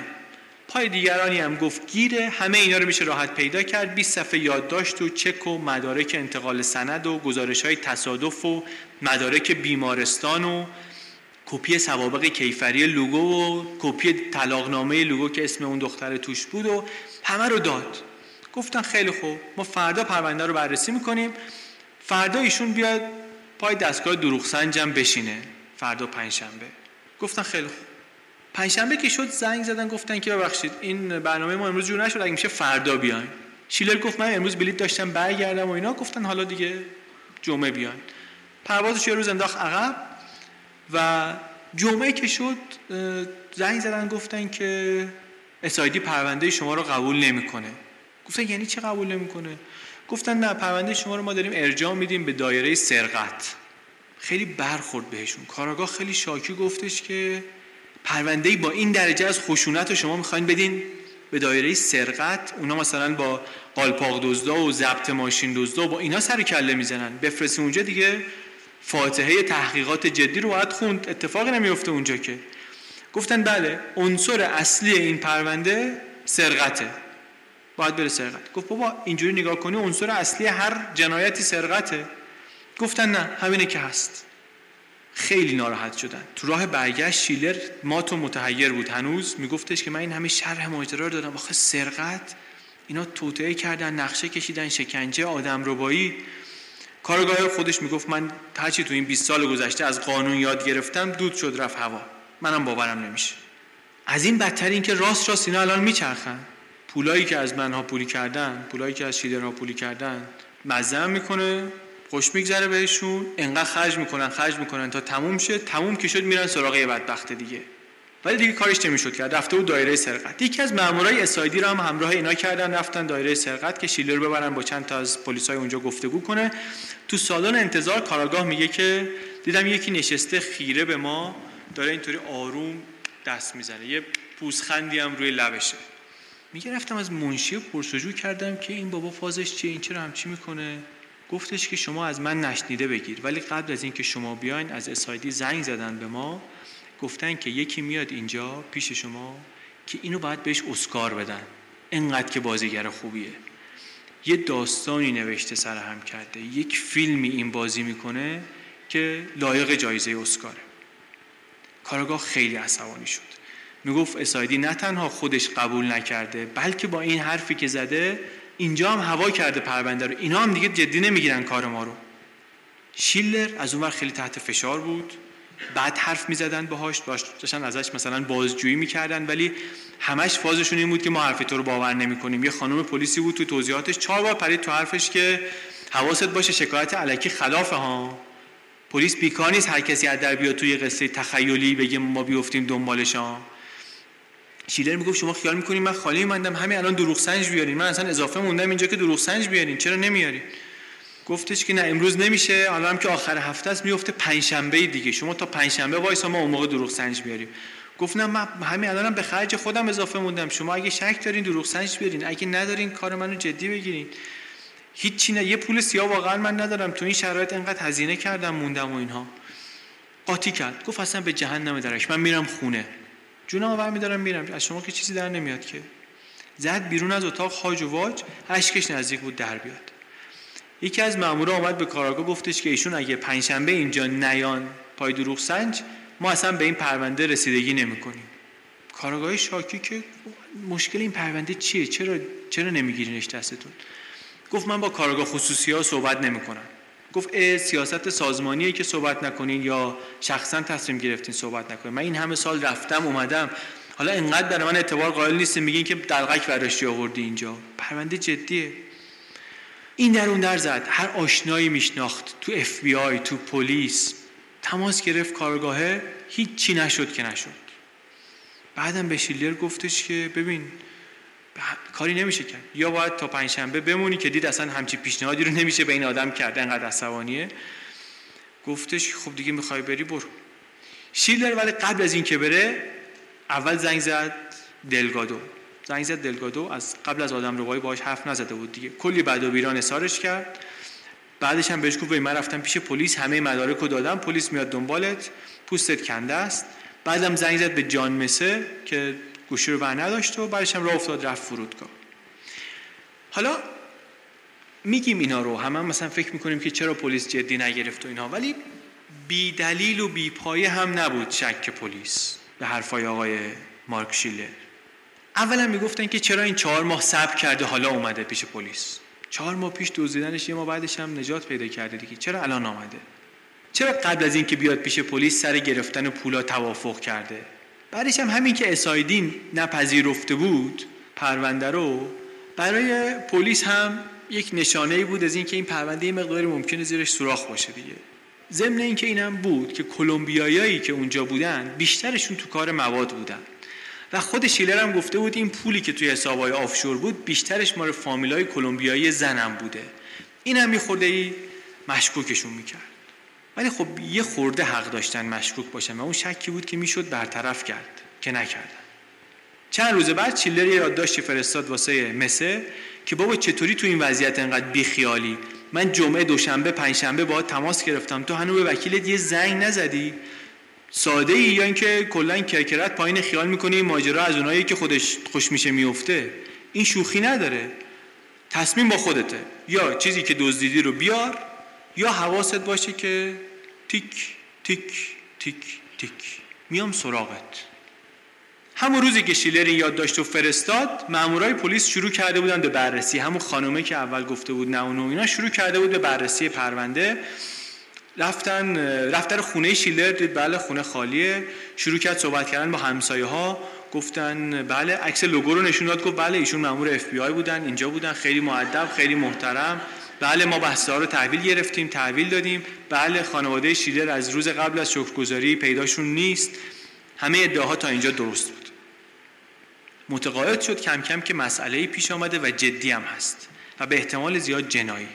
پای دیگرانی هم گفت گیره همه اینا رو میشه راحت پیدا کرد. 20 صفحه یادداشت و چک و مدارک انتقال سند و گزارش های تصادف و مدارک بیمارستان و کپی سوابق کیفری لوگو و کپی طلاقنامه لوگو که اسم اون دختر توش بود و همه رو داد. گفتن خیلی خوب. ما فردا پرونده رو بررسی می‌کنیم. فردا ایشون بیاد پای دستگاه دروغ سنجم بشینه. فردا پنجشنبه. گفتن خیلی خوب. پنجشنبه که شد زنگ زدن گفتن که ببخشید این برنامه ما امروز جور نشد اگه میشه فردا بیاین. شیلر گفت من امروز بلیط داشتم برگردم و اینا. گفتن حالا دیگه جمعه بیاین. پروازش یه روز انداخت عقب. و جمعه که شد زنگ زدن گفتن که اسایدی پرونده شما رو قبول نمی‌کنه. گفتن یعنی چه قبول نمی‌کنه؟ گفتن نه پرونده شما رو ما داریم ارجاع میدیم به دایره سرقت. خیلی برخورد بهشون. کاراگاه خیلی شاکی گفتش که پرونده با این درجه از خشونت رو شما می‌خواین بدین به دایره سرقت. اونا مثلا با قالپاق دزدا و ضبط ماشین دزدا با اینا سر کله می‌زنن. بفرستی اونجا دیگه فاتحه تحقیقات جدی رو باید خوند. اتفاقی نمیفته اونجا که. گفتن بله عنصر اصلی این پرونده سرقته. باید بره سرقت. گفت بابا اینجوری نگاه کنی عنصر اصلی هر جنایتی سرقته. گفتن نه همینه که هست. خیلی ناراحت شدن. تو راه برگشت شیلر ما تو متحیر بود. هنوز میگفتش که من این همه شرح ماجرا رو دادم آخه سرقت اینا توطئه کردن نقشه کشیدن شکنجه آدم ربایی. کارگاه خودش می‌گفت من هرچی تو این 20 سال گذشته از قانون یاد گرفتم دود شد رفت هوا. منم باورم نمیشه. از این بدتر این که راست راست اینا الان میچرخن. پولایی که از منها پولی کردن پولایی که از شیلرها پولی کردن مزه می‌کنه خوش میگذره بهشون انقدر خرج می‌کنن خرج می‌کنن تا تموم شه تموم که شد میرن سراغ یه بدبخت دیگه. ولی دیگه کارش نمی‌شد کرد رفته بود دایره سرقت. یکی از مامورای اسایدی رو هم همراه اینا کردن رفتن دایره سرقت که شیلر رو ببرن با چند تا از پلیسای اونجا گفتگو کنه. تو سالن انتظار کاراگاه میگه که دیدم یکی نشسته خیره به ما داره اینطوری آروم دست می‌زنه یه پوزخندی هم روی لبشه. میگه رفتم از منشی پرسجو کردم که این بابا فازش چیه این چرا همچی می‌کنه؟ گفتش که شما از من نشنیده بگیر. ولی قبل از اینکه شما بیاین از اسایدی زنگ زدن به ما. گفتن که یکی میاد اینجا پیش شما که اینو باید بهش اسکار بدن. انقدر که بازیگر خوبیه. یه داستانی نوشته سر هم کرده. یک فیلمی این بازی می‌کنه که لایق جایزه اسکاره. کارگاه خیلی عصبانی شد. می‌گفت اسایدی نه تنها خودش قبول نکرده بلکه با این حرفی که زده اینجا هم هوا کرده پرونده رو. اینا هم دیگه جدی نمی‌گیرن کار ما رو. شیلر از اون خیلی تحت فشار بود. بعد حرف می‌زدن باهاش داشتن ازش مثلا بازجویی می‌کردن ولی همش فازشون این بود که ما حرف تو رو باور نمی‌کنیم. یه خانم پلیسی بود تو توضیحاتش چهار بار پرید تو حرفش که حواست باشه شکایت علکی خلافه ها. پلیس بیکار نیست هر کسی از در بیاد توی قصه تخیلی بگه ما بیفتیم دنبالش ها. شیلر می‌گفت شما خیال می‌کنین من خالی مندم همین الان دروغ سنج بیارین. من اصلا اضافه موندم اینجا که دروغ سنج بیارین. چرا نمیارین؟ گفتش که نه امروز نمیشه. حالا هم که آخر هفته است میفته پنجشنبه دیگه. شما تا پنجشنبه وایسا ما اون موقع دروغ سنج بیاریم. گفتم من همین الانم به خرج خودم اضافه موندم. شما اگه شک دارین دروغ سنج بیارین. اگه ندارین کار منو جدی بگیرین. هیچی نه. یه پول سیاه واقعا من ندارم. تو این شرایط انقدر هزینه کردم موندم و اینها. قاطی کرد. گفت اصلا به جهنم درش. من میرم خونه. جونم ور میدارم میرم. از شما که چیزی در نمیاد که. زد بیرون از اتاق خاج و واج. اشکش نزدیک بود در بیاد. یکی از مامورا آمد به کاراگاه گفتش که ایشون اگه پنجشنبه اینجا نیان پای دروغ سنج ما اصلا به این پرونده رسیدگی نمی‌کنیم. کاراگاه شاکی که مشکل این پرونده چیه؟ چرا چرا نمیگیرینش دستتون؟ گفت من با کارگاه خصوصی ها صحبت نمی‌کنم. گفت سیاست سازمانیه که صحبت نکنین یا شخصا تصمیم گرفتین صحبت نکنین. من این همه سال رفتم اومدم. حالا اینقدر برای من اعتبار قائل نیست میگین که دلغک برداشتی آوردی اینجا. پرونده جدیه. این در اون در زد. هر آشنایی میشناخت. تو اف بی آی تو پلیس. تماس گرفت کارگاهه. هیچی نشد که نشد. بعدم به شیلر گفتش که ببین کاری نمیشه کرد. یا باید تا پنجشنبه بمونی که دید اصلا همچی پیشنهادی رو نمیشه به این آدم کرد انقدر عصبانیه. گفتش خب دیگه می‌خوای بری برو. شیلر ولی قبل از اینکه بره اول زنگ زد دلگادو. زنگ زد دلگادو از قبل از آدم روایی باهاش حرف نزده بود دیگه. کلی بعد و بیران اصارش کرد. بعدش هم بهش گفت من رفتم پیش پلیس همه مدارک رو دادم پلیس میاد دنبالت پوستت کنده است. بعدم زنگ زد به جان مسه که گوشی رو بر نداشت و بعدش هم راه افتاد رفت فرودگاه حالا میگیم اینا رو همه هم مثلا فکر می‌کنیم که چرا پلیس جدی نگرفت و اینها ولی بی دلیل و بی پایه هم نبود شک پلیس به حرفای آقای مارک شیلر. اولا می‌گفتن که چرا این چهار ماه صبر کرده حالا اومده پیش پلیس؟ چهار ماه پیش دزدیدنش یه ماه بعدش هم نجات پیدا کرده دیگه. چرا الان آمده چرا قبل از اینکه بیاد پیش پلیس سر گرفتن پولا توافق کرده؟ بعدش هم همین که اسایدین نپذیرفته بود پرونده رو برای پلیس هم یک نشانه بود از اینکه این پرونده یه مقداری ممکنه زیرش سوراخ باشه دیگه. ضمن اینکه اینم بود که کلمبیاییایی که اونجا بودن بیشترشون تو کار مواد بودن. و خود شیلر هم گفته بود این پولی که توی حسابهای آفشور بود بیشترش مال فامیلای کلمبیایی زنم بوده. این هم یه خورده ای مشکوکشون می‌کرد. ولی خب یه خورده حق داشتن مشکوک باشن و اون شکی بود که می‌شد برطرف کرد که نکردن. چند روز بعد چیلر یه یادداشتی فرستاد واسه مسه که بابا چطوری تو این وضعیت انقدر بیخیالی؟ من جمعه دوشنبه پنجشنبه باهات تماس گرفتم. تو هنوز به وکیلت یه زنگ نزدی؟ ساده ای یا اینکه کلا کرکرت پایین خیال می‌کنی ماجرا از اونایی که خودش خوش میشه میفته این شوخی نداره. تصمیم با خودته. یا چیزی که دزدیدی رو بیار یا حواست باشه که تیک تیک تیک تیک. میام سراغت. همون روزی که شیلر این یادداشت و فرستاد مامورای پلیس شروع کرده بودن به بررسی. همون خانومه که اول گفته بود نه اونو اینا شروع کرده بود به بررسی پرونده. رفتن رفتن خونه شیلر دید بله خونه خالیه. شروع کرد صحبت کردن با همسایه ها گفتن بله عکس لوگو رو نشون داد. گفت بله ایشون مامور اف بی آی بودن اینجا بودن. خیلی مؤدب خیلی محترم. بله ما بحث رو تحویل گرفتیم تحویل دادیم. بله خانواده شیلر از روز قبل از شکرگزاری پیداشون نیست. همه ادعاها تا اینجا درست بود. متقاعد شد کم کم که مسئله پیش آمده و جدی هم هست و به احتمال زیاد جنایی.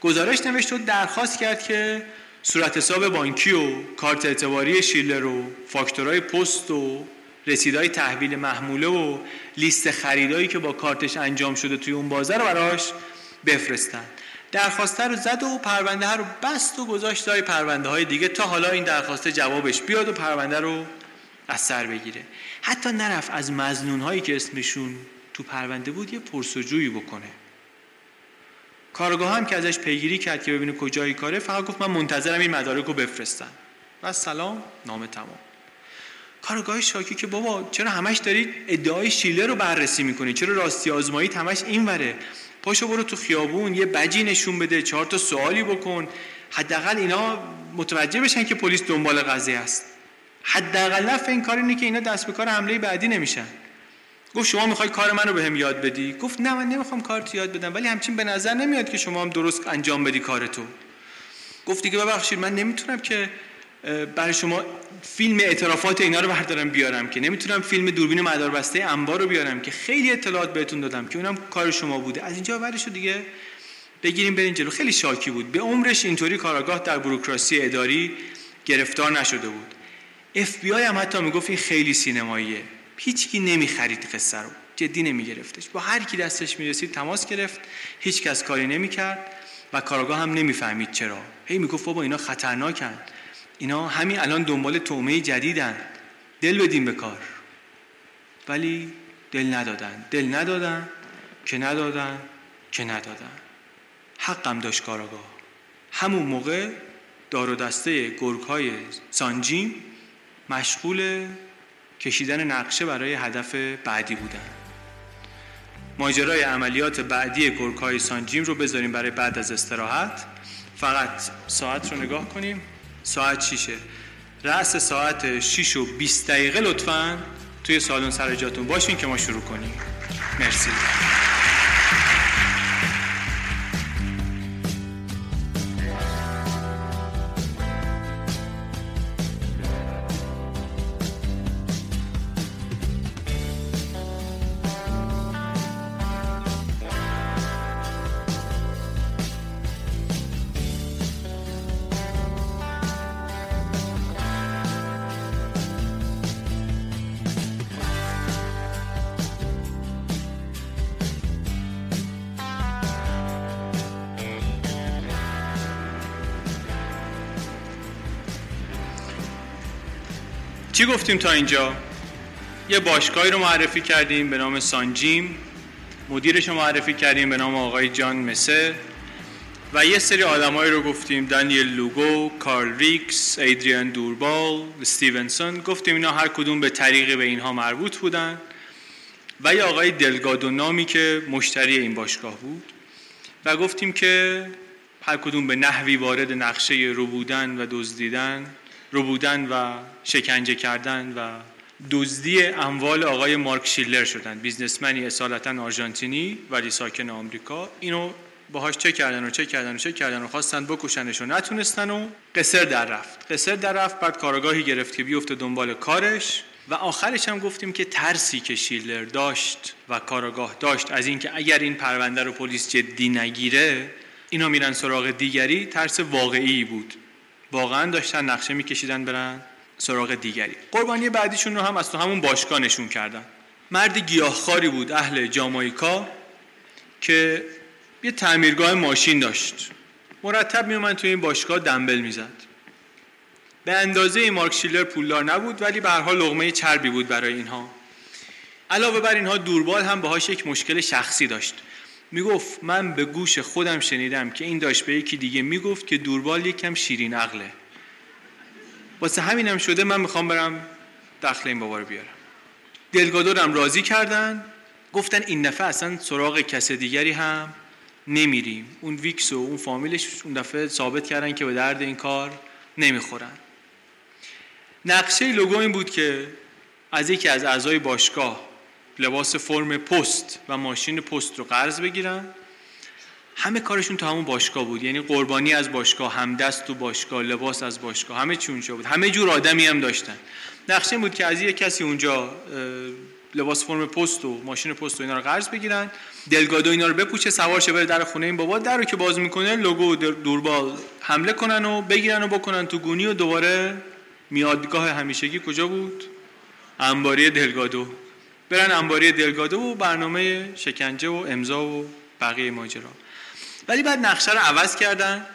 گزارش نوشت و درخواست کرد که صورت حساب بانکی و کارت اعتباری شیلر و فاکتورهای پست و رسیدهای تحویل محموله و لیست خریدایی که با کارتش انجام شده توی اون بازار رو براش بفرستن درخواسته رو زد و پرونده رو بست و گذاشت لای پرونده های دیگه تا حالا این درخواست جوابش بیاد و پرونده رو از سر بگیره. حتی نرف از مزنون هایی که اسمشون تو پرونده بود یه پرسجویی بکنه. کارگاه هم که ازش پیگیری کرد که ببینه کجایی کاره فقط گفت من منتظرم این مدارک رو بفرستن. و سلام نامه تمام. کارگاه شاکی که بابا چرا همش دارید ادعای شیله رو بررسی می‌کنی؟ چرا راستی آزمایی همش این وره پاشو برو تو خیابون یه بجی نشون بده چهار تا سوالی بکن. حداقل اینا متوجه بشن که پلیس دنبال قضیه است. حداقل نفع این کار اینه که اینا دست به کار حمله بعدی نمیشن. گفت شما می‌خوای کار منو بهم یاد بدی؟ گفت نه من نمی‌خوام کارت یاد بدم ولی همچین به نظر نمیاد که شما هم درست انجام بدی کارتو گفت دیگه ببخشید من نمی‌تونم که برای شما فیلم اعترافات اینا رو بردارم بیارم که نمی‌تونم فیلم دوربین مداربسته انبار رو بیارم که خیلی اطلاعات بهتون دادم که اونم کار شما بوده. از اینجا بعدش دیگه بگیریم برین جلو. خیلی شاکی بود. به عمرش اینطوری کاراگاه در بروکراسی اداری گرفتار نشده بود. اف بی آی هم حتی می‌گفت این خیلی سینماییه. هیچکی نمی‌خرید قصه رو. جدی نمیگرفتش. با هر کی دستش می‌رسید تماس گرفت. هیچ کس کاری نمی‌کرد و کاراگاه هم نمی‌فهمید چرا. هی می‌گفت بابا اینا خطرناکن. اینا همین الان دنبال تومه جدیدن. دل بدیم به کار. ولی دل ندادن. دل ندادن که ندادن که ندادن. حقم داشت کاراگاه. همون موقع دار و دسته گرگ های سانجیم مشغول کشیدن نقشه برای هدف بعدی بودن. ماجرای عملیات بعدی گرگ های سانجیم رو بذاریم برای بعد از استراحت. فقط ساعت رو نگاه کنیم. ساعت شیشه. رأس ساعت 6 و 20 دقیقه لطفا توی سالن سر جاتون باشین که ما شروع کنیم. مرسی. گفتیم تا اینجا؟ یه باشگاهی رو معرفی کردیم به نام سانجیم. مدیرش رو معرفی کردیم به نام آقای جان مسه. و یه سری آدمایی رو گفتیم. دانیل لوگو، کارل ریکس، ایدریان دوربال، استیونسون. گفتیم اینا هر کدوم به طریقی به اینها مربوط بودن. و یه آقای دلگادو نامی که مشتری این باشگاه بود. و گفتیم که هر کدوم به نحوی وارد نقشه رو بودن و دزدیدن. رو بودن و شکنجه کردن و دزدی اموال آقای مارک شیلر شدن. بیزنسمنی اصالتا آرژانتینی ولی ساکن آمریکا. اینو باهاش چه کردن و چه کردن و چه کردن و خواستن بکشنش و نتونستن و قصر در رفت. قصر در رفت بعد کارگاهی گرفت که بیفته دنبال کارش. و آخرش هم گفتیم که ترسی که شیلر داشت و کارگاه داشت از اینکه اگر این پرونده رو پلیس جدی نگیره اینا میرن سراغ دیگری ترس واقعی بود. واقعا داشتن نقشه میکشیدن برن سراغ دیگری. قربانی بعدیشون رو هم از تو همون باشگاه نشون کردن. مرد گیاهخواری بود اهل جامایکا که یه تعمیرگاه ماشین داشت. مرتب میومد توی این باشگاه دنبل می‌زد. به اندازه مارک شیلر پولدار نبود ولی به هر حال لقمه چربی بود برای اینها. علاوه بر اینها دوربال هم باهاش یک مشکل شخصی داشت. می‌گفت من به گوش خودم شنیدم که این داشت به یکی دیگه می‌گفت که دوربال یکم شیرین عقله. واسه همینم شده من می‌خوام برم دخل این بابا رو بیارم. دلگادورم راضی کردن. گفتن این دفعه اصلا سراغ کس دیگری هم نمیریم. اون ویکس و اون فامیلش اون دفعه ثابت کردن که به درد این کار نمی‌خورن. نقشه لوگو این بود که از یکی از اعضای باشگاه لباس فرم پست و ماشین پست رو قرض بگیرن. همه کارشون تو همون باشگاه بود. یعنی قربانی از باشگاه همدست تو باشگاه لباس از باشگاه همه چی اونجا بود. همه جور آدمی هم داشتن. نقشه بود که از یه کسی اونجا لباس فرم پست و ماشین پست و اینا رو قرض بگیرن. دلگادو اینا رو بپوشه سوار شه بره در خونه این بابا. در که باز می‌کنه لوگو دوربال حمله کنن و بگیرن و بکنن تو گونی و دوباره میادگاه همیشگی کجا بود؟ انباری دلگادو. برن انباری دلگادو و برنامه شکنجه و امضا و بقیه ماجرا. ولی بعد نقشه رو عوض کردن.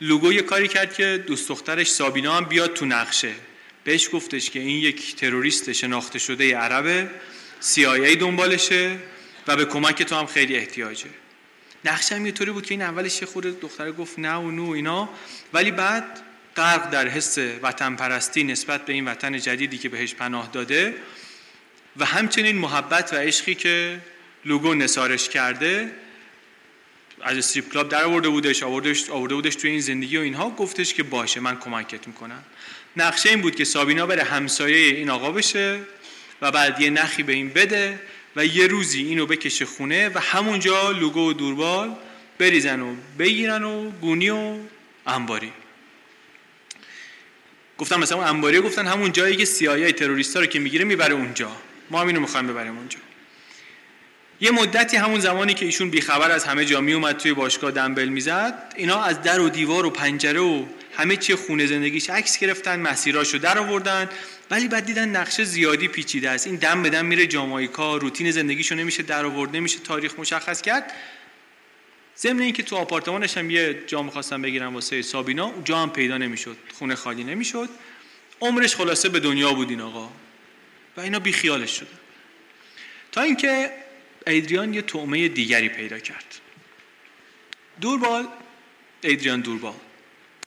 لوگو یه کاری کرد که دوست دخترش سابینا هم بیاد تو نقشه. بهش گفتش که این یک تروریست شناخته شده عربه CIA دنبالشه و به کمک تو هم خیلی احتیاجه. نقشه هم یه طوری بود که این اولش یه خورده دختره گفت نه و نو اینا. ولی بعد غرق در حس وطن پرستی نسبت به این وطن جدیدی که بهش پناه داده و همچنین محبت و عشقی که لوگو نسارش کرده از استریپ کلاب در آورده بودش آوردش آورده بودش توی این زندگی و اینها گفتش که باشه من کمکت می‌کنم. نقشه این بود که سابینا بره همسایه این آقا بشه و بعد یه نخی به این بده و یه روزی اینو بکشه خونه و همونجا لوگو و دوربال بریزن و بگیرن و گونی و انباری. گفتم مثلا انباری گفتن همون جایی که سیایی تروریستا رو که می‌گیره می‌بره اونجا. ما هم اینو می‌خوایم ببریم اونجا. یه مدتی همون زمانی که ایشون بیخبر از همه جا میومد توی باشگاه دنبل می‌زد اینا از در و دیوار و پنجره و همه چی خونه زندگیش عکس گرفتن مسیراشو در آوردن ولی بعد دیدن نقشه زیادی پیچیده است. این دم به دم میره جامایکا روتین زندگیشو نمیشه در آورد نمیشه تاریخ مشخص کرد. ضمن اینکه تو آپارتمانش هم یه جا می‌خواستن بگیرن واسه سابینا جا هم پیدا نمی‌شد خونه خالی نمی‌شد. عمرش خلاصه به دنیا بود این آقا. و اینا بی خیالش شدن تا اینکه ایدریان یه طعمه دیگری پیدا کرد. دوربال ایدریان دوربال.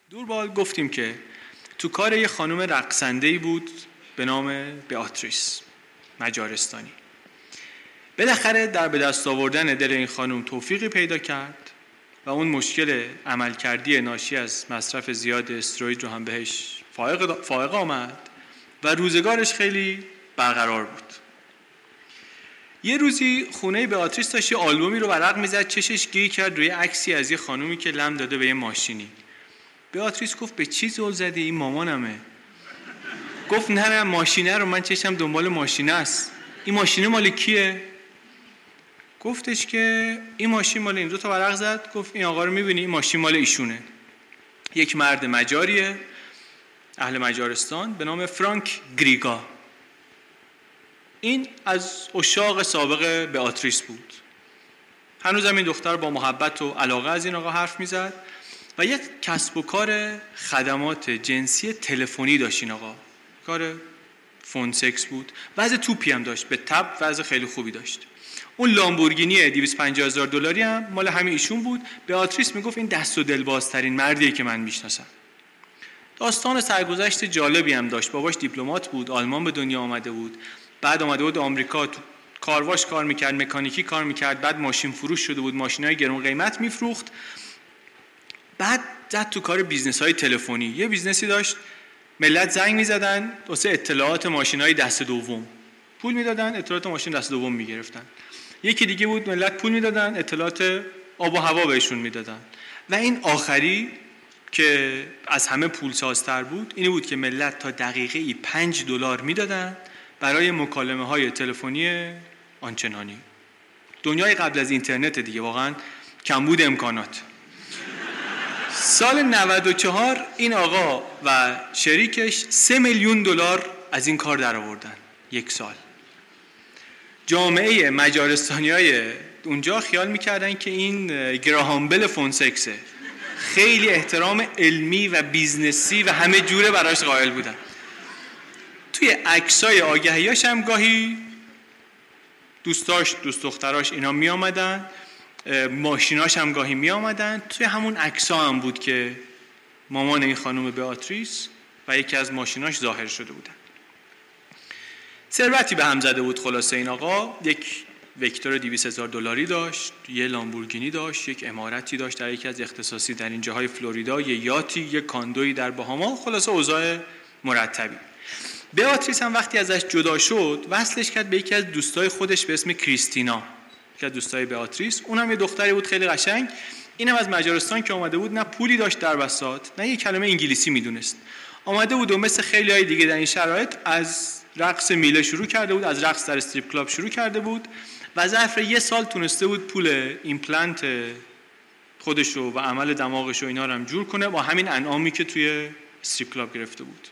دوربال گفتیم که تو کار یه خانم رقصنده بود به نام بیاتریس مجارستانی. بالاخره در به دست آوردن دل این خانم توفیقی پیدا کرد و اون مشکل عملکردی ناشی از مصرف زیاد استروید رو هم بهش فائق, فائق آمد و روزگارش خیلی برقرار بود. یه روزی خونه بیاتریس داشت یه آلبومی رو ورق می‌زد چشش گیر کرد روی عکسی از یه خانومی که لم داده به یه ماشینی. بیاتریس گفت به چی زل زدی؟ این مامانمه. گفت نه نه ماشینه رو من چشم دنبال ماشینه است. این ماشینه مال کیه؟ گفتش که این ماشین مال این. دو تا ورق زد گفت این آقا رو می‌بینی این ماشین مال ایشونه. یک مرد مجاریه اهل مجارستان به نام فرانک گریگا. این از اشاق سابق به آتریس بود. هنوز این دختر با محبت و علاقه از این آقا حرف می‌زد و یک کسب و کار خدمات جنسی تلفنی داشت این آقا. کار phone sex بود. وضع توپی هم داشت. به تبع وضع خیلی خوبی داشت. اون لامبورگینی 250 هزار دلاری هم مال همین ایشون بود. بیاتریس می‌گفت این دست و دلبازترین مردیه که من می‌شناسم. داستان سرگذشت جالبی هم داشت. باباش دیپلمات بود. آلمان به دنیا آمده بود. بعد آمده بود آمریکا تو کارواش کار می‌کرد مکانیکی کار می‌کرد بعد ماشین فروش شده بود ماشین های گرون قیمت میفروخت. بعد زد تو کار business های تلفنی. یه business ی داشت ملت زنگ می‌زدن واسه اطلاعات ماشین های دست دوم. پول می‌دادن اطلاعات ماشین دست دوم می‌گرفتن. یکی دیگه بود ملت پول می‌دادن اطلاعات آب و هوا بهشون می‌دادن. و این آخری که از همه پول سازتر بود اینی بود که ملت تا دقیقه ای پنج دلار می‌دادن. برای مکالمه های تلفنی آنچنانی. دنیای قبل از اینترنت دیگه واقعا کمبود امکانات. سال 94 این آقا و شریکش سه میلیون دلار از این کار درآوردن یک سال. جامعه مجارستانی های اونجا خیال می‌کردن که این گراهام بل phone sex ه. خیلی احترام علمی و business ی و همه جوره براش قائل بودن. توی عکسای آگهیاش هم گاهی دوستاش دوست دختراش اینا می آمدن ماشیناش هم گاهی می آمدن توی همون عکسا هم بود که مامان این خانم بیاتریس و یکی از ماشیناش ظاهر شده بودن. ثروتی به هم زده بود خلاصه این آقا. یک وکتور 200 هزار دلاری داشت یه لامبورگینی داشت یک امارتی داشت در یکی از اختصاصی در این جاهای فلوریدا یه یاتی یه کاندوی در باهاما. خلاصه اوضاع مرتبی. بیاتریس هم وقتی ازش جدا شد وصلش کرد به یکی از دوستای خودش به اسم کریستینا. از دوستای بیاتریس. اونم یه دختری بود خیلی قشنگ. اینم از مجارستان که آمده بود نه پولی داشت در بساط نه یه کلمه انگلیسی می‌دونست. آمده بود و مثل خیلی های دیگه در این شرایط از رقص میله شروع کرده بود از رقص در strip club شروع کرده بود و ظرف یه سال تونسته بود پول ایمپلنت خودش رو و عمل دماغش و اینا رو هم جور کنه با همین انعامی که توی strip club گرفته بود.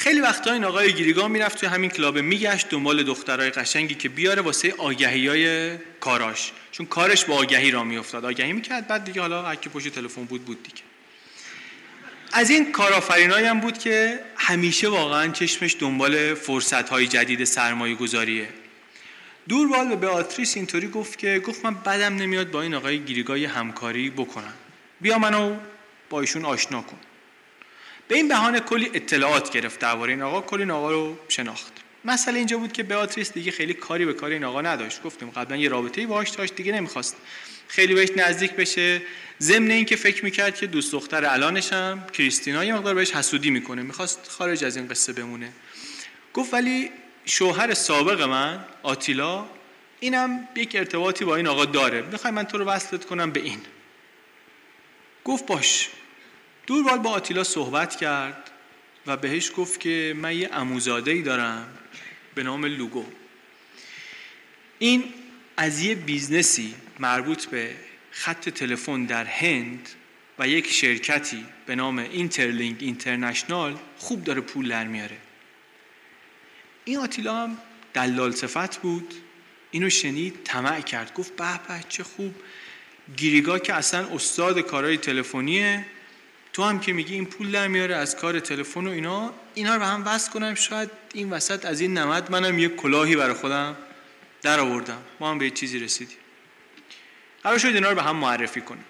خیلی وقتا این آقای گیریگا می‌رفت توی همین club میگشت دنبال دخترای قشنگی که بیاره واسه آگهی های کاراش. چون کارش با آگهی را میافتاد. آگهی می‌کرد بعد دیگه حالا هر پشت تلفن بود بود دیگه. از این کارآفرینایی هم بود که همیشه واقعا چشمش دنبال فرصت های جدید سرمایه گذاریه دوربال به بیاتریس اینطوری گفت که گفت من بدم نمیاد با این آقای گیریگای همکاری بکنم. بیا منو با ایشون آشنا کن. به این بهانه کلی اطلاعات گرفت درباره این آقا. کلی این آقا رو شناخت. مسئله اینجا بود که بیاتریس دیگه خیلی کاری به کار این آقا نداشت. گفتیم قبلا یه رابطه‌ای باهاش داشت دیگه نمی‌خواست خیلی بهش نزدیک بشه. ضمن اینکه فکر می‌کرد که دوست دختر الانش هم کریستینا یه مقدار بهش حسودی می‌کنه می‌خواست خارج از این قصه بمونه. گفت ولی شوهر سابق من آتیلا اینم یک ارتباطی با این آقا داره. می‌خوای من تو رو وصلت کنم به این. گفت باشه. دوربال با آتیلا صحبت کرد و بهش گفت که من یه عموزاده ای دارم به نام لوگو. این از یه business ی مربوط به خط تلفن در هند و یک شرکتی به نام Interlink International خوب داره پول در میاره. این آتیلا هم دلال صفت بود. اینو شنید طمع کرد. گفت به به چه خوب. گیریگا که اصلا استاد کارهای تلفنیه. تو هم که میگی این پول در میاره از کار تلفن و اینا اینا رو به هم وصل کنم شاید این وسط از این نمد منم یه کلاهی برای خودم در آوردم. ما هم به چیزی رسیدیم. قرار شد اینا رو به هم معرفی کنم.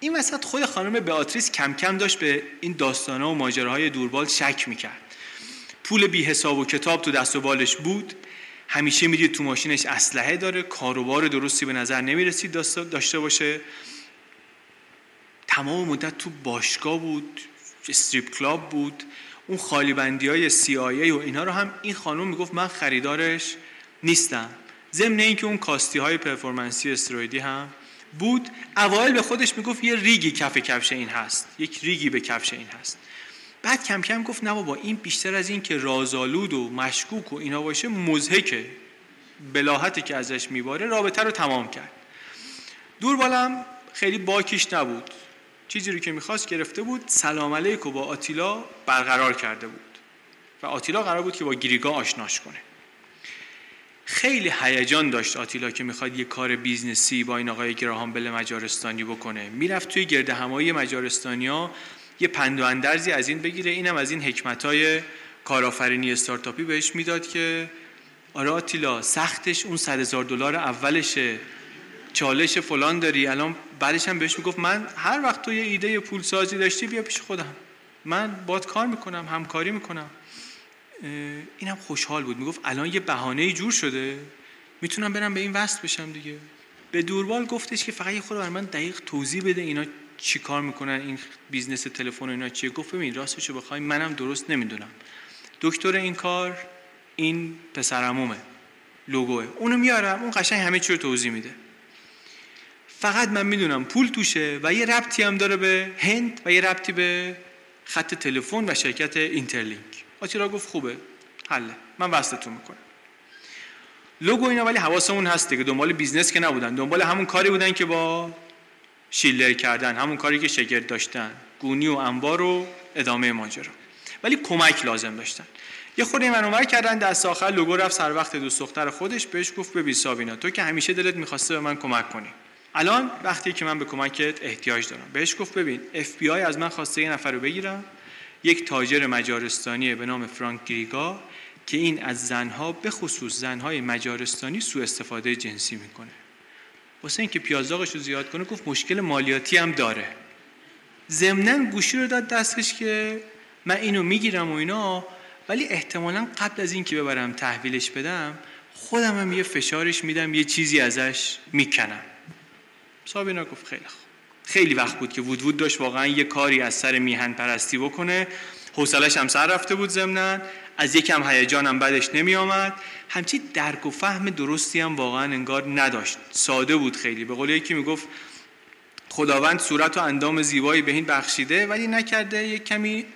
این وسط خود خانم بیاتریس کم کم داشت به این داستانه و ماجراهای دوربال شک می‌کرد. پول بی حساب و کتاب تو دست و بالش بود. همیشه می‌دید تو ماشینش اسلحه داره کار و بار درستی به نظر نمی‌رسید داشته باشه. تمام مدت تو باشگاه بود strip club بود اون خالی بندی های CIA و اینا رو هم این خانم می‌گفت من خریدارش نیستم. ضمن اینکه اون کاستی های performance ی استرویدی هم بود اوایل به خودش می‌گفت یه ریگی کف کفش این هست یک ریگی به کفش این هست. بعد کم کم گفت نه بابا این بیشتر از این که رازآلود و مشکوک و اینا باشه مضحکه. بلاهتی که ازش میباره رابطه رو تمام کرد. دوربالم خیلی باکیش نبود. چیزی رو که می‌خواست گرفته بود سلام علیک و با آتیلا برقرار کرده بود. و آتیلا قرار بود که با گیریگا آشناش کنه. خیلی هیجان داشت آتیلا که می‌خواد یه کار business ی با این آقای گراهام بل مجارستانی بکنه. می‌رفت توی گردهمایی مجارستانیا یه پند و اندرزی از این بگیره. اینم از این حکمتای کارآفرینی استارتاپی بهش می‌داد که آره آتیلا سختش اون صد هزار دلار اولشه. چالش فلان داری؟ الان بعدش هم بهش می‌گفت من هر وقت تو یه ایده پول سازی داشتی بیا پیش خودم. من باد کار می‌کنم همکاری می‌کنم. اینم خوشحال بود. می‌گفت الان یه بهانه جور شده. می‌تونم برم به این وصل بشم دیگه. به دوربال گفتش که فقط یه خود من دقیق توضیح بده اینا چی کار می‌کنن این business تلفن و اینا چیه. گفت ببین راستشو بخوای منم درست نمی‌دونم. دکتر این کار این پسرعمومه لوگوه. اونو میارم اون قشنگ همه چی رو توضیح میده. فقط من می‌دونم پول توشه و یه ربطی هم داره به هند و یه ربطی به خط تلفن و شرکت Interlink. آتیلا گفت خوبه. حله. من وصلتون می‌کنم. لوگو اینا ولی حواسمون هست که دنبال business که نبودن. دنبال همون کاری بودن که با شیلر کردن همون کاری که شگرد داشتن. گونی و انبار و ادامه ماجرا. ولی کمک لازم داشتن. یه خورده من کردن دست آخر لوگو رفت سر وقت دوست دختر خودش بهش گفت ببین سابینا تو که همیشه دلت می‌خواسته به من کمک کنی. الان وقتی که من به کمکت احتیاج دارم. بهش گفت ببین اف بی آی از من خواسته یه نفر رو بگیرم. یک تاجر مجارستانی به نام فرانک گریگا که این از زنها به خصوص زنهای مجارستانی سوء استفاده جنسی می‌کنه. واسه اینکه پیازداغش رو زیاد کنه گفت مشکل مالیاتی هم داره. ضمنا گوشی رو داد دستش که من اینو می‌گیرم و اینا ولی احتمالا قبل از اینکه ببرم تحویلش بدم خودم هم یه فشارش میدم یه چیزی ازش می‌کنم. سابینا گفت خیلی خوب. خیلی وقت بود که وود وود داشت واقعا یه کاری از سر میهن پرستی بکنه. حوصلش هم سر رفته بود ضمنا. از یکم هیجانم بعدش نمی آمد. همچی درک و فهم درستی هم واقعا انگار نداشت. ساده بود خیلی. به قول یکی می‌گفت خداوند صورت و اندام زیبایی به این بخشیده ولی نکرده یک کمی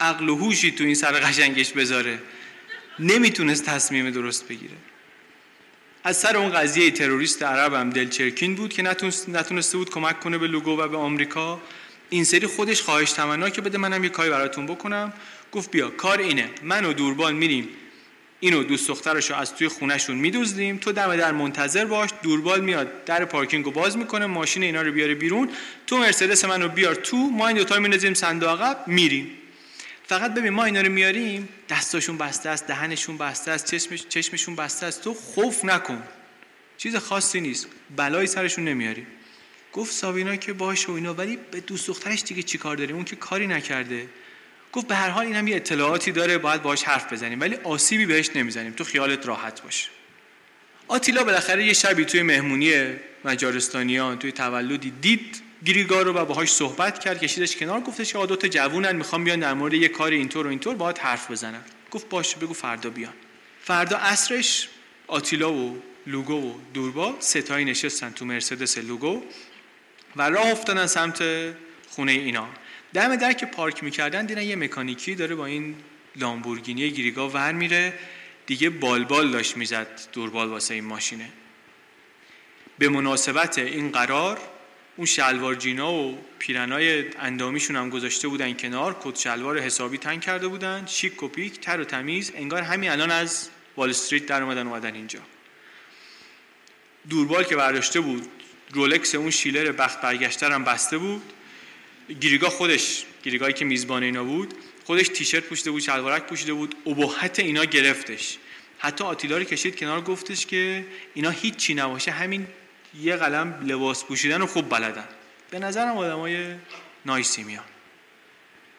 عقل و هوشی تو این سر قشنگش بذاره. نمی‌تونست تصمیم درست بگیره. از سر اون قضیه تروریست عرب هم دلچرکین بود که نتونسته بود کمک کنه به لوگو و به آمریکا. این سری خودش خواهش تمنا که بده منم یه کاری براتون بکنم. گفت بیا کار اینه. من و دوربال میریم. اینو دوست دخترشو از توی خونهشون میدوزدیم. تو دم در منتظر باش. دوربال میاد در پارکینگ رو باز می‌کنه. ماشین اینا رو بیاره بیرون. تو مرسدس منو بیار تو. ما این دوتا میندازیم صندوق عقب میریم. فقط ببین ما اینا رو میاریم دستاشون بسته است دهنشون بسته است چشمش چشمشون بسته است. تو خوف نکن. چیز خاصی نیست. بلایی سرشون نمیاری. گفت سابینا که باشه و اینا ولی به دوست دخترش دیگه چیکار داریم؟ اون که کاری نکرده. گفت به هر حال اینم یه اطلاعاتی داره باید باش حرف بزنیم. ولی آسیبی بهش نمی‌زنیم. تو خیالت راحت باش. آتیلا بالاخره یه شبی توی مهمونی مجارستانیان توی تولدی دید گریگا رو باهاش صحبت کرد کشیدش کنار گفتش که آدوت جوونن می‌خوام بیان در مورد یه کار اینطور و اینطور باهات حرف بزنن گفت باشه بگو فردا بیان. فردا عصرش آتیلا و لوگو و دوربا ستایی نشستن تو مرسدس لوگو و راه افتادن سمت خونه اینا. دم در که پارک می‌کردن دیدن یه مکانیکی داره با این لامبورگینی گریگا ور میره. دیگه بالبال داشت می‌زد دوربال واسه این ماشینه. به مناسبت این قرار اون شلوار جینا و پیرنای اندامیشون هم گذاشته بودن کنار کت شلوار حسابی تنگ کرده بودن شیک و پیک تر و تمیز. انگار همین الان از وال استریت در اومدن اومدن اینجا. دوربال که برداشته بود رولکس اون شیلر بخت برگشتر هم بسته بود. گیریگا خودش گیریگایی که میزبان اینا بود خودش تیشرت پوشیده بود شلوارک پوشیده بود ابهت اینا گرفتش. حتی آتیلا رو کشید کنار گفتش که اینا هیچی نباشه همین یه قلم لباس پوشیدن رو خوب بلدن. به نظرم آدمای نایسی میان.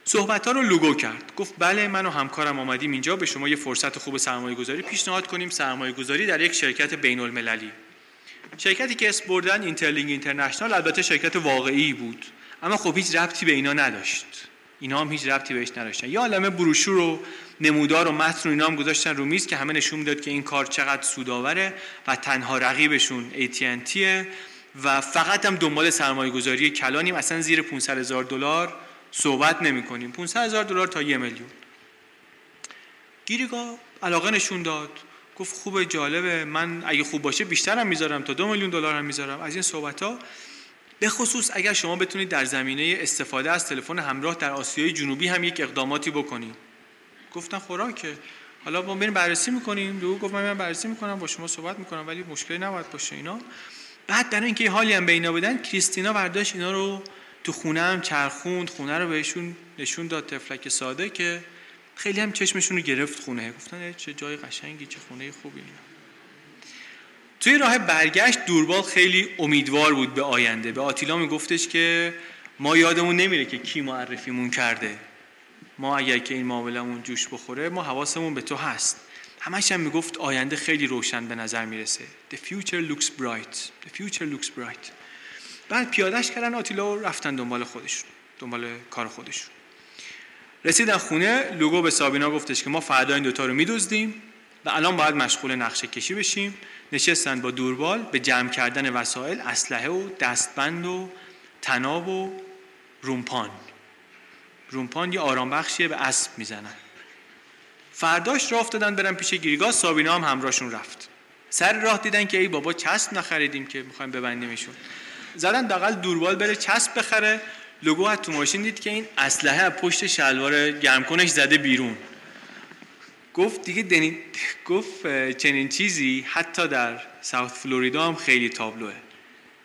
صحبت ها رو لوگو کرد. گفت بله من و همکارم آمدیم اینجا. به شما یه فرصت خوب سرمایه گذاری پیشنهاد کنیم. سرمایه گذاری در یک شرکت بین المللی شرکتی که اسم بردن Interlink International البته شرکت واقعی بود. اما خب هیچ ربطی به اینا نداشت. اینا هم هیچ ربطی بهش نداشتن. یه عالمه بروشور و نمودار و متن و اینا هم گذاشتن رو میز که همه نشون می‌داد که این کار چقدر سودآوره و تنها رقیبشون AT&T و فقط هم دنبال سرمایه گذاری کلانیم. اصلا زیر 500 هزار دلار صحبت نمی کنیم 500 هزار دلار تا یه میلیون. گیریگا علاقه نشون داد. گفت خوبه جالبه. من اگه خوب باشه بیشترم می‌ذارم تا دو میلیون دلار هم می‌ذارم. از این صحبت ها به خصوص اگر شما بتونید در زمینه استفاده از تلفن همراه در آسیای جنوبی هم یک اقداماتی بکنید. گفتن خوراکه. حالا ما بریم بررسی می‌کنیم. دو گفت من بررسی می‌کنم. با شما صحبت می‌کنم ولی مشکلی نباید باشه اینا. بعد در اینکه حالی هم به اینا بدن کریستینا برداشت اینا رو تو خونه هم چرخوند. خونه رو بهشون نشون داد تفلک ساده که خیلی هم چشمشون رو گرفت خونه. گفتن چه جای قشنگی چه خونه خوبی توی راه برگشت دوربال خیلی امیدوار بود به آینده. به آتیلا میگفتش که ما یادمون نمیره که کی معرفیمون کرده. ما اگر که این معاملمون جوش بخوره ما حواسمون به تو هست. همش هم می‌گفت آینده خیلی روشن به نظر می‌رسه. The future looks bright. The future looks bright. بعد پیادش کردن آتیلا و رفتن دنبال خودشون دنبال کار خودشون. رسیدن خونه لوگو به سابینا گفتش که ما فردا این دوتا رو میدوزدیم و الان باید مشغول نقشه کشی بشیم. نشستن با دوربال به جمع کردن وسایل اسلحه و دستبند و تناب و رومپان. رومپان یه آرام بخشیه به اسب می‌زنن. فرداش راه افتادن برن پیش گیریگا سابینا هم همراهشون رفت. سر راه دیدن که ای بابا چسب نخریدیم که می‌خوایم ببندیمشون. زدن دقل دوربال بره چسب بخره. لوگو تو ماشین دید که این اسلحه از پشت شلوار گرمکنش زده بیرون. گفت دیگه دنی... گفت چنین چیزی حتی در ساوت فلوریدا هم خیلی تابلوه.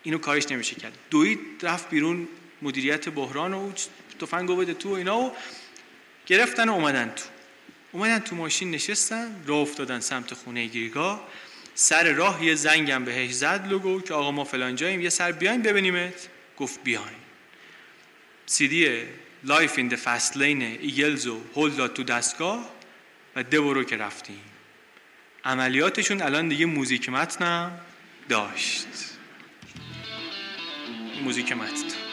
اینو کارش نمیشه کرد. دوید رفت بیرون مدیریت بحران و تفنگو بده تو و اینا و گرفتن و اومدن تو. اومدن تو ماشین نشستن راه افتادن سمت خونه گیرگاه. سر راه یه زنگم بهش زد لوگو که آقا ما فلان جاییم یه سر بیاین ببینیمت. گفت بیاین. CD Life in the Fast Lane Eagles و هول داد تو دستگاه. و برو که رفتیم. عملیاتشون الان دیگه موزیک متنم داشت. موزیک متن.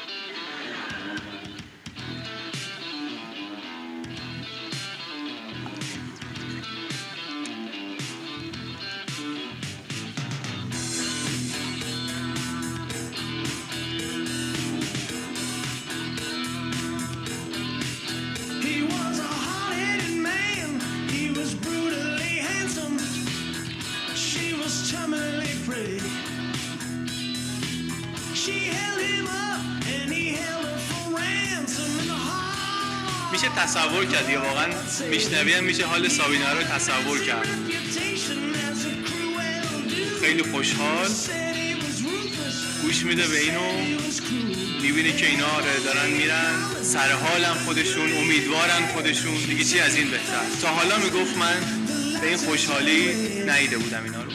تصور کرد. یا واقعا میشنوی میشه حال سابینا رو تصور کرد. خیلی خوشحال. گوش میده به اینو. می‌بینه که اینا آره دارن میرن. سر حالم خودشون امیدوارن خودشون. دیگه چی از این بهتر؟ تا حالا می‌گفت من به این خوشحالی نیده بودم اینا رو.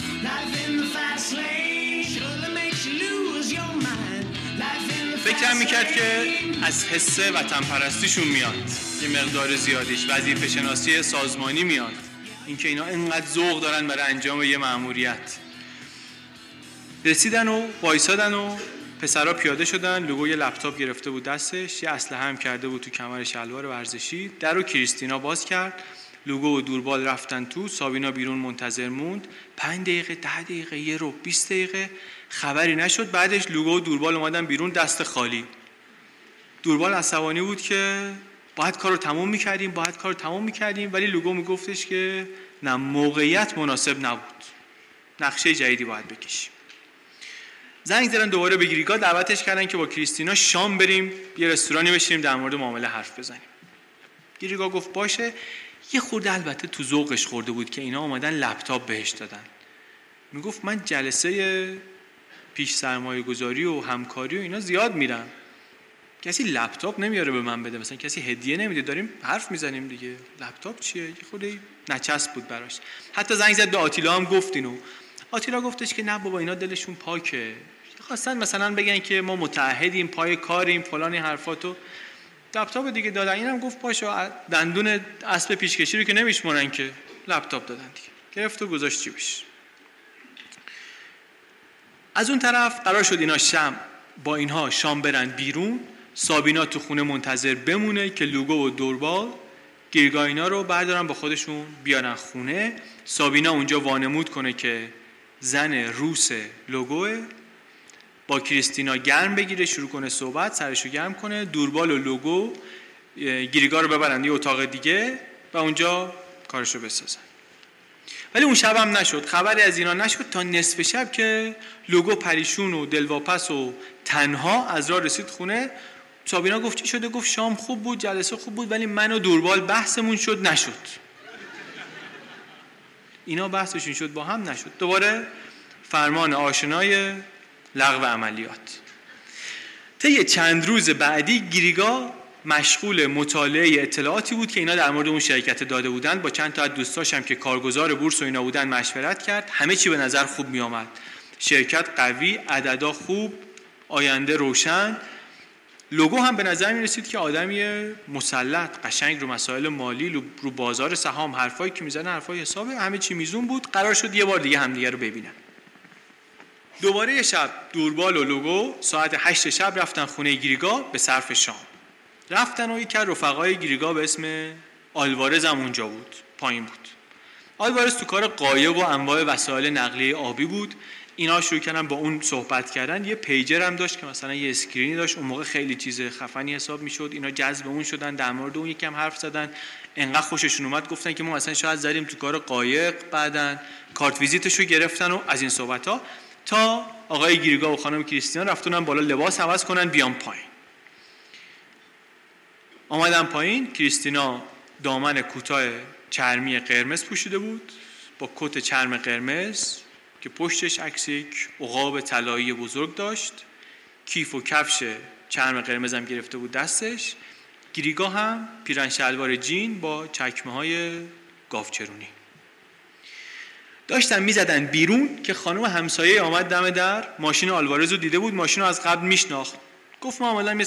فکرم می‌کرد که از حسه وطن پرستیشون میاد. یه مقدار زیادیش وظیفه شناسی سازمانی میاد. اینکه اینا اینقدر ذوق دارن برای انجام یه مأموریت. رسیدن و وایسادن و پسرا پیاده شدن لوگو یه لپتاپ گرفته بود دستش یه اسلحه هم کرده بود تو کمر شلوار ورزشی. در رو کریستینا باز کرد. لوگو و دوربال رفتن تو سابینا بیرون منتظر موند. پنج دقیقه ده دقیقه یه رو 20 دقیقه. خبری نشد بعدش لوگو و دوربال اومدن بیرون دست خالی. دوربال عصبانی بود که باید کار رو تموم می‌کردیم باید کار رو تموم می‌کردیم ولی لوگو میگفتش که نه موقعیت مناسب نبود. نقشه جدیدی باید بکشیم. زنگ زدن دوباره به گریگا دعوتش کردن که با کریستینا شام بریم یه رستورانی بشینیم در مورد معامله حرف بزنیم. گریگا گفت باشه. یه خورده البته تو ذوقش خورده بود که اینا آمدن لپتاپ بهش دادن. می‌گفت من جلسه پیش سرمایه گذاری و همکاری و اینا زیاد میرم کسی لپتاپ نمیاره به من بده مثلا کسی هدیه نمیده. داریم حرف می‌زنیم دیگه. لپتاپ چیه؟ یه خورده نچسب بود براش. حتی زنگ زد به آتیلا هم گفت اینو. آتیلا گفتش که نه بابا اینا دلشون پاکه. خواستن مثلا بگن که ما متعهدیم پای کاریم فلانی حرفاتو لپتاپ دیگه دادن. اینم گفت باشه دندون اسب پیشکشی رو که نمیشمرن که لپتاپ دادن دیگه. گرفت و گذاشت جیبش. از اون طرف قرار شد اینا شم با اینها شام برن بیرون. سابینا تو خونه منتظر بمونه که لوگو و دوربال گیرگاینا رو بردارن با خودشون بیارن خونه. سابینا اونجا وانمود کنه که زن روس لوگوه. با کریستینا گرم بگیره شروع کنه صحبت سرشو گرم کنه. دوربال و لوگو گیریگا رو ببرن یه اتاق دیگه و اونجا کارشو بسازن. ولی اون شب هم نشد. خبری از اینا نشد تا نصف شب که لوگو پریشون و دلواپس و تنها از راه رسید خونه. سابینا گفت چی شده؟ گفت شام خوب بود جلسه خوب بود ولی من و دوربال بحثمون شد نشد. اینا بحثشون شد با هم نشد. دوباره فرمان آشنای لغو عملیات. طی چند روز بعدی گریگا مشغول مطالعه اطلاعاتی بود که اینا در مورد اون شرکت داده بودند. با چند تا از دوستاشم که کارگزار بورس و اینا بودن مشورت کرد. همه چی به نظر خوب می آمد شرکت قوی عددا خوب آینده روشن. لوگو هم به نظر می رسید که آدمی مسلط قشنگ رو مسائل مالی رو بازار سهام حرفایی که می‌زنه حرفای حسابه. همه چی میزون بود. قرار شد یه بار دیگه همدیگه رو ببینن. دوباره شب دوربال و لوگو ساعت هشت شب رفتن خونه گریگا به صرف شام. رفتن و یکی رفقای گریگا به اسم آلوارز هم اونجا بود پایین بود. آلوارز تو کار قایق و انواع وسایل نقلیه آبی بود. اینا شروع کردن با اون صحبت کردن. یه pager هم داشت که مثلا یه screen ی داشت. اون موقع خیلی چیز خفنی حساب می‌شد. اینا جذب اون شدن در مورد اون یکم حرف زدن. انقدر خوششون اومد گفتن که ما مثلا شاید زدیم تو کار قایق بعدا. کارت ویزیتش رو گرفتن و از این صحبت ها تا آقای گیرگا و خانم کریستیان رفتونن بالا لباس عوض کنن بیان پایین. آمدن پایین کریستینا دامن کوتاه چرمی قرمز پوشیده بود با کت چرم قرمز که پشتش عکس یک عقاب طلایی بزرگ داشت. کیف و کفش چرم قرمز هم گرفته بود دستش. گریگا هم پیرن شلوار جین با چکمه های گاوچرونی. داشتن می‌زدن بیرون که خانم همسایه آمد دم در. ماشین آلوارز رو دیده بود. ماشین رو از قبل میشناخت. گفت ما آمدم یه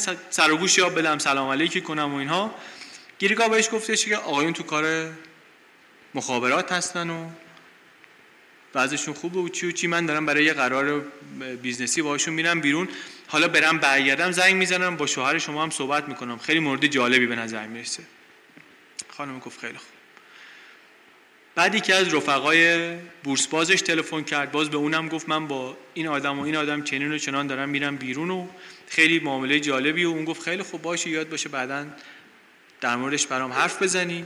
گوشی‌ای بدم سلام علیکی کنم و اینها. گیریگا بهش گفتش که آقایون تو کار مخابرات هستن و وضعشون خوبه و چی و چی. من دارم برای یه قرار business ی باشون میرم بیرون. حالا برم برگردم زنگ می‌زنم با شوهر شما هم صحبت می‌کنم. خیلی مورد جالبی به نظر می‌رسه. خانم گفت خیلی خوب. بعدی که از رفقای بورس بازش تلفن کرد. باز به اونم گفت من با این آدم و این آدم چنین و چنان دارم میرم بیرون و خیلی معامله جالبی و اون گفت خیلی خوب باشه یاد باشه بعدا در موردش برام حرف بزنی.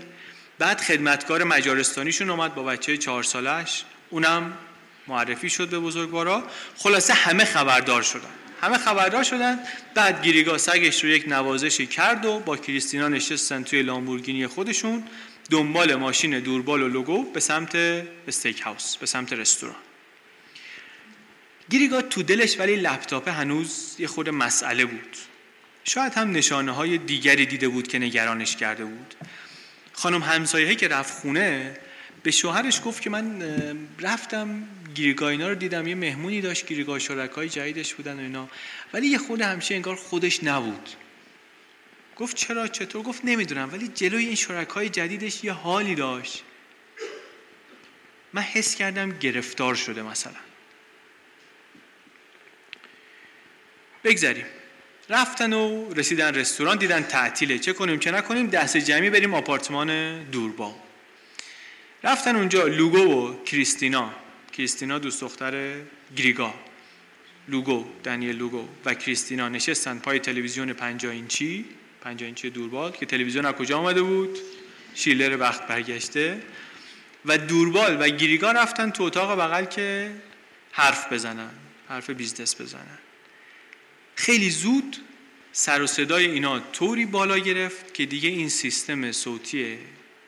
بعد خدمتکار مجارستانیشون اومد با بچه چهار سالش. اونم معرفی شد به بزرگوارا. خلاصه همه خبردار شدن. همه خبردار شدن. بعد گریگا سگش رو یک نوازشی کرد و با کریستینا نشستن توی لامبورگینی خودشون. دنبال ماشین دوربال و لوگو به سمت استیک هاوس به سمت رستوران. گریگا تو دلش ولی لپتاپ هنوز یه خود مسئله بود. شاید هم نشانه های دیگری دیده بود که نگرانش کرده بود. خانم همسایه که رفت خونه به شوهرش گفت که من رفتم گیرگاه اینا رو دیدم. یه مهمونی داشت گیرگاه شرکای جدیدش بودن و اینا. ولی یه خود همشه انگار خودش نبود. گفت چرا چطور؟ گفت نمی‌دونم. ولی جلوی این شرکای جدیدش یه حالی داشت. من حس کردم گرفتار شده مثلا. بگذاریم رفتن و رسیدن رستوران دیدن تعطیله. چه کنیم چه نکنیم دست جمعی بریم آپارتمان دوربا. رفتن اونجا لوگو و کریستینا. کریستینا دوست دختر گریگا. لوگو دنیل لوگو و کریستینا نشستن پای تلویزیون 50 اینچی. 50 اینچی دوربال که تلویزیون از کجا آمده بود؟ شیلر وقت برگشته. و دوربال و گریگا رفتن تو اتاق بغل که حرف بزنن. حرف business بزنن. خیلی زود سر و صدای اینا طوری بالا گرفت که دیگه این سیستم صوتی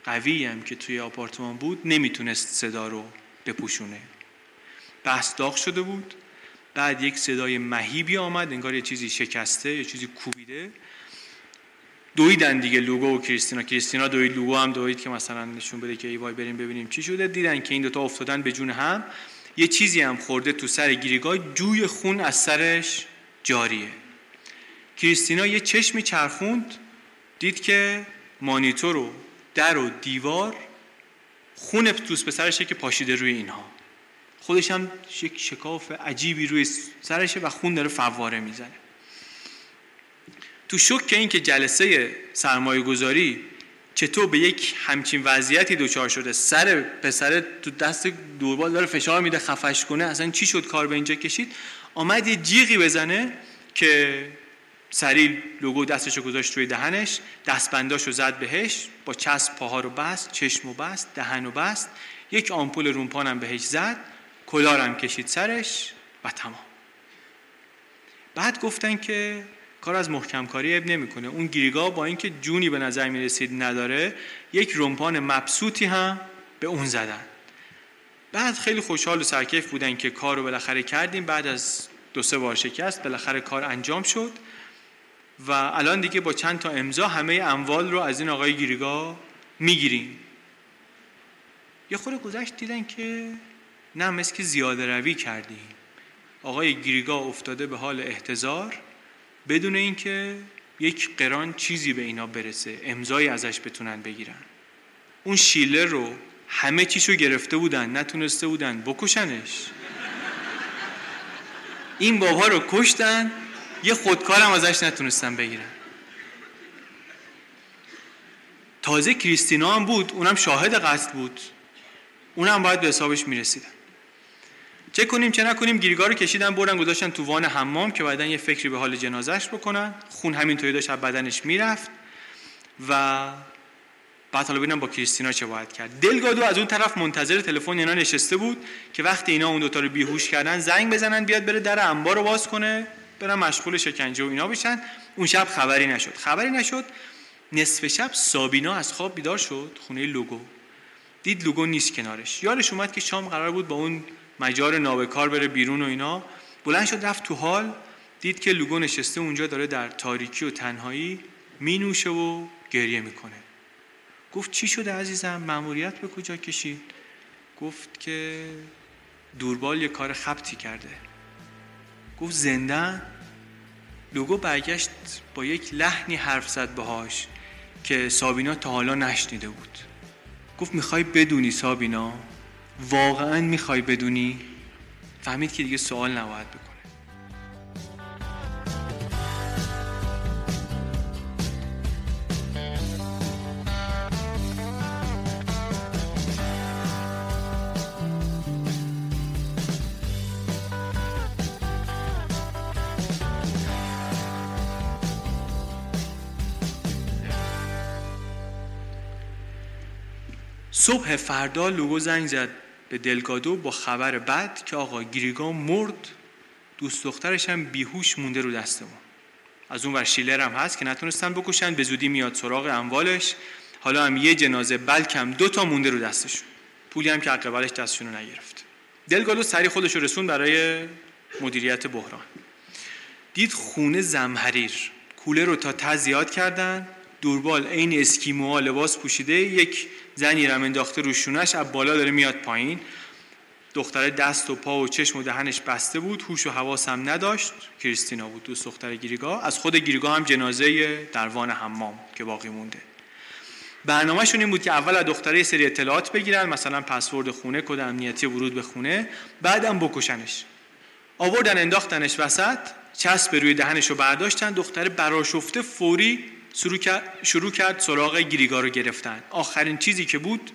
قوی هم که توی آپارتمان بود نمی‌تونست صدا رو بپوشونه. بحث داغ شده بود. بعد یک صدای مهیبی آمد انگار یه چیزی شکسته یه چیزی کوبیده. دویدن دیگه لوگو و کریستینا. کریستینا دوید لوگو هم دوید که مثلا نشون بده که ای وای بریم ببینیم چی شده. دیدن که این دوتا افتادن به جون هم. یه چیزی هم خورده تو سر گیریگاه جوی خون از سرش جاریه. کریستینا یه چشمی چرخوند دید که مانیتور و در و دیوار خون دوست پسرشه که پاشیده روی اینها. خودش هم یک شکاف عجیبی روی سرشه و خون داره فواره می‌زنه. تو شک این که جلسه سرمایه گذاری چطور به یک همچین وضعیتی دچار شده سر پسر تو دست دوربال داره فشار میده خفش کنه اصلا چی شد کار به اینجا کشید؟ آمد یه جیغی بزنه که سریع لوگو دستشو گذاشت روی دهنش دستبنداشو زد بهش با چسب پاها رو بست چشم و بست دهن و بست یک آمپول رومپانم بهش زد کلارم کشید سرش و تمام. بعد گفتن که کار از محکم کاری اب نمی‌کنه. اون گیریگا با اینکه جونی به نظر می رسید نداره یک رومپان مبسوطی هم به اون زدن. بعد خیلی خوشحال و سرکیف بودن که کار رو بالاخره کردیم. بعد از دو سه بار شکست بالاخره کار انجام شد. و الان دیگه با چند تا امضا همه اموال رو از این آقای گیریگا می‌گیریم. یه خود گذشت دیدن که نه مثل که زیاده روی کردیم. آقای گیریگا افتاده به حال احتضار. بدون اینکه یک قران چیزی به اینا برسه امضایی ازش بتونن بگیرن. اون شیلر رو همه چیشو گرفته بودن نتونسته بودن. بکشنش. این بابا رو کشتن یه خودکارم ازش نتونستن بگیرن تازه کریستینا هم بود اونم شاهد قتل بود. اونم باید به حسابش می‌رسیدن. چه کنیم چه نکنیم گیرگاه رو کشیدن بردن گذاشتن تو وان حمام که بعدن یه فکری به حال جنازش بکنن. خون همینطوری داشت از بدنش می‌رفت و بعد ببینم با کریستینا چه باید کرد. دلگادو از اون طرف منتظر تلفن اینا نشسته بود که وقتی اینا اون دوتا رو بیهوش کردن زنگ بزنن بیاد بره در انبار رو باز کنه برن مشغول شکنجه و اینا بشن. اون شب خبری نشد. خبری نشد نصف شب سابینا از خواب بیدار شد خونه لوگو. دید لوگو نیست کنارش. یارش اومد که شام قرار بود با اون مجار نابکار بره بیرون و اینا. بلند شد رفت تو حال دید که لوگو نشسته اونجا داره در تاریکی و تنهایی می نوشه و گریه می‌کنه. گفت چی شده عزیزم؟ مأموریت به کجا کشید؟ گفت که دوربال یه کار خبتی کرده. گفت زنده؟ لوگو برگشت با یک لحنی حرف زد باهاش که سابینا تا حالا نشنیده بود. گفت می‌خوای بدونی سابینا؟ واقعا می‌خوای بدونی؟ فهمید که دیگه سوال نباید صبح فردا لوگو زنگ زد به دلگادو با خبر بد که آقا گریگا مرد دوست دخترش هم بیهوش مونده رو دستمون. از اون ور شیلر هم هست که نتونستن بکشن به زودی میاد سراغ اموالش. حالا هم یه جنازه بلکم دو تا مونده رو دستشون. پولی هم که عقبالش دستشون رو نگرفت. دلگالو سری خودش رو رسون برای مدیریت بحران. دید خونه زمحریر. کوله رو تا ته زیاد کردن. دوربال عین اسکیموها لباس پوشیده. یک زنی رم انداخته رو شونش از بالا داره میاد پایین. دختر دست و پا و چشم و دهنش بسته بود هوش و حواس هم نداشت. کریستینا بود دوست دختر گیریگا از خود گیریگا هم جنازه دروان حمام که باقی مونده. برنامهشون این بود که اول از دختره سری اطلاعات بگیرن مثلا پسورد خونه کد امنیتی ورود به خونه بعدم بکشنش. آوردن انداختنش وسط چسب روی دهنش رو برداشتن. دختر براشفته فوری شروع کرد سراغ گیریگا رو گرفتن. آخرین چیزی که بود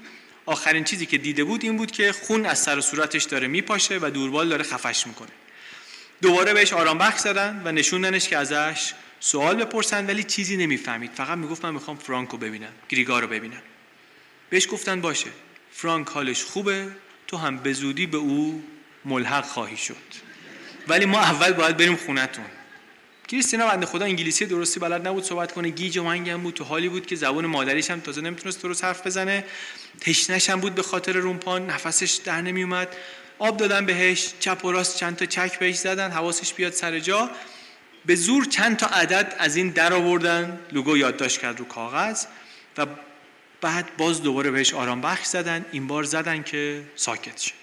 آخرین چیزی که دیده بود این بود که خون از سر و صورتش داره میپاشه و دوربال داره خفش می‌کنه. دوباره بهش آرام بخش زدن و نشوندنش که ازش سوال بپرسن ولی چیزی نمی‌فهمید. فقط می‌گفت من می‌خوام فرانک ببینم گریگا رو ببینم. بهش گفتن باشه فرانک حالش خوبه تو هم به زودی به او ملحق خواهی شد. ولی ما اول باید بریم خونتون کریستینا بنده خدا انگلیسی درستی بلد نبود صحبت کنه؟ گیج و منگم بود تو حالی بود که زبان مادریش هم تازه نمی‌تونست درست حرف بزنه. تشنش هم بود به خاطر رومپان نفسش در نمیومد آب دادن بهش چپ و راست چند تا چک بهش زدن حواسش بیاد سر جا. به زور چند تا عدد از این در آوردن. لوگو یادداشت کرد رو کاغذ و بعد باز دوباره بهش آرام بخش زدن. این بار زدن که ساکت شه.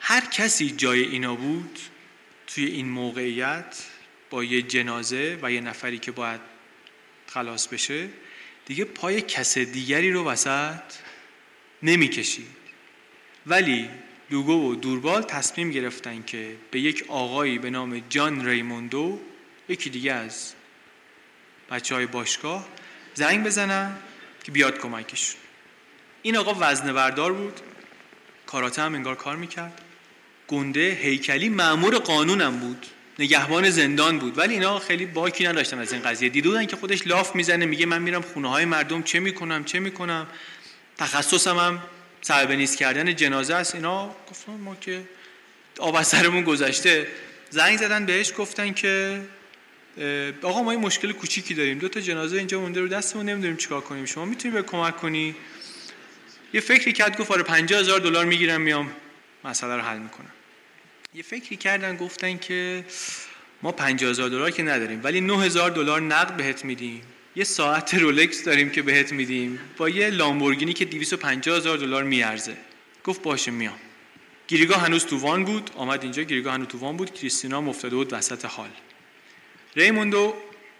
هر کسی جای اینا بود توی این موقعیت با یه جنازه و یه نفری که باید خلاص بشه دیگه پای کس دیگری رو وسط نمی‌کشید ولی لوگو و دوربال تصمیم گرفتن که به یک آقایی به نام جان ریموندو یکی دیگه از بچه های باشگاه زنگ بزنن که بیاد کمکشون. این آقا وزنه بردار بود. کاراته هم انگار کار می‌کرد. گنده هیکلی معمور قانونم بود. نگهبان زندان بود. ولی اینا خیلی باکی نداشتن از این قضیه. دیدودن که خودش لاف می‌زنه میگه من میرم خونه های مردم چه می‌کنم چه می‌کنم. تخصصم هم صعب نیست کردن جنازه است. اینا گفتن ما که آب سرمون گذشته. زنگ زدن بهش گفتن که آقا ما این مشکل کوچیکی داریم. دو تا جنازه اینجا مونده رو دستمون نمی‌دونیم چیکار کنیم. شما می‌تونی به کمک کنی؟ یه فکری کرد گفت آره 50 هزار دلار می‌گیرم میام مسئله رو حل می‌کنم. یه فکری کردن گفتن که ما 50 هزار دلار که نداریم ولی 9 هزار دلار نقد بهت میدیم. یه ساعت رولکس داریم که بهت میدیم. با یه لامبورگینی که 250 هزار دلار میارزه. گفت باشه میام. گیریگاه هنوز تو وان بود. آمد اینجا گیریگاه هنوز تو وان بود. کریستینا مفتاده بود وسط حال. ریموندو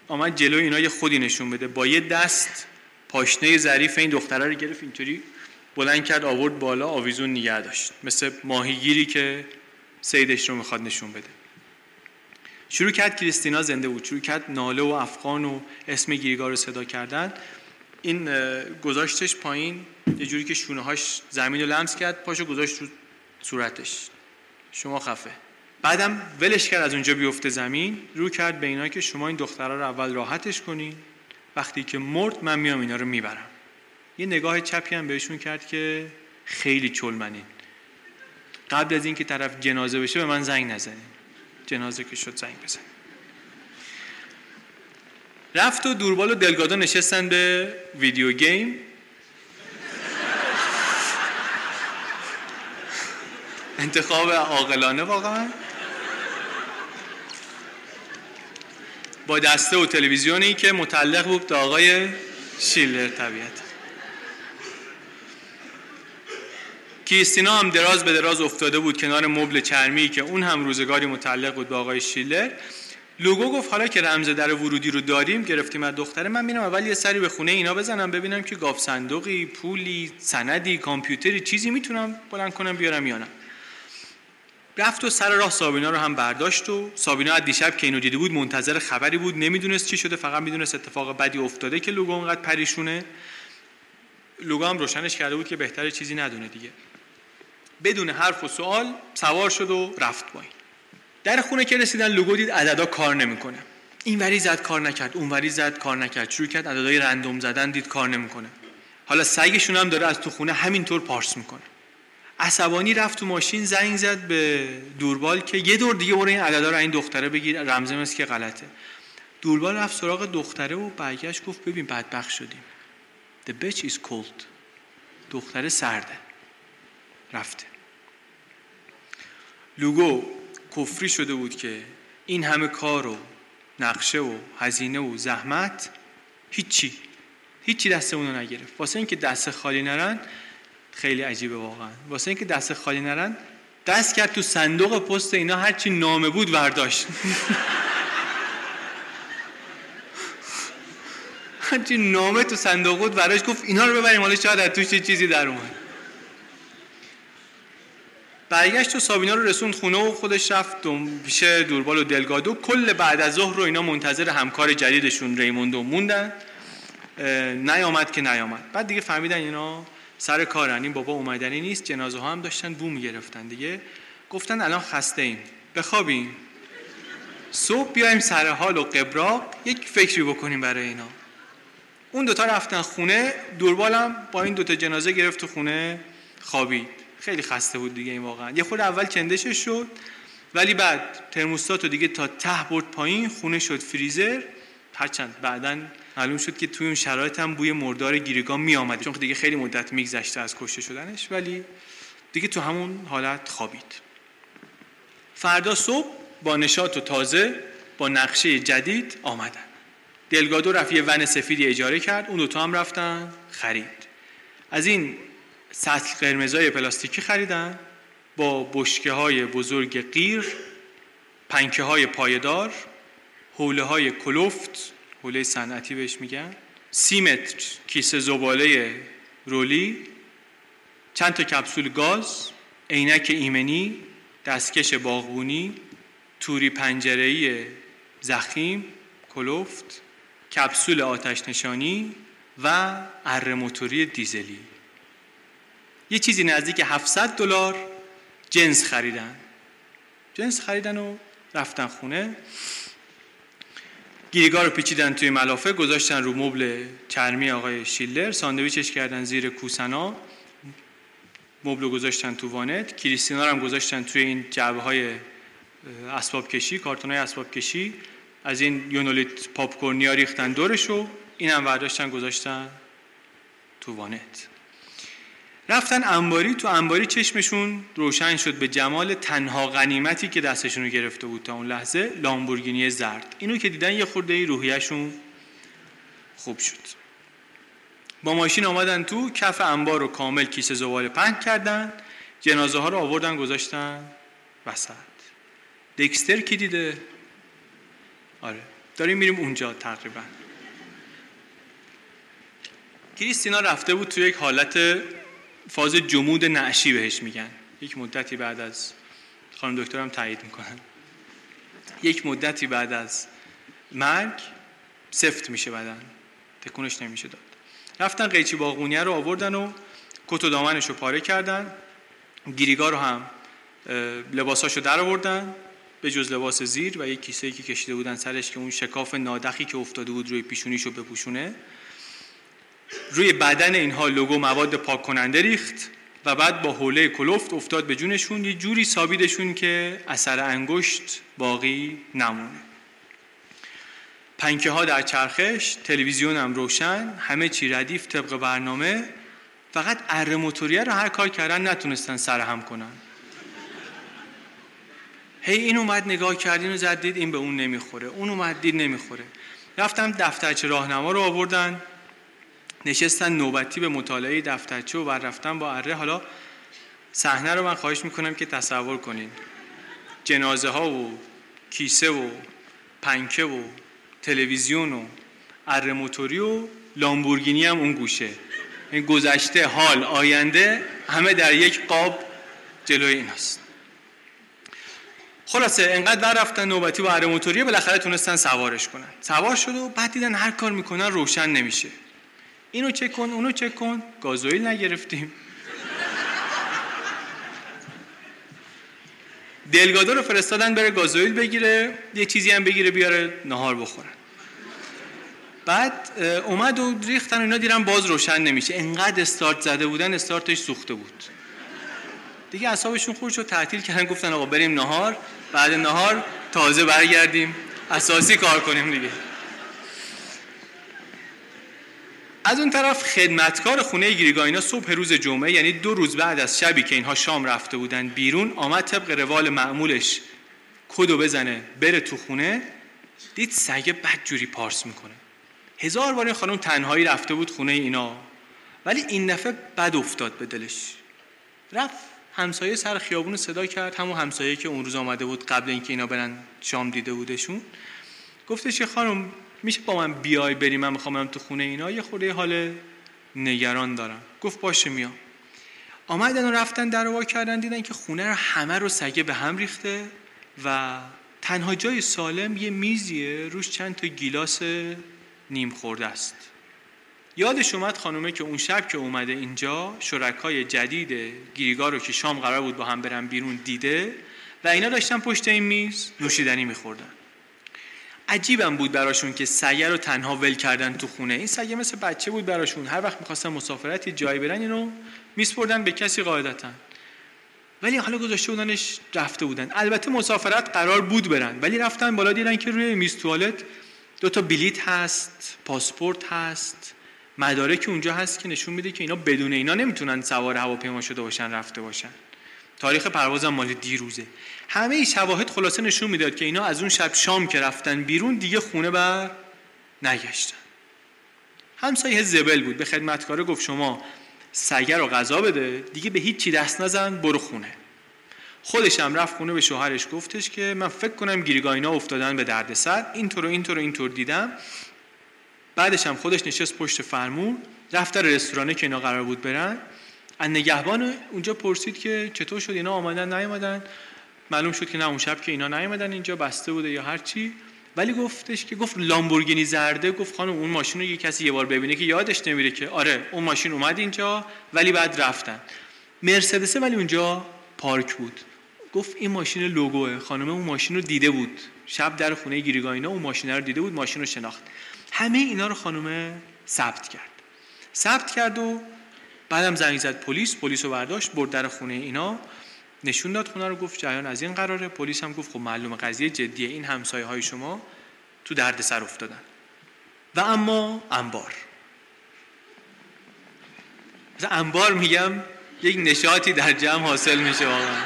آمد جلو اینا یه خودی نشون بده. با یه دست پاشنه ظریف این دختره رو گرفت اینطوری بلند کرد آورد بالا آویزون نگه داشت. مثل ماهیگیری که سیدش رو می‌خواد نشون بده. شروع کرد کریستینا زنده بود. شروع کرد ناله و افغان و اسم گیریگا رو صدا کردن. این گذاشتش پایین. یه جوری که شونه هاش زمین رو لمس کرد پاشو گذاشت رو صورتش. شما خفه. بعدم ولش کرد از اونجا بیفته زمین. رو کرد به اینا که شما این دخترها رو اول راحتش کنین. وقتی که مرد من میام اینا رو می‌برم. یه نگاه چپی هم بهشون کرد که خیلی چلمنین. قبل از اینکه طرف جنازه بشه به من زنگ نزنین جنازه که شد زنگ بزن رفت و دوربال و دلگادو نشستن به ویدیو گیم. انتخاب عاقلانه واقعا. با دسته و تلویزیونی که متعلق بود به آقای شیلر طبیعت کریستینا هم دراز به دراز افتاده بود کنار مبل چرمی که اون هم روزگاری متعلق بود به آقای شیلر. لوگو گفت حالا که رمز در ورودی رو داریم گرفتیم از دختره من میرم اول یه سری به خونه اینا بزنم ببینم که گاف صندوقی پولی سندی کامپیوتری چیزی می‌تونم بلند کنم بیارم یا نه. رفت و سر راه سابینا رو هم برداشت و سابینا از دیشب که اینو دیده بود منتظر خبری بود نمی‌دونست چی شده فقط می‌دونست اتفاق بدی افتاده که لوگو اونقدر پریشونه. لوگو هم روشنش کرده بود که بهتر چیزی ندونه دیگه. بدون حرف و سوال سوار شد و رفت پایین. در خونه که رسیدن لوگو دید عددا کار نمی‌کنه. این وری زد کار نکرد اون وری زد کار نکرد شروع کرد عددهای رندوم زدن دید کار نمی‌کنه. حالا سگشون هم داره از تو خونه همینطور پارس می‌کنه. عصبانی رفت تو ماشین زنگ زد به دوربال که یه دور دیگه برو این عددا رو این دختره بگیر رمزه مثل که غلطه. دوربال رفت سراغ دختره و برگشت گفت ببین بدبخت شدیم. The bitch is cold. دختره سرده. رفته. لوگو کفری شده بود که این همه کار و نقشه و هزینه و زحمت هیچی هیچی دستمون رو نگرفت. واسه اینکه دست خالی نرن خیلی عجیبه واقعا. واسه اینکه دست خالی نرن دست کرد تو صندوق پست اینا هرچی نامه بود برداشت هرچی نامه تو صندوق بود براش گفت اینا رو ببریم حالا شاید از توش چیزی در اومد. برگشت و سابینا رو رسوند خونه و خودش رفت پیش دوربال و دلگادو. کل بعد از ظهر رو اینا منتظر همکار جدیدشون ریموندو موندن. نیامد که نیامد. بعد دیگه فهمیدن اینا سر کارن. این بابا اومدنی نیست جنازه ها هم داشتن بو می‌گرفتن دیگه. گفتن الان خسته ایم. بخوابیم. صبح بیایم سر حال و قبراق یک فکری بکنیم برای اینا. اون دوتا رفتن خونه دوربالم با این دوتا جنازه گرفت تو خونه خوابید. خیلی خسته بود دیگه این واقعا. یه خود اول چندشش شد ولی بعد ترموستات رو دیگه تا ته برد پایین خونه شد فریزر. هرچند بعدا معلوم شد که توی اون شرایط هم بوی مردار گیرگاه می آمد چون دیگه خیلی مدت میگذشته از کشته شدنش ولی دیگه تو همون حالت خوابید. فردا صبح با نشاط و تازه با نقشه جدید آمدن. دلگادو رفت ون سفیدی اجاره کرد اون دوتا هم رفتن خرید. از این سطل قرمزای پلاستیکی خریدن با بشکه های بزرگ قیر پنکه های پایدار حوله های کلفت حوله صنعتی بهش میگن سی متر کیسه زباله رولی چند تا کپسول گاز عینک ایمنی دستکش باغبونی توری پنجره‌ای زخیم کلفت کپسول آتش نشانی و اره موتوری دیزلی. یه چیزی نزدیک 700 دلار جنس خریدن. جنس خریدن و رفتن خونه. گیریگاه رو پیچیدن توی ملافه گذاشتن رو مبل چرمی آقای شیلر ساندویچش کردن زیر کوسنا. مبل رو گذاشتن تو وانت. کریستینا رو هم گذاشتن توی این جعبه های اسباب کشی کارتون های اسباب کشی. از این یونولیت پاپکورنیا ریختن دورشو. این هم برداشتن گذاشتن تو وانت. رفتن انباری تو انباری چشمشون روشن شد به جمال تنها غنیمتی که دستشون رو گرفته بود تا اون لحظه لامبورگینی زرد. اینو که دیدن یه خورده ای روحیشون خوب شد. با ماشین آمدن تو کف انبار رو کامل کیسه زباله پنگ کردن جنازه ها رو آوردن گذاشتن وسط. دکستر کی دیده؟ آره داریم میریم اونجا تقریبا. کریستینا رفته بود تو یک حالت فاز جمود نعشی بهش میگن. یک مدتی بعد از خانم دکترم تایید می‌کنن. یک مدتی بعد از مرگ سفت میشه بدن. تکونش نمیشه داد. رفتن قیچی باغونیه رو آوردن و کت و دامنش رو پاره کردن. گیریگاه رو هم لباساشو در آوردن به جز لباس زیر و یک کیسه که کشیده بودن سرش که اون شکاف نادخی که افتاده بود روی پیشونیشو بپوشونه. روی بدن اینها لوگو مواد پاک کننده ریخت و بعد با حوله کلفت افتاد به جونشون. یه جوری سابیدشون که اثر انگشت باقی نمونه. پنکه ها در چرخش تلویزیون هم روشن همه چی ردیف طبق برنامه. فقط اره موتوریه رو هر کار کردن نتونستن سرهم کنن. هی این اومد نگاه کردین و زد دید این به اون نمی‌خوره اون اومد دید نمی‌خوره. رفتم دفترچه راهنما رو آوردن. نشستن نوبتی به مطالعه دفترچه و بر رفتن با اره. حالا صحنه رو من خواهش می‌کنم که تصور کنین. جنازه ها و کیسه و پنکه و تلویزیون و اره موتوری و لامبورگینی هم اون گوشه. این گذشته حال آینده همه در یک قاب جلوی این هست خلاصه انقدر در رفتن نوبتی با اره موتوری بالاخره تونستن سوارش کنن. سوار شد و بعد دیدن هر کار می‌کنن روشن نمیشه. اینو چک کن اونو چک کن. گازوئیل نگرفتیم. دلگادو رو فرستادن بره گازوئیل بگیره یه چیزی هم بگیره بیاره نهار بخورن بعد اومد و ریختن اینا دیرم باز روشن نمیشه. انقدر استارت زده بودن استارتش سوخته بود. دیگه اعصابشون خورد شد تعطیل کردن گفتن آقا بریم نهار. بعد نهار تازه برگردیم. اساسی کار کنیم دیگه. از اون طرف خدمتکار خونه گریگاینا صبح روز جمعه یعنی دو روز بعد از شبی که اینها شام رفته بودن بیرون آمد طبق روال معمولش کدو بزنه بره تو خونه دید سگه بد جوری پارس می‌کنه. هزار بار این خانم تنهایی رفته بود خونه اینا ولی این دفعه بد افتاد به دلش. رفت همسایه سر خیابون صدا کرد همون همسایه که اون روز آمده بود قبل اینکه اینا برن شام دیده بودشون. گفتش که خانم میشه با من بیای بریم من می‌خوام تو خونه اینا؟ یه خورده حال نگران دارم. گفت باشه میام. آمدن و رفتن در وا کردن دیدن که خونه رو همه رو سگه به هم ریخته و تنها جای سالم یه میزیه روش چند تا گیلاس نیم خورده است. یادش اومد خانومه که اون شب که اومده اینجا شرکای جدید گیریگاه رو که شام قرار بود با هم برن بیرون دیده و اینا داشتن پشت این میز نوشیدنی میخوردن. عجیبم بود براشون که سگه رو تنها ول کردن تو خونه. این سگه مثل بچه بود براشون. هر وقت می‌خواستن مسافرت جایی برن اینو میسپردن به کسی قاعدتا. ولی حالا گذاشته بودنش رفته بودن. البته مسافرت قرار بود برن ولی رفتن بالا دیدن که روی میز توالت دو تا بلیت هست پاسپورت هست مدارک اونجا هست که نشون میده که اینا بدون اینا نمی‌تونن سوار هواپیما شده باشن رفته باشن. تاریخ پروازم مال دیروزه. همه ای شواهد خلاصه نشون می‌داد که اینا از اون شب شام که رفتن بیرون دیگه خونه بر نگشتن. همسایه زبل بود. به خدمتکاره گفت شما سگه رو غذا بده دیگه به هیچ چی دست نزن برو خونه. خودش هم رفت خونه به شوهرش گفتش که من فکر کنم گیریگاینا افتادن به دردسر اینطور و اینطور و اینطور دیدم. بعدش هم خودش نشست پشت فرمون رفت در رستورانه که اینا قرار بود برن. از نگهبان اونجا پرسید که چطور شد؟ اینا آمدن نیومدن. معلوم شد که نه اون شب که اینا نیومدن اینجا بسته بوده یا هر چی. ولی گفتش که گفت لامبورگینی زرده. گفت خانم اون ماشین رو یه کسی یه بار ببینه که یادش نمیره که آره اون ماشین اومد اینجا ولی بعد رفتن. مرسدس ولی اونجا پارک بود. گفت این ماشین لوگوه. خانم اون ماشین رو دیده بود. شب در خونه گیریگاینا اون ماشین رو دیده بود ماشین رو شناخت. همه اینا رو خانم ثبت کرد. ثبت کرد و بعدم زنگ زد پلیس پلیس رو برداشت برد در خونه اینا نشون داد خونه رو گفت جریان از این قراره. پلیس هم گفت خب معلوم قضیه جدیه این همسایه های شما تو درد سر افتادن. و اما انبار. مثلا انبار میگم یک نشاطی در جمع حاصل میشه واقعا.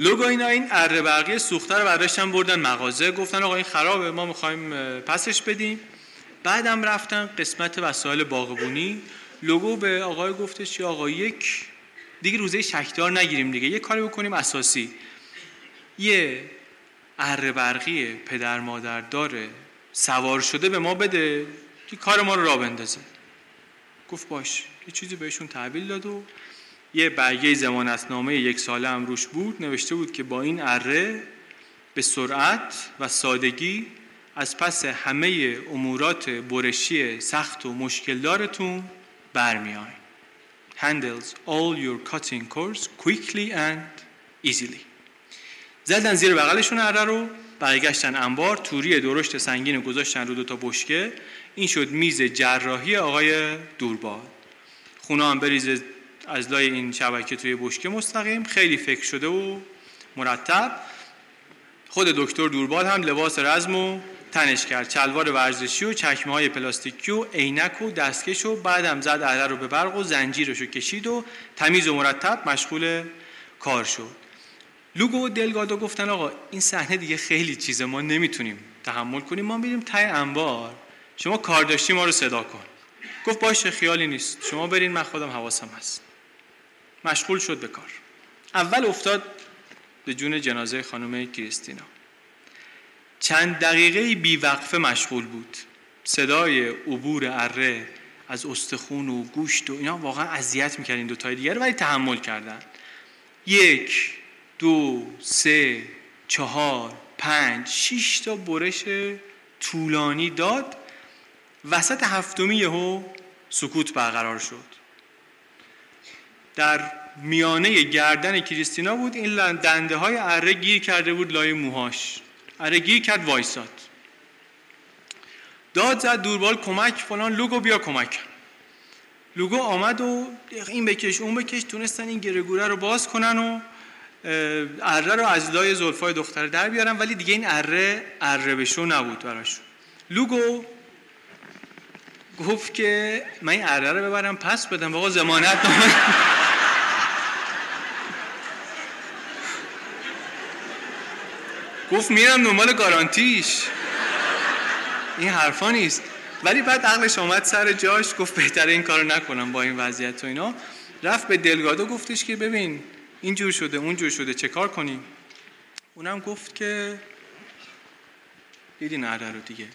لوگو اینا این اره برقی سوخته رو برداشتن بردن مغازه گفتن آقا این خرابه ما می‌خوایم پسش بدیم. بعدم رفتن قسمت وسایل باغبونی. لوگو به آقای گفتش که آقا یک دیگه روزه شکدار نگیریم دیگه یه کاری بکنیم اساسی. یه اره برقی پدر مادر داره سوار شده به ما بده که کار ما رو را بندازه. گفت باش یه چیزی بهشون تحویل داد و یه برگه زمانتنامه یک ساله هم روش بود نوشته بود که با این اره به سرعت و سادگی از پس همه امورات برشی سخت و مشکلدارتون برمیاین handles all your cutting course quickly and easily. زدن زیر بغلشون اره رو برگشتن انبار توری درشت سنگین گذاشتن رو دو تا بشکه. این شد میز جراحی آقای دورباد. خونه هم بریز از لای این شبکه توی بشکه مستقیم. خیلی فکر شده و مرتب. خود دکتر دورباد هم لباس رزم و تنش کرد. چلوار ورزشی و چکمه های پلاستیکی و عینک و دستکش و بعدم زد عده رو به برق و زنجیرش رو کشید و تمیز و مرتب مشغول کار شد. لوگو و دلگادو گفتن آقا این صحنه دیگه خیلی چیزه ما نمی‌تونیم تحمل کنیم ما میریم تای انبار. شما کار داشتی ما رو صدا کن. گفت باشه خیالی نیست. شما برین من خودم حواسم هست. مشغول شد به کار. اول افتاد به جون جنازه خانم کریستینا. چند دقیقه بیوقفه مشغول بود. صدای عبور اره از استخون و گوشت و اینا واقعا اذیت می‌کرد این دوتای دیگر ولی تحمل کردن. یک دو سه چهار پنج شش تا برش طولانی داد. وسط هفتمی یهو سکوت برقرار شد. در میانه گردن کریستینا بود. این دنده های اره گیر کرده بود لای موهاش. اره گیر کرد وایساد. داد زد دوربال کمک فلان لوگو بیا کمک. لوگو آمد و این بکش اون بکش تونستن این گرگوره رو باز کنن و اره رو از لای زلفای دختر در بیارن ولی دیگه این اره اره بشو نبود براشون لوگو گفت که من این اره رو ببرم پس بدم آقا زمانت گفت میرم دنبال گارانتیش. این حرفا نیست. ولی بعد عقلش آمد سر جاش گفت بهتره این کارو نکنم با این وضعیت و اینا. رفت به دلگادو گفتش که ببین این جور شده اون جور شده چه کار کنیم؟ اونم گفت که دیدین اره رو دیگه.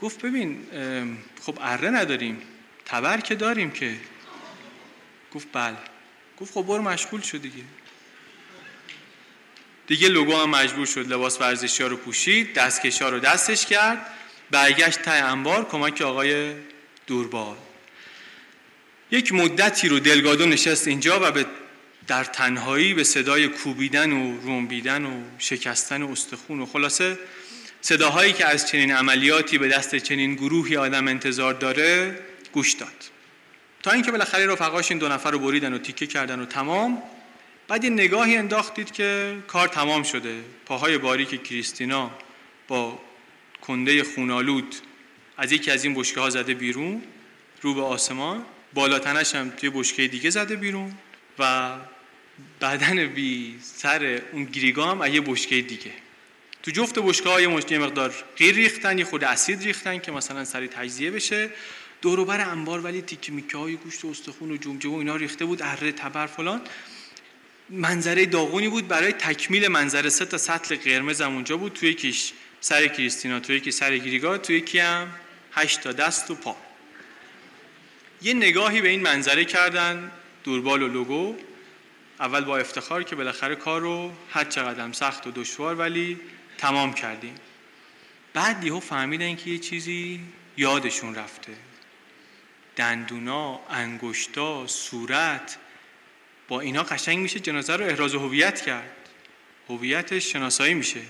گفت ببین خب اره نداریم تبر که داریم که. گفت بله. گفت خب برو مشغول شد دیگه. دیگه لوگو هم مجبور شد لباس ورزشی ها رو پوشید دستکش ها رو دستش کرد برگشت تای انبار کمک آقای دوربال. یک مدتی رو دلگادو نشست اینجا و به در تنهایی به صدای کوبیدن و رومبیدن و شکستن و استخون و خلاصه صداهایی که از چنین عملیاتی به دست چنین گروهی آدم انتظار داره گوش داد. تا اینکه بالاخره رفقاش این دو نفر رو بریدن و تیکه کردن و تمام بعد یه نگاهی انداختید که کار تمام شده. پاهای باریک کریستینا با کنده خونالود از یکی از این بشکه ها زده بیرون رو به آسمان. بالاتنش هم توی بشکه دیگه زده بیرون و بدن بی سر اون گریگا هم یه بشکه دیگه. تو جفت بشکه های یه مقدار غیر ریختن یه خود اسید ریختن که مثلا سری تجزیه بشه. دوروبر انبار ولی تیکه میکه های گوشت و استخون و جمجمه و اینا ریخته بود اره تبر فلان. منظره داغونی بود برای تکمیل منظره. سه تا سطل قرمز هم اونجا بود توی یکیش سر کریستینا توی یکی سر گریگا توی یکی هم هشت تا دست و پا. یه نگاهی به این منظره کردن دوربال و لوگو. اول با افتخار که بالاخره کار رو هر چقدر سخت و دشوار ولی تمام کردیم. بعد یهو فهمیدن که یه چیزی یادشون رفته. دندونا انگشتا صورت با اینا قشنگ میشه جنازه رو احراز هویت کرد. هویتش شناسایی میشه.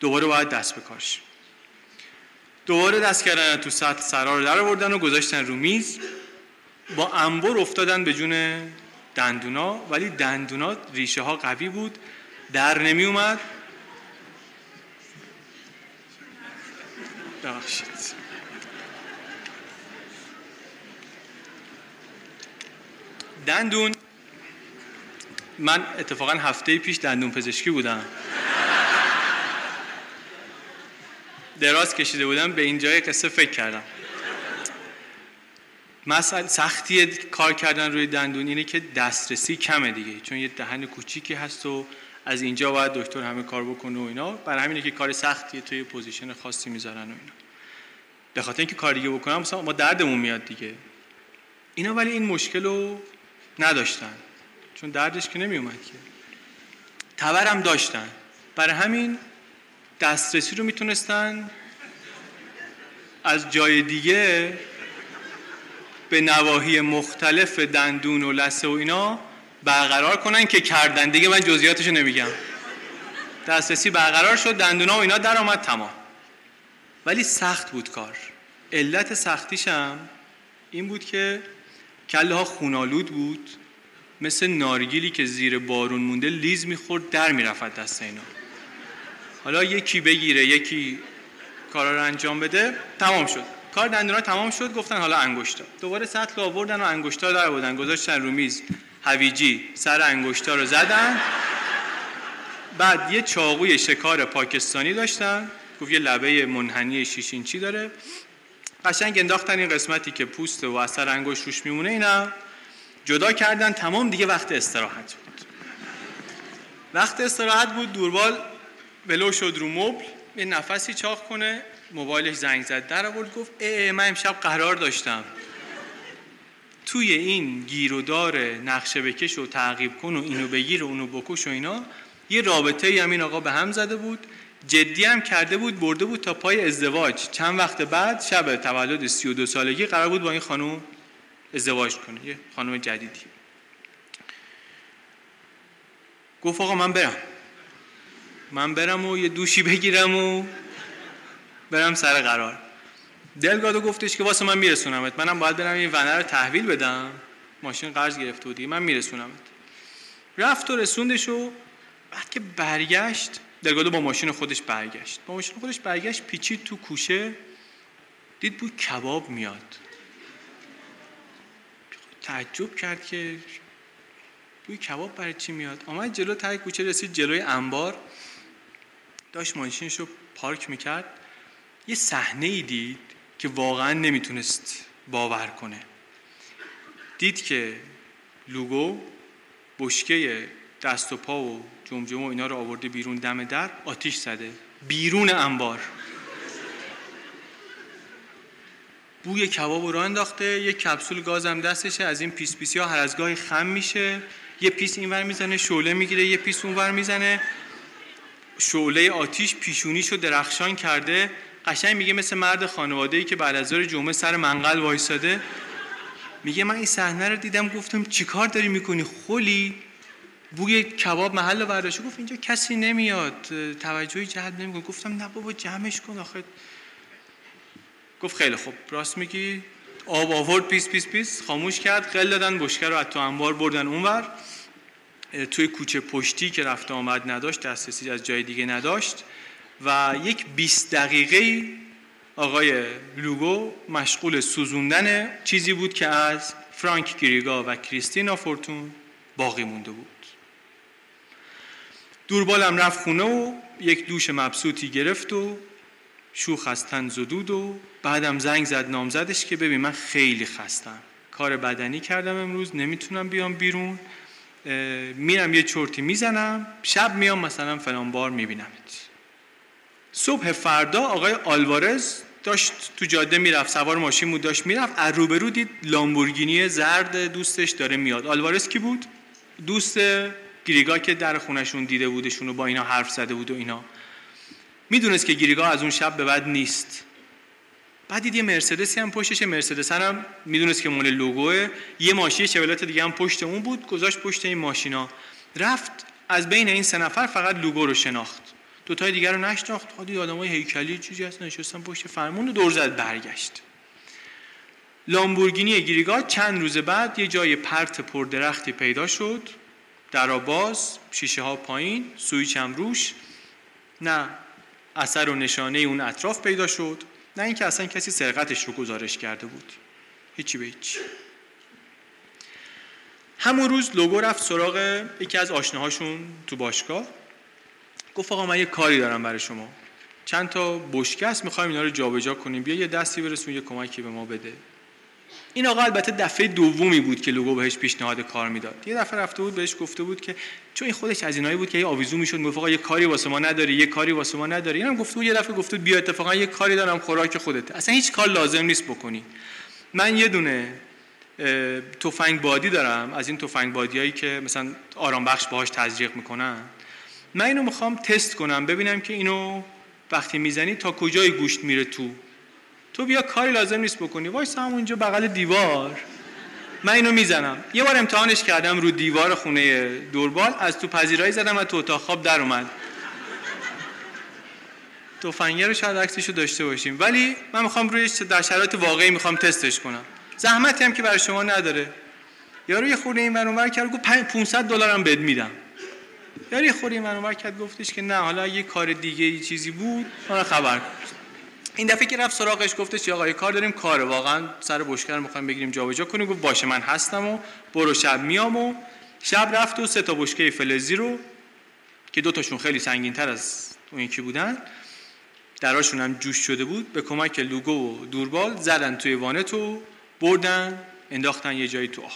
دوباره باید دست بکارش دوباره دست کردن تو سطل سرا رو در آوردن و گذاشتن رو میز. با انبر افتادن به جون دندونا. ولی دندونا ریشه ها قوی بود. در نمی اومد. ببخشید. دندون من اتفاقا هفته پیش دندون پزشکی بودم. دراز کشیده بودم به این جای قصه فکر کردم. مسئله سختی کار کردن روی دندون اینه که دسترسی کمه دیگه چون یه دهن کوچیکی هست و از اینجا باید دکتر همه کار بکنه و اینا. برای همینه که کار سختیه توی پوزیشن خاصی می‌ذارن و اینا. به خاطر اینکه کار دیگه بکنم مثلا ما دردمون میاد دیگه. اینا ولی این مشکل رو نداشتن. چون دردش که نمی اومد که. تورم داشتن. برای همین دسترسی رو می‌تونستن از جای دیگه به نواحی مختلف دندون و لسه و اینا برقرار کنن که کردن. دیگه من جزئیاتشو نمیگم. دسترسی برقرار شد دندونا و اینا در آمد تمام. ولی سخت بود کار. علت سختیشم این بود که کله ها خونالود بود. مثل نارگیلی که زیر بارون مونده لیز می‌خورد در می‌رفت دست اینا. حالا یکی بگیره یکی کارا رو انجام بده تمام شد. کار دندونا تمام شد گفتن حالا انگشتا. دوباره سطل آوردن و انگشتا در بودن گذاشتن رو میز. هویجی سر انگشتا رو زدن. بعد یه چاقوی شکار پاکستانی داشتن. گفت یه لبه منحنی شیش اینچی داره. قشنگ انداختن این قسمتی که پوست و اثر انگشت روش میمونه اینا. جدا کردن تمام دیگه وقت استراحت بود. وقت استراحت بود دوربال ولو شد رو مبل یه نفسی چاق کنه موبایلش زنگ زد در آورد گفت ای من امشب قرار داشتم. توی این گیر و دار نقشه بکش و تعقیب کن و اینو بگیر و اونو بکش و اینا یه رابطه هم این آقا به هم زده بود جدی هم کرده بود برده بود تا پای ازدواج. چند وقت بعد شب تولد 32 سالگی قرار بود با این خانم ازدواج کنه. یه خانم جدیدی. گفت آقا من برم. من برم و یه دوشی بگیرم و برم سر قرار. دلگادو گفتش که واسه من میرسونمت. منم باید برم این ونه رو تحویل بدم. ماشین قرض گرفته بودی من میرسونمت. رفت و رسوندش و بعد که برگشت دلگادو با ماشین خودش برگشت. با ماشین خودش برگشت پیچید تو کوشه دید بوی کباب میاد. تعجب کرد که بوی کباب برای چی میاد؟ آمد جلو تای کوچه رسید جلوی انبار داشت ماشینش رو پارک می‌کرد. یه صحنه ای دید که واقعا نمی‌تونست باور کنه. دید که لوگو بشکه دست و پا و جمجمه و اینا رو آورده بیرون دم در آتیش زده. بیرون انبار. بوی کباب رو انداخته یه کپسول گازم دستشه از این پیس پیسی ها هر از گاهی خم میشه. یه پیس اینور می‌زنه شعله می‌گیره یه پیس اونور می‌زنه. شعله آتیش پیشونیشو درخشان کرده. قشنگ میگه مثل مرد خانواده ای که بعد از جمعه سر منقل وایساده. میگه من این صحنه رو دیدم گفتم چیکار داری می‌کنی خلی بوی کباب محل برداشت گفت اینجا کسی نمیاد توجهی جلب نمی‌کنه. گفتم نه بابا جمعش کن آخه. گفت خیلی خوب. راست میگی. آب آورد پیس پیس پیس. خاموش کرد. قل دادن بشکه رو از تو انبار بردن. اونور توی کوچه پشتی که رفت و آمد نداشت دسترسی از جای دیگه نداشت. و یک 20 دقیقه آقای لوگو مشغول سوزوندن چیزی بود که از فرانک گریگا و کریستینا فورتون باقی مونده بود. دوربالم رفت خونه و یک دوش مبسوطی گرفت و شوخ از تن زدود و بعدم زنگ زد نامزدش که ببین من خیلی خستم. کار بدنی کردم امروز نمی‌تونم بیام بیرون. میرم یه چرتی می‌زنم شب میام مثلا فلان بار میبینمت. صبح فردا آقای آلوارز داشت تو جاده می‌رفت سوار ماشین بود داشت می‌رفت از روبرو دید لامبورگینی زرد دوستش داره میاد. آلوارز کی بود؟ دوست گریگا که در خونشون دیده بودشون و با اینا حرف زده بود و اینا. می‌دونست که گریگا از اون شب به بعد نیست. بعد دید یه مرسدسی هم پشتش مرسدس هم می‌دونست که مال لوگوه. یه ماشین شولت دیگه هم پشت اون بود. گذاشت پشت این ماشینا. رفت از بین این سه نفر فقط لوگو رو شناخت. دو تای دیگر رو نشناخت. خودی آدمای هیکلی چیزی هست. نشستن پشت فرمون دور زد برگشت. لامبورگینی گریگا چند روز بعد یه جای پرت پردرختی پیدا شد. در باز شیشه ها پایین سویچ هم روش. نه اثر و نشانه اون اطراف پیدا شد. نه اینکه اصلا کسی سرقتش رو گزارش کرده بود. هیچی به هیچ. همون روز لوگو رفت سراغ یکی از آشناهاشون تو باشگاه. گفت آقا من یه کاری دارم برای شما. چند تا بشکه است می‌خوایم اینا رو جابجا کنیم. بیا یه دستی برسون یه کمکی به ما بده. این آقا البته دفعه دومی بود که لوگو بهش پیشنهاد کار می‌داد. یه دفعه رفته بود بهش گفته بود که چون این خودش از اینایی بود که یه آویزو می‌شد می‌گفت یه کاری واسه ما نداری یه کاری واسه ما نداری. اینم گفته بود یه دفعه گفته بود بیا اتفاقا یه کاری دارم خوراک خودت. اصلا هیچ کار لازم نیست بکنی. من یه دونه تفنگ بادی دارم. از این تفنگ بادیایی که مثلا آرام بخش باهاش تزریق می‌کنن. من اینو می‌خوام تست کنم ببینم که اینو وقتی می‌زنی تا کجای گوشت میره تو تو بیا کاری لازم نیست بکنی. وایس همونجا بغل دیوار. من اینو می‌زنم. یه بار امتحانش کردم رو دیوار خونه دوربال. از تو پذیرایی زدم و تو اتاق خواب در اومد. تفنگه رو شاید عکسشو داشته باشیم. ولی من می‌خوام روی در شرایط واقعی می‌خوام تستش کنم. زحمتی هم که برای شما نداره. یارو یه خورده این منور کرد گفت 500 دلارم بد میدم. یارو یه خورده این منور کرد گفتش که نه حالا یه کار دیگه ای چیزی بود من خبر این دفعه که رفت سراغش گفتش آقا یه کار داریم کار واقعا سر بشکر می‌خوایم بگیریم جابجا کنیم گفت باشه من هستم و برو شب میام و شب رفت و سه تا بشکه فلزی رو که دو تاشون خیلی سنگین تر از اون یکی بودن دراشون هم جوش شده بود به کمک لوگو و دوربال زدن توی وانت و بردن انداختن یه جایی تو آب.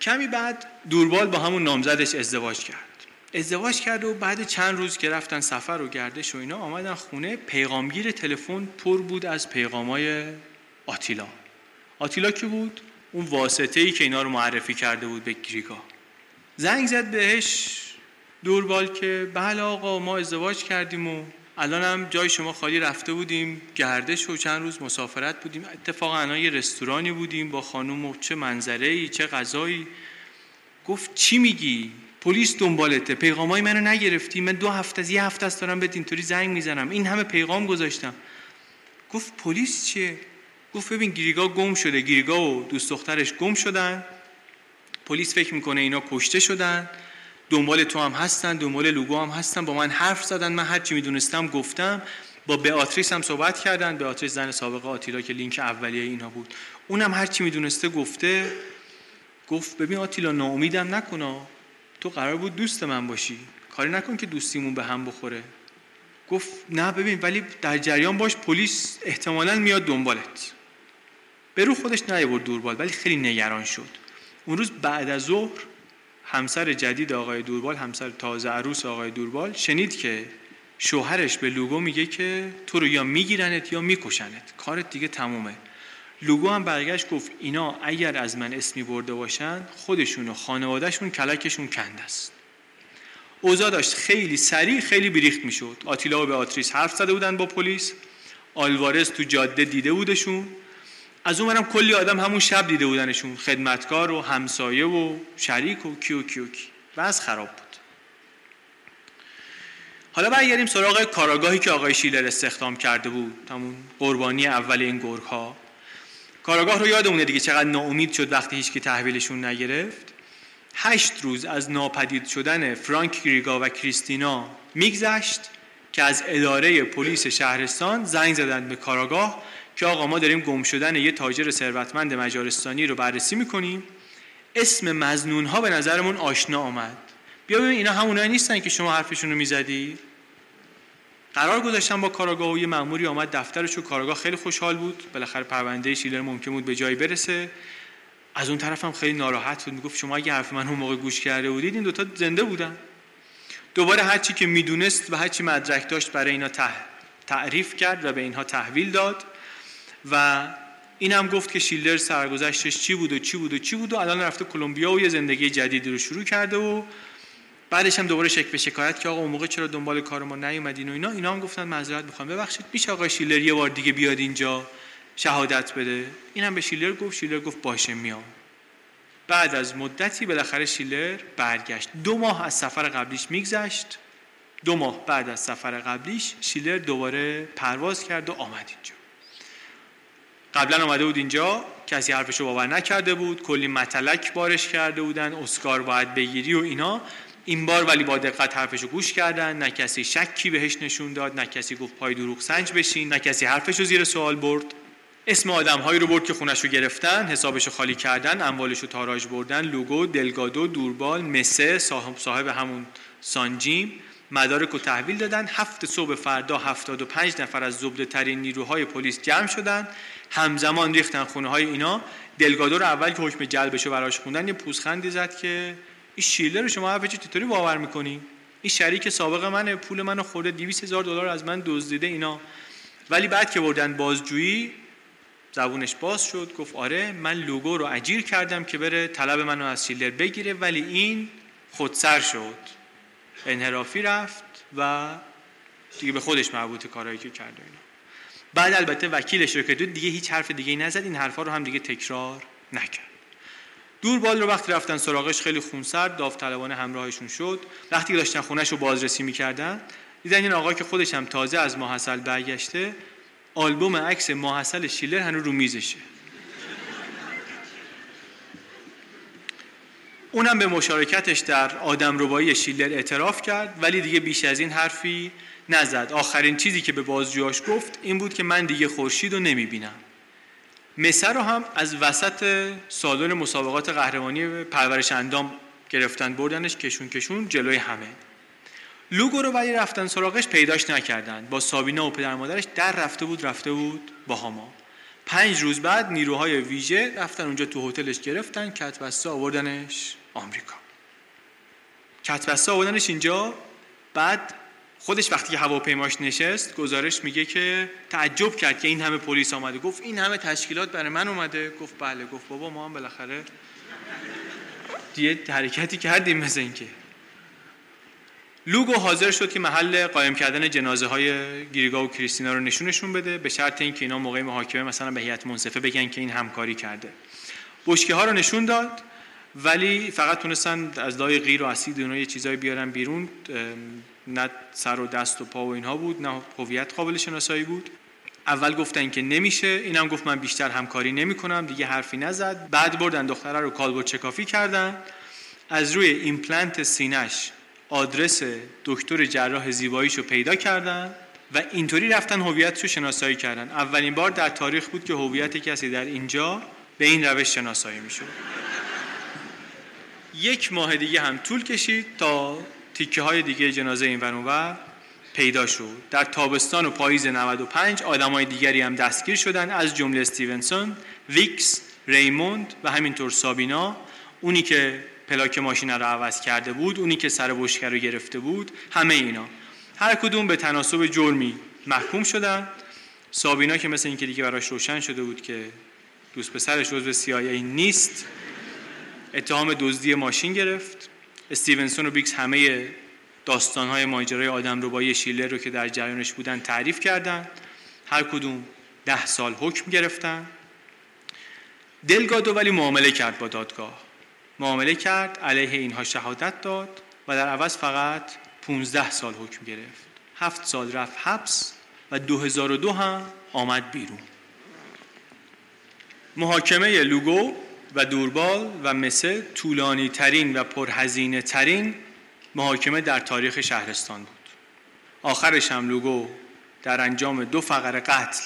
کمی بعد دوربال با همون نامزدش ازدواج کرد. ازدواج کرد و بعد چند روز که رفتن سفر و گردش و اینا آمدن خونه پیغامگیر تلفن پر بود از پیغامای آتیلا. آتیلا کی بود؟ اون واسطه ای که اینا رو معرفی کرده بود به گریگا. زنگ زد بهش دوربال که بله آقا ما ازدواج کردیم و الان هم جای شما خالی رفته بودیم گردش و چند روز مسافرت بودیم. اتفاقا یه رستورانی بودیم با خانوم و چه منظره ای چه غذایی. گفت چی میگی؟ پلیس دنبالته. پیغامای منو نگرفتی. من دو هفته از یه هفته است دارم بهت اینطوری زنگ می‌زنم. این همه پیغام گذاشتم. گفت پلیس چیه؟ گفت ببین گریگا گم شده. گریگا و دوست دخترش گم شدن. پلیس فکر می‌کنه اینا کشته شدن. دنبال تو هم هستن. دنبال لوگو هم هستن. با من حرف زدن. من هرچی می‌دونستم گفتم. با بیاتریس هم صحبت کردن. بیاتریس زن سابق آتیلا که لینک اولیه اینا بود. اونم هرچی می‌دونسته گفته. گفت ببین آتیلا ناامیدم نکنا تو قرار بود دوست من باشی. کاری نکن که دوستیمون به هم بخوره. گفت نه ببین ولی در جریان باش پلیس احتمالا میاد دنبالت. به رو خودش نیاورد دوربال ولی خیلی نگران شد. اون روز بعد از ظهر همسر جدید آقای دوربال همسر تازه عروس آقای دوربال شنید که شوهرش به لوگو میگه که تو رو یا میگیرنت یا میکشنت. کارت دیگه تمومه. لوگو هم برگشت گفت اینا اگر از من اسمی برده باشن خودشون و خانوادهشون کلکشون کند است. اوضاع داشت خیلی سریع خیلی بریخت می‌شد. آتیلا و به آتریس حرف زده بودن با پلیس. آلوارز تو جاده دیده بودشون. از اون کلی آدم همون شب دیده بودنشون. خدمتکار و همسایه و شریک و کی و کی. و از خراب بود. حالا برگردیم سراغ کاراگاهی که آقای شیلر استخدام کرده بود. همون قربانی اول این گرگ ها کاراگاه رو یادمونه دیگه چقدر ناامید شد وقتی هیچکی تحویلشون نگرفت. هشت روز از ناپدید شدن فرانک گریگا و کریستینا میگذشت که از اداره پلیس شهرستان زنگ زدند به کاراگاه که آقا ما داریم گم شدن یه تاجر ثروتمند مجارستانی رو بررسی می‌کنیم. اسم مزنون ها به نظرمون آشنا آمد. بیا ببین اینا همونایی نیستن که شما حرفشون رو می‌زدی؟ قرار گذاشتم با کاراگاه و یه مأموری آمد دفترش و کاراگاه خیلی خوشحال بود. بالاخره پرونده شیلر ممکن بود به جایی برسه. از اون طرف هم خیلی ناراحت بود. می‌گفت شما اگه حرف من اون موقع گوش کرده بودید این دوتا زنده بودن. دوباره هرچی که می‌دونست و هرچی مدرک داشت برای اینا تعریف کرد و به اینها تحویل داد. و این هم گفت که شیلر سرگذشتش چی بود و چی بود و چی بود و الان رفته کلمبیا و یه زندگی جدیدی رو شروع کرده و بعدش هم دوباره شک به شکایت که آقا اون موقع چرا دنبال کار ما نیومدین و اینا اینا هم گفتن معذرت می‌خوام. ببخشید میشه آقا شیلر یه بار دیگه بیاد اینجا شهادت بده؟ این هم به شیلر گفت شیلر گفت باشه میام. بعد از مدتی بالاخره شیلر برگشت. دو ماه از سفر قبلیش میگذشت. دو ماه بعد از سفر قبلیش شیلر دوباره پرواز کرد و آمد اینجا. قبلا آمده بود اینجا کسی حرفشو باور نکرده بود کلی متلک بارش کرده بودن اسکار باید بگیری و اینا. این بار ولی با دقت حرفشو گوش کردن نه کسی شکی بهش نشون داد نه کسی گفت پای دروغ سنج بشین نه کسی حرفشو زیر سوال برد. اسم آدمهایی رو برد که خونش رو گرفتن حسابش رو خالی کردن اموالش رو تاراج بردن لوگو دلگادو دوربال مسه صاحب, صاحب همون سانجیم مدارک رو تحویل دادن هفت صبح فردا 75 نفر از زبده ترین نیروهای پلیس جمع شدن. همزمان ریختن خونه های اینا. دلگادو رو اول که حکم جلبش براش خوندن یه پوزخندی زد که این شیلر رو شما حرف چطوری باور می‌کنی؟ این شریک سابق منه پول منو خورده 200 هزار دلار از من دزدیده اینا. ولی بعد که بردن بازجویی زبونش باز شد گفت آره من لوگو رو اجیر کردم که بره طلب منو از شیلر بگیره. ولی این خودسر شد. انحرافی رفت و دیگه به خودش مربوط کارهایی که کرده اینا. بعد البته وکیلش رو که دیگه هیچ حرف دیگه نزد. این حرفا رو هم دیگه تکرار نکرد. دوربال رو وقتی رفتن سراغش خیلی خونسرد داوطلبانه همراهشون شد. وقتی داشتن خونش رو بازرسی می‌کردن دیدن این آقا که خودش هم تازه از ماحصل برگشته آلبوم عکس ماحصل شیلر هنوز رو میزشه. اونم به مشارکتش در آدم ربایی شیلر اعتراف کرد ولی دیگه بیش از این حرفی نزد. آخرین چیزی که به بازجوهاش گفت این بود که من دیگه خورشید رو نمی‌بینم. مصر رو هم از وسط سالن مسابقات قهرمانی پرورش اندام گرفتن بردنش کشون کشون جلوی همه. لوگو رو ولی رفتن سراغش پیداش نکردن. با سابینا و پدر مادرش در رفته بود رفته بود با هاما. پنج روز بعد نیروهای ویژه رفتن اونجا تو هتلش گرفتن. کتبسته آوردنش آمریکا. کتبسته آوردنش اینجا. بعد خودش وقتی هواپیماش نشست گزارش میگه که تعجب کرد که این همه پلیس آمده. گفت این همه تشکیلات برای من اومده. گفت بله. گفت بابا ما هم بالاخره دیگه حرکتی کردیم مثل اینکه. لوگو حاضر شد که محل قایم کردن جنازه های گیریگا و کریستینا رو نشونشون بده به شرط اینکه اینا موقع محاکمه مثلا به هیئت منصفه بگن که این همکاری کرده. بشکه ها رو نشون داد ولی فقط تونستن از لای غیر و اسید اونها یه چیزایی بیارن بیرون. نه سر و دست و پا و اینها بود نه هویت قابل شناسایی بود. اول گفتن که نمیشه اینم گفت من بیشتر همکاری نمی‌کنم دیگه حرفی نزد. بعد بردن دختره رو کالبد چکافی کردن. از روی ایمپلنت سینش آدرس دکتر جراح زیباییش رو پیدا کردن و اینطوری رفتن هویتش رو شناسایی کردن. اولین بار در تاریخ بود که هویت کسی در اینجا به این روش شناسایی می‌شد. یک ماه دیگه هم طول کشید تا تیکه های دیگه جنازه اینا پیدا شد. در تابستان و پاییز 95 آدمای دیگری هم دستگیر شدن از جمله استیونسون، ویکس، ریموند و همینطور سابینا. اونی که پلاک ماشین رو عوض کرده بود اونی که سر بشکه رو گرفته بود همه اینا. هر کدوم به تناسب جرمی محکوم شدن. سابینا که مثل اینکه دیگه براش روشن شده بود که دوست پسرش به CIA نیست اتهام دزدی ماشین گرفت. استیونسون و بیکس همه داستانهای ماجرای آدم‌ربایی شیلر رو که در جریانش بودن تعریف کردن. هر کدوم ده سال حکم گرفتن. دلگادو ولی معامله کرد با دادگاه. معامله کرد علیه اینها شهادت داد و در عوض فقط 15 سال حکم گرفت. هفت سال رفت حبس و 2002 هم آمد بیرون. محاکمه لوگو و دوربال و مثل طولانی ترین و پرهزینه ترین محاکمه در تاریخ شهرستان بود. آخرش هم لوگو در انجام دو فقر قتل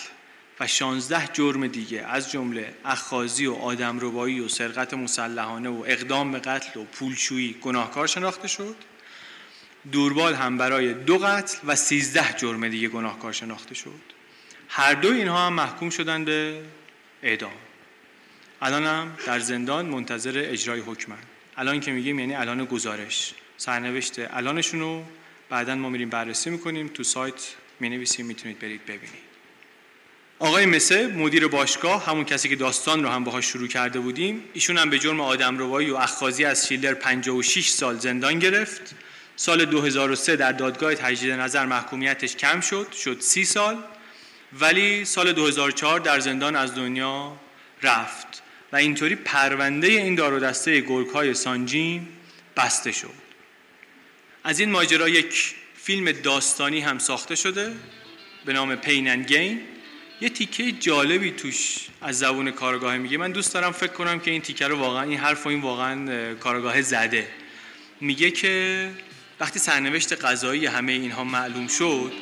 و شانزده جرم دیگه از جمله اخخازی و آدمربایی و سرقت مسلحانه و اقدام به قتل و پولشویی گناهکار شناخته شد. دوربال هم برای دو قتل و سیزده جرم دیگه گناهکار شناخته شد. هر دو اینها هم محکوم شدن به اعدام. الان هم در زندان منتظر اجرای حکمن الان که میگیم یعنی الان گزارش. سرنوشت الانشون رو بعدا ما میریم بررسی می‌کنیم. تو سایت می‌نویسیم می‌تونید برید ببینید. آقای مسه مدیر باشگاه همون کسی که داستان رو هم باهاش شروع کرده بودیم ایشون هم به جرم آدمربایی و اخخازی از شیلر 56 سال زندان گرفت. سال 2003 در دادگاه تجدید نظر محکومیتش کم شد شد 30 سال. ولی سال 2004 در زندان از دنیا رفت. و اینطوری پرونده این دار دسته گرگ های سانجیم بسته شد. از این ماجرا یک فیلم داستانی هم ساخته شده به نام پین گین یه تیکه جالبی توش از زبون کارگاه میگه. من دوست دارم فکر کنم که این تیکه رو واقعا این حرف و این واقعا کارگاه زده. میگه که وقتی سرنوشت قضایی همه اینها معلوم شد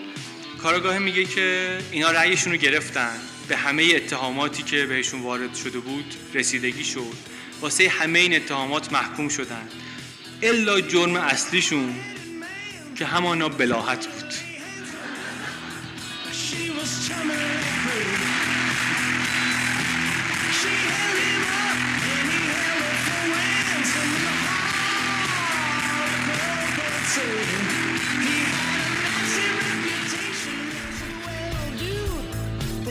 کارگاه میگه که اینا رأیشون رو گرفتن. به همه اتهاماتی که بهشون وارد شده بود رسیدگی شد. واسه همه این اتهامات محکوم شدن. الا جرم اصلیشون که همانا بلاحت بود.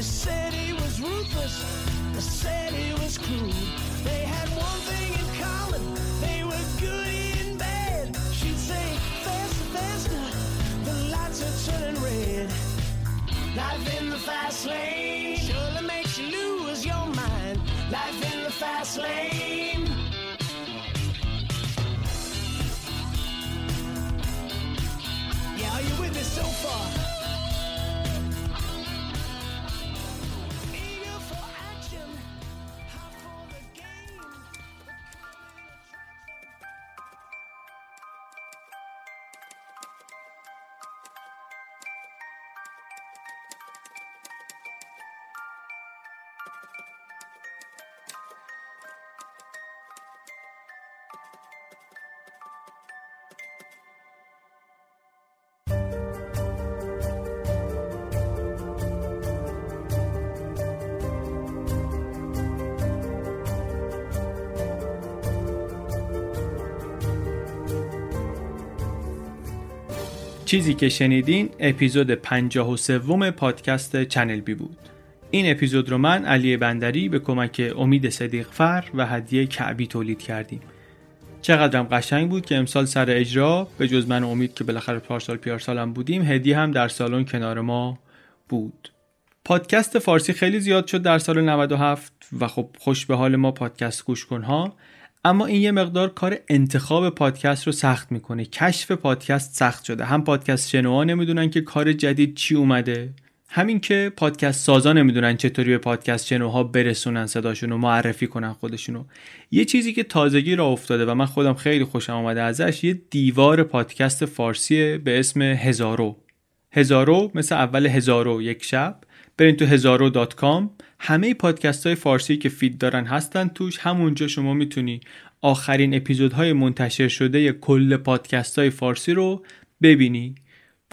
said he was ruthless. They said he was cruel. They had one thing in common. They were good in bed. She'd say, faster, faster. The lights are turning red. Life in the fast lane surely makes you lose your mind. Life in the fast lane. Yeah, are you with me so far? چیزی که شنیدین اپیزود 53 پادکست چنل بی بود. این اپیزود رو من علی بندری به کمک امید صدیق فر و هدیه کعبی تولید کردیم. چقدرم قشنگ بود که امسال سر اجرا به جز من امید که بالاخره پارسال پیارسالم بودیم هدیه هم در سالن کنار ما بود. پادکست فارسی خیلی زیاد شد در سال 97 و خب خوش به حال ما پادکست گوش ها اما این یه مقدار کار انتخاب پادکست رو سخت می‌کنه. کشف پادکست سخت شده. هم پادکست شنوها نمی‌دونن که کار جدید چی اومده. هم اینکه پادکست سازا نمی‌دونن چطوری به پادکست شنوها برسونن صداشون و معرفی کنن خودشونو. یه چیزی که تازگی راه افتاده و من خودم خیلی خوشم آمده ازش یه دیوار پادکست فارسی به اسم هزارو. هزارو مثل اول هزارو یک شب. برین تو هزارو dot com. همه پادکست های فارسی که feed دارن هستن توش. همونجا شما می‌تونی آخرین اپیزودهای منتشر شده کل پادکست های فارسی رو ببینی.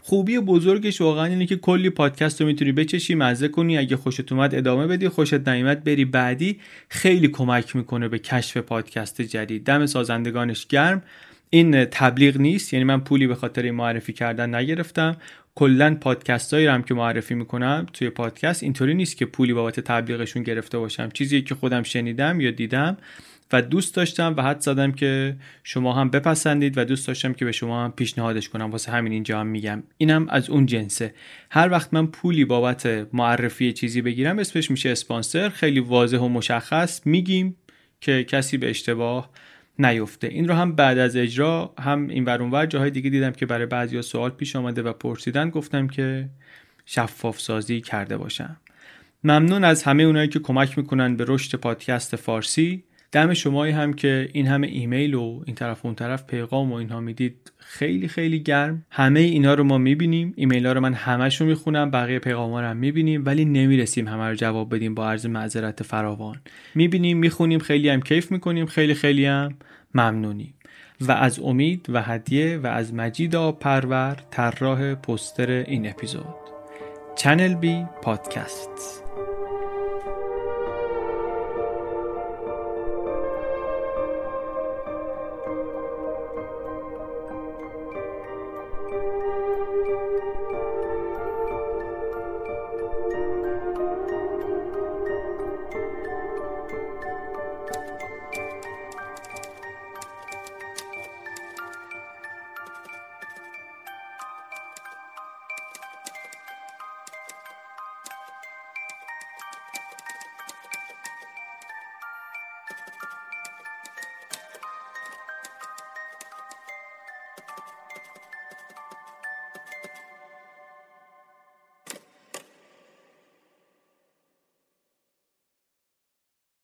خوبی بزرگش واقعا اینه که کلی پادکست رو می‌تونی بچشی مزه کنی. اگه خوشت اومد ادامه بدی خوشت نیامد بری بعدی. خیلی کمک می‌کنه به کشف پادکست جدید. دم سازندگانش گرم. این تبلیغ نیست. یعنی من پولی به خاطر معرفی کردن نگرفتم. کلا پادکست هایی هم که معرفی می‌کنم توی پادکست اینطوری نیست که پولی بابت تبلیغشون گرفته باشم. چیزی که خودم شنیدم یا دیدم و دوست داشتم و حد زدم که شما هم بپسندید و دوست داشتم که به شما هم پیشنهادش کنم. واسه همین اینجا هم میگم. اینم از اون جنسه. هر وقت من پولی بابت معرفی چیزی بگیرم اسمش میشه اسپانسر. خیلی واضح و مشخص میگیم که کسی به اشتباه نیفته. این رو هم بعد از اجرا هم این ور جاهای دیگه دیدم که برای بعضی سوال پیش آمده و پرسیدن گفتم که شفاف سازی کرده باشم. ممنون از همه اونایی که کمک می‌کنن به رشد پادکست فارسی. دم شمایی هم که این همه ایمیل و این طرف اون طرف پیغام و اینها می‌دید خیلی خیلی گرم. همه اینا رو ما می‌بینیم. ایمیل ها رو من همش رو می‌خونم. بقیه پیغام ها رو هم می‌بینیم. ولی نمی‌رسیم همه رو جواب بدیم با عرض معذرت فراوان. می‌بینیم می‌خونیم خیلی هم کیف می‌کنیم. خیلی خیلی هم ممنونیم. و از امید و هدیه و از مجید پرور طراح پوستر این اپیزود. چنل بی پادکست